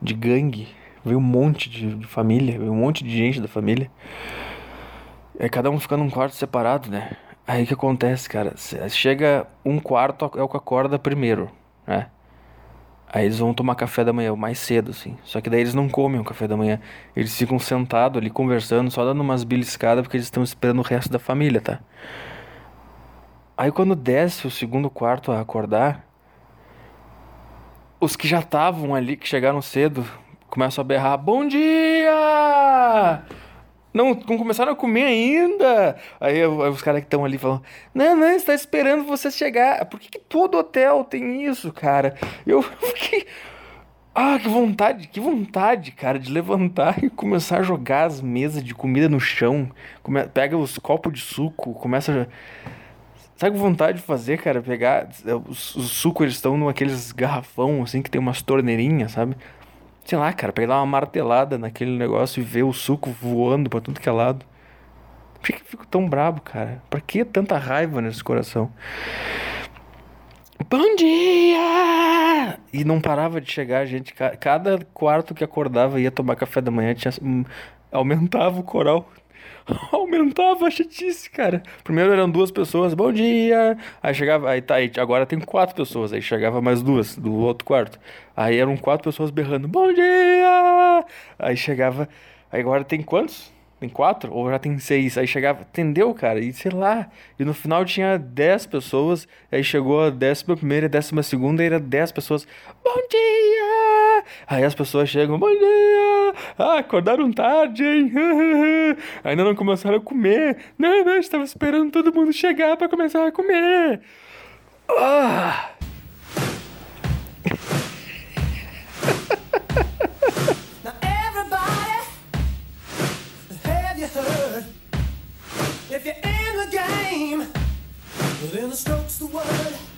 De gangue. Veio um monte de, família, veio um monte de gente da família. É cada um ficando num quarto separado, né? Aí que acontece, cara? Chega um quarto é o que acorda primeiro, né? Aí eles vão tomar café da manhã, mais cedo, assim. Só que daí eles não comem o café da manhã. Eles ficam sentados ali conversando, só dando umas beliscadas, porque eles estão esperando o resto da família, tá? Aí quando desce o segundo quarto a acordar, os que já estavam ali, que chegaram cedo, começam a berrar: Bom dia! Não, não começaram a comer ainda. Aí, aí os caras que estão ali falam: Não, não, está esperando você chegar. Por que, que todo hotel tem isso, cara? Eu fiquei. Ah, que vontade, que vontade, cara, de levantar e começar a jogar as mesas de comida no chão. Come... Pega os copos de suco, começa a. Sabe que vontade de fazer, cara? Pegar. Os, os sucos, eles estão naqueles garrafão, assim, que tem umas torneirinhas, sabe? Sei lá, cara, pegar uma martelada naquele negócio e ver o suco voando pra tudo que é lado. Por que eu fico tão brabo, cara? Pra que tanta raiva nesse coração? Bom dia! E não parava de chegar gente. Cada quarto que acordava ia tomar café da manhã tinha, hum, aumentava o coral. aumentava a chatice, cara. Primeiro eram duas pessoas, bom dia. Aí chegava, aí tá, aí agora tem quatro pessoas. Aí chegava mais duas do outro quarto. Aí eram quatro pessoas berrando, bom dia! Aí chegava, aí agora tem quantos? Tem quatro? Ou já tem seis? Aí chegava, entendeu, cara? E sei lá. E no final tinha dez pessoas. Aí chegou a décima primeira a décima segunda e era dez pessoas. Bom dia! Aí as pessoas chegam, bom dia! Ah, acordaram tarde, hein? Ainda não começaram a comer. Não, não, estava esperando todo mundo chegar para começar a comer. Ah! If you're in the game, then the stroke's the word.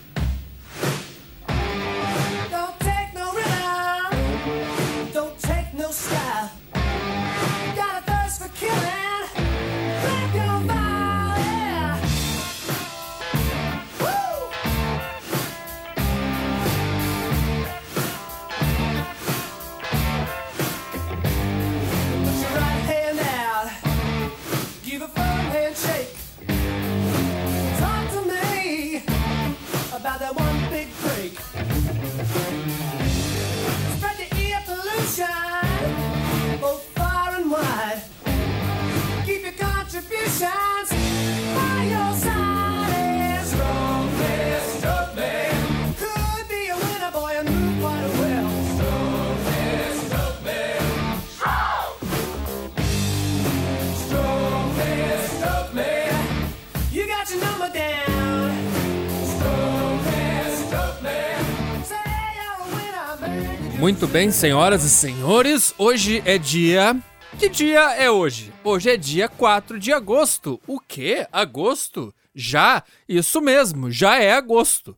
Muito bem, senhoras e senhores, hoje é dia. Que dia é hoje? Hoje é dia 4 de agosto. O quê? Agosto? Já? Isso mesmo, já é agosto.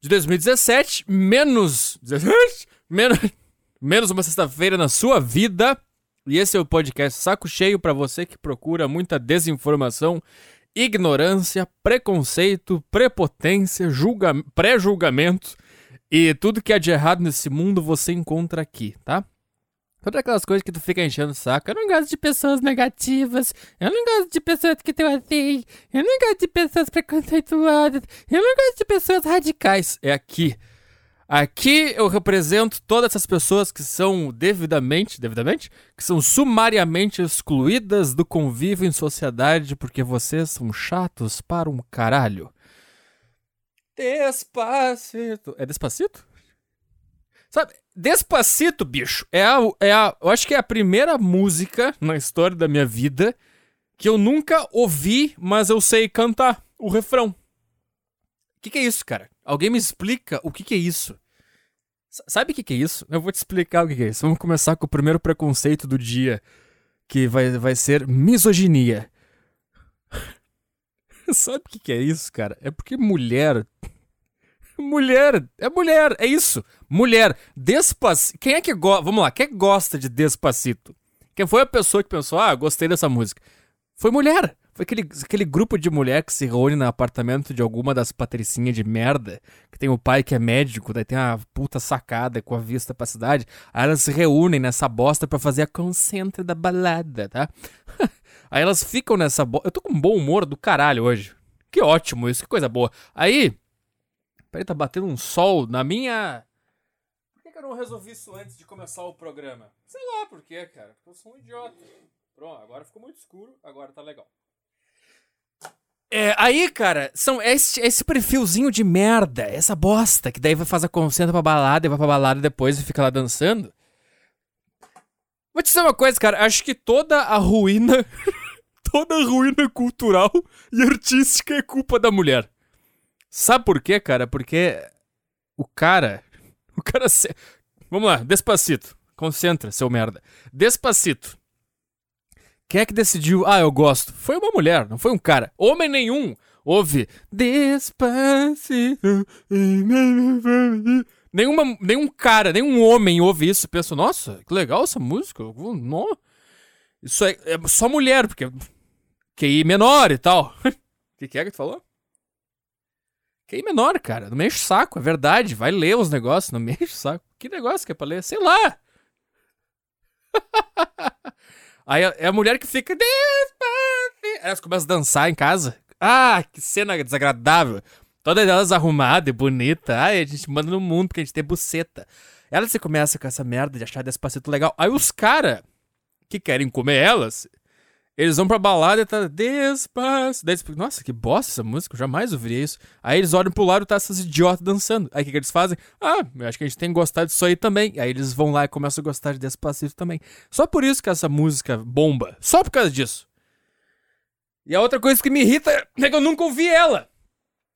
De 2017, menos. 17? Menos, menos uma sexta-feira na sua vida. E esse é o podcast Saco Cheio para você que procura muita desinformação, ignorância, preconceito, prepotência, julga, pré-julgamento e tudo que há de errado nesse mundo você encontra aqui, tá? Todas aquelas coisas que tu fica enchendo o saco. Eu não gosto de pessoas negativas. Eu não gosto de pessoas que tu assim. Eu não gosto de pessoas preconceituosas. Eu não gosto de pessoas radicais. É aqui. Aqui eu represento todas essas pessoas que são devidamente, devidamente, que são sumariamente excluídas do convívio em sociedade porque vocês são chatos para um caralho. Despacito. É Despacito? Sabe, Despacito, bicho, é a, é a. Eu acho que é a primeira música na história da minha vida que eu nunca ouvi, mas eu sei cantar o refrão. O que, que é isso, cara? Alguém me explica o que, que é isso? S- Sabe o que, que é isso? Eu vou te explicar o que, é isso. Vamos começar com o primeiro preconceito do dia, que vai, vai ser misoginia. Sabe o que, que é isso, cara? É porque mulher. Mulher, é mulher, é isso. Mulher, despacito. Quem é que gosta. Vamos lá, quem é que gosta de despacito? Quem foi a pessoa que pensou, ah, gostei dessa música? Foi mulher. Foi aquele, aquele grupo de mulher que se reúne no apartamento de alguma das patricinhas de merda, que tem o pai que é médico, daí tem a puta sacada com a vista pra cidade. Aí elas se reúnem nessa bosta pra fazer a concentra da balada, tá? Aí elas ficam nessa bosta. Eu tô com um bom humor do caralho hoje. Que ótimo isso, que coisa boa. Aí. Peraí, tá batendo um sol na minha. Por que, que eu não resolvi isso antes de começar o programa? Sei lá por quê, cara. Porque eu sou um idiota. Pronto, agora ficou muito escuro, agora tá legal. É, aí, cara, são esse, esse perfilzinho de merda, essa bosta, que daí vai fazer a concentra pra balada, e vai pra balada depois e fica lá dançando. Vou te dizer uma coisa, cara, acho que toda a ruína, toda a ruína cultural e artística é culpa da mulher. Sabe por quê, cara? Porque o cara, o cara se... Vamos lá, Despacito. Concentra, seu merda. Despacito. Quem é que decidiu? Ah, eu gosto. Foi uma mulher, não foi um cara. Homem nenhum ouve Despacito. Nenhuma, nenhum cara, nenhum homem ouve isso e pensa, nossa, que legal essa música. Nó. Isso é, é só mulher, porque QI menor e tal. O que, que é que tu falou? QI menor, cara. Não me enche o saco, é verdade. Vai ler os negócios, não me enche o saco. Que negócio que é pra ler? Sei lá. Aí é a mulher que fica. Aí elas começam a dançar em casa. Ah, que cena desagradável. Todas elas arrumadas e bonitas. Ai, a gente manda no mundo porque a gente tem buceta. Elas se começam com essa merda de achar despacito legal. Aí os caras que querem comer elas, eles vão pra balada e tá despacito. Daí eles Nossa, que bosta essa música, eu jamais ouviria isso. Aí eles olham pro lado e tá essas idiotas dançando. Aí o que, que eles fazem? Ah, eu acho que a gente tem que gostar disso aí também. Aí eles vão lá e começam a gostar de Despacito também. Só por isso que essa música bomba. Só por causa disso. E a outra coisa que me irrita é que eu nunca ouvi ela.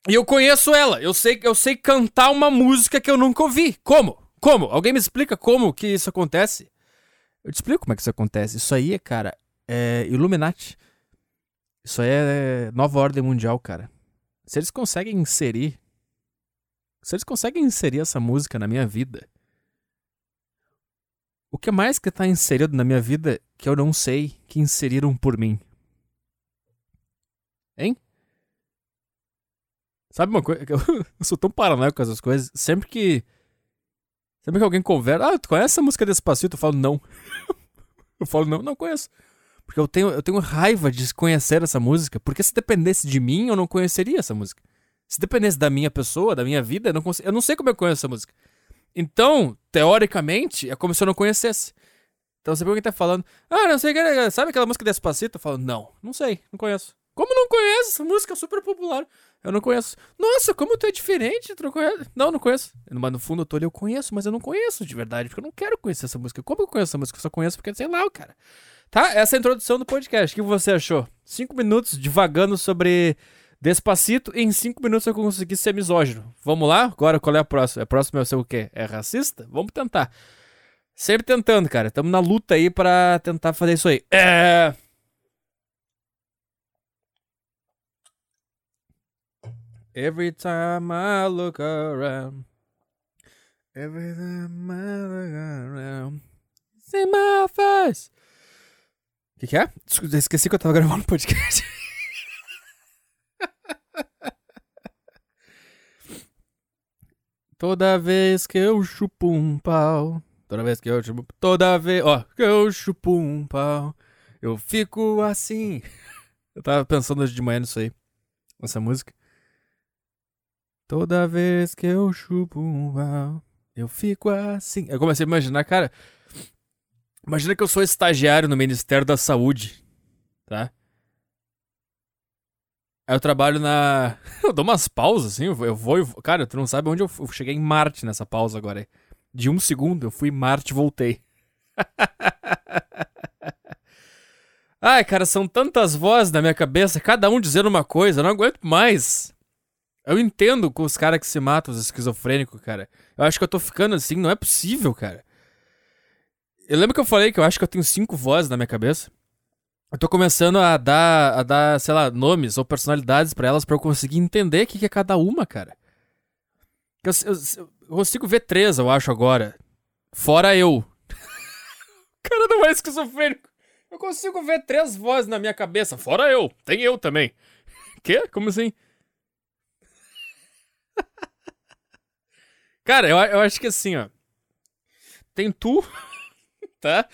E eu conheço ela. Eu sei, eu sei cantar uma música que eu nunca ouvi. Como? Como? Alguém me explica como que isso acontece? Eu te explico como é que isso acontece. Isso aí, cara, é Illuminati. Isso aí é nova ordem mundial, cara. Se eles conseguem inserir. Se eles conseguem inserir essa música na minha vida. O que mais que tá inserido na minha vida que eu não sei que inseriram por mim? Hein? Sabe uma coisa? Eu, sou tão paranoico com essas coisas. Sempre que. Sempre que alguém conversa. Ah, tu conhece essa música Despacito? Eu falo, não. eu falo, não, não conheço. Porque eu tenho, eu tenho raiva de conhecer essa música. Porque se dependesse de mim, eu não conheceria essa música. Se dependesse da minha pessoa, da minha vida, eu não, eu não sei como eu conheço essa música. Então, teoricamente, é como se eu não conhecesse. Então, sempre alguém tá falando, ah, não sei, sabe aquela música Despacito? Eu falo, não, não sei, não conheço. Como não conheço? Essa música é super popular. Eu não conheço. Nossa, como tu é diferente, tu não conhece? Não, não conheço. Mas no fundo eu tô ali, eu conheço, mas eu não conheço de verdade, porque eu não quero conhecer essa música. Como eu conheço essa música? Eu só conheço porque, sei lá, cara. Tá? Essa é a introdução do podcast. O que você achou? Cinco minutos divagando sobre Despacito em cinco minutos eu consegui ser misógino. Vamos lá? Agora qual é a próxima? A próxima é ser o quê? É racista? Vamos tentar. Sempre tentando, cara. Estamos na luta aí pra tentar fazer isso aí. É. Every time I look around. Every time I look around. See my face. Que, que é? Desculpa, Esqueci que eu tava gravando podcast. Toda vez que eu chupo um pau. Toda vez que eu chupo. Toda vez. Ó, que eu chupo um pau. Eu fico assim. Eu tava pensando hoje de manhã nisso aí. Nessa música. Toda vez que eu chupo um pau. Eu fico assim. Eu comecei a imaginar, cara. Imagina que eu sou estagiário no Ministério da Saúde. Tá? Aí eu trabalho na. Eu dou umas pausas, assim. Eu vou, eu Cara, tu não sabe onde eu, eu cheguei em Marte nessa pausa agora. De um segundo, eu fui em Marte e voltei. Ai, cara, são tantas vozes na minha cabeça, cada um dizendo uma coisa, eu não aguento mais. Eu entendo com os caras que se matam, os esquizofrênicos, cara. Eu acho que eu tô ficando assim, não é possível, cara. Eu lembro que eu falei que eu acho que eu tenho cinco vozes na minha cabeça. Eu tô começando a dar, a dar, sei lá, nomes ou personalidades pra elas pra eu conseguir entender o que, que é cada uma, cara. Eu, eu- eu consigo ver três, eu acho, agora. Fora eu. cara não é esquizofrênico. Eu consigo ver três vozes na minha cabeça. Fora eu. Tem eu também. Quê? Como assim? Cara, eu, eu acho que assim, ó. Tem tu, tá?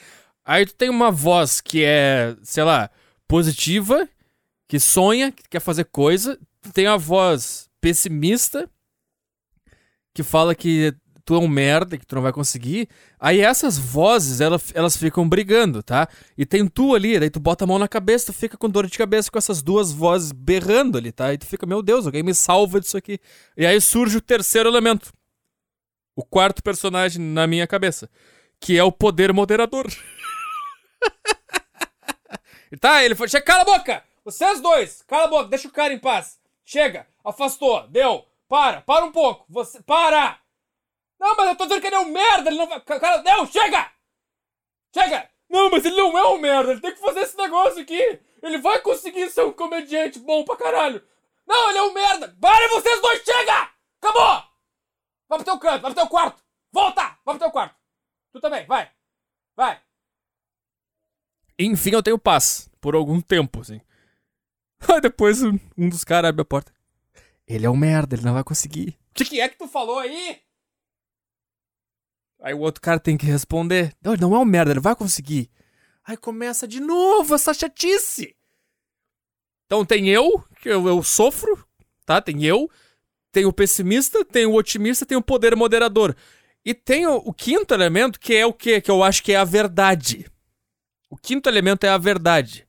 Aí tu tem uma voz que é, sei lá, positiva, que sonha, que quer fazer coisa. Tu tem a voz pessimista, que fala que tu é um merda, que tu não vai conseguir. Aí essas vozes, ela, elas ficam brigando, tá? E tem tu ali, daí tu bota a mão na cabeça, tu fica com dor de cabeça com essas duas vozes berrando ali, tá? E tu fica, meu Deus, alguém me salva disso aqui. E aí surge o terceiro elemento. O quarto personagem na minha cabeça. Que é o poder moderador. Tá, ele foi. Chega, cala a boca! Vocês dois! Cala a boca, deixa o cara em paz. Chega, afastou, deu. Para, para um pouco. Você. Para! Não, mas eu tô dizendo que ele é um merda, ele não vai. Cara, não, chega! Chega! Não, mas ele não é um merda, ele tem que fazer esse negócio aqui! Ele vai conseguir ser um comediante bom pra caralho! Não, ele é um merda! Parem vocês dois, chega! Acabou! Vai pro teu canto, vai pro teu quarto! Volta! Vai pro teu quarto! Tu também, vai! Vai! Enfim, eu tenho paz. Por algum tempo, assim. Aí depois um, dos caras abre a porta. Ele é um merda, ele não vai conseguir. O que, que é que tu falou aí? Aí o outro cara tem que responder. Não, ele não é um merda, ele vai conseguir. Aí começa de novo essa chatice. Então tem eu, que eu, eu sofro, tá? Tem eu, tem o pessimista, tem o otimista, tem o poder moderador. E tem o, o quinto elemento, que é o quê? Que eu acho que é a verdade. O quinto elemento é a verdade.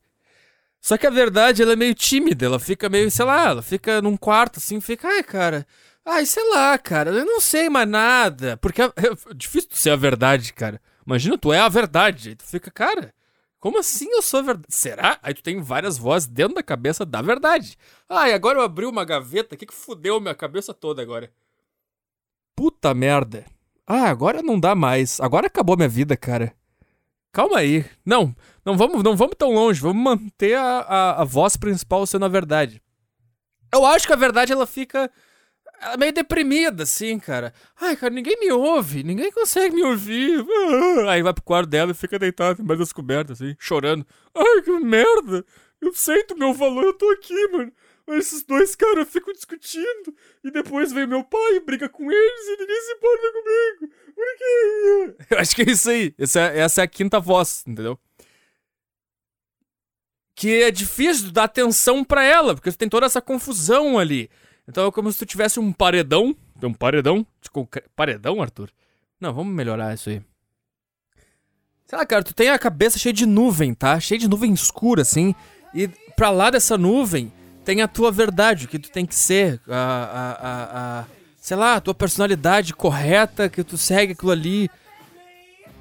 Só que a verdade, ela é meio tímida, ela fica meio, sei lá, ela fica num quarto assim, fica, ai, cara, ai, sei lá, cara, eu não sei mais nada. Porque é, é difícil tu ser a verdade, cara. Imagina, tu é a verdade. Aí tu fica, cara, como assim eu sou a verdade? Será? Aí tu tem várias vozes dentro da cabeça da verdade. Ai, agora eu abri uma gaveta, o que que fudeu minha cabeça toda agora? Puta merda. Ah, agora não dá mais. Agora acabou minha vida, cara. Calma aí. Não, não vamos, não vamos tão longe. Vamos manter a, a, a voz principal sendo a verdade. Eu acho que a verdade ela fica ela é meio deprimida, assim, cara. Ai, cara, ninguém me ouve, ninguém consegue me ouvir. Aí vai pro quarto dela e fica deitado embaixo das cobertas, assim, chorando. Ai, que merda! Eu do meu valor, eu tô aqui, mano. Esses dois caras ficam discutindo. E depois vem meu pai e briga com eles e ninguém se importa comigo. Por quê? Eu acho que é isso aí. Essa é, essa é a quinta voz, entendeu? Que é difícil dar atenção para ela, porque tem toda essa confusão ali. Então é como se tu tivesse um paredão. Um paredão? Paredão, Arthur? Não, vamos melhorar isso aí. Sei lá, cara, tu tem a cabeça cheia de nuvem, tá? Cheia de nuvem escura, assim. E pra lá dessa nuvem tem a tua verdade, o que tu tem que ser. A, a, a, a sei lá, a tua personalidade correta, que tu segue aquilo ali.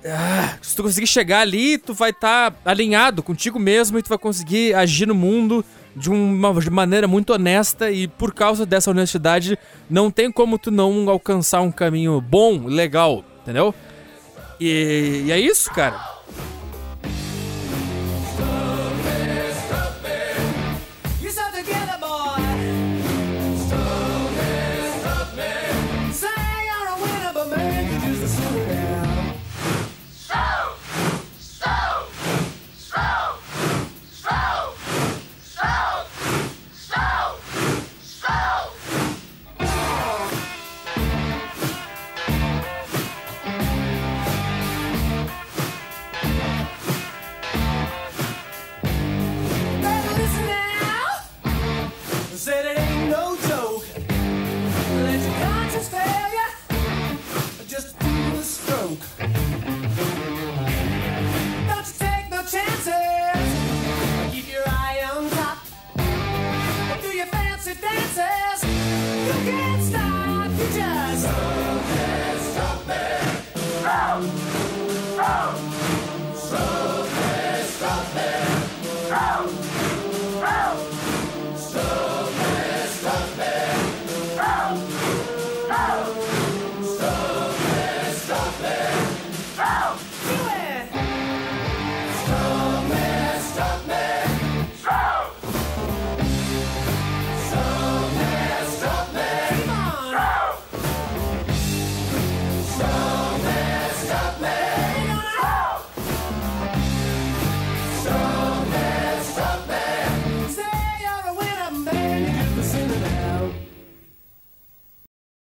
Ah, se tu conseguir chegar ali, tu vai estar tá alinhado contigo mesmo e tu vai conseguir agir no mundo de uma maneira muito honesta e por causa dessa honestidade não tem como tu não alcançar um caminho bom, legal, entendeu? E, e é isso, cara.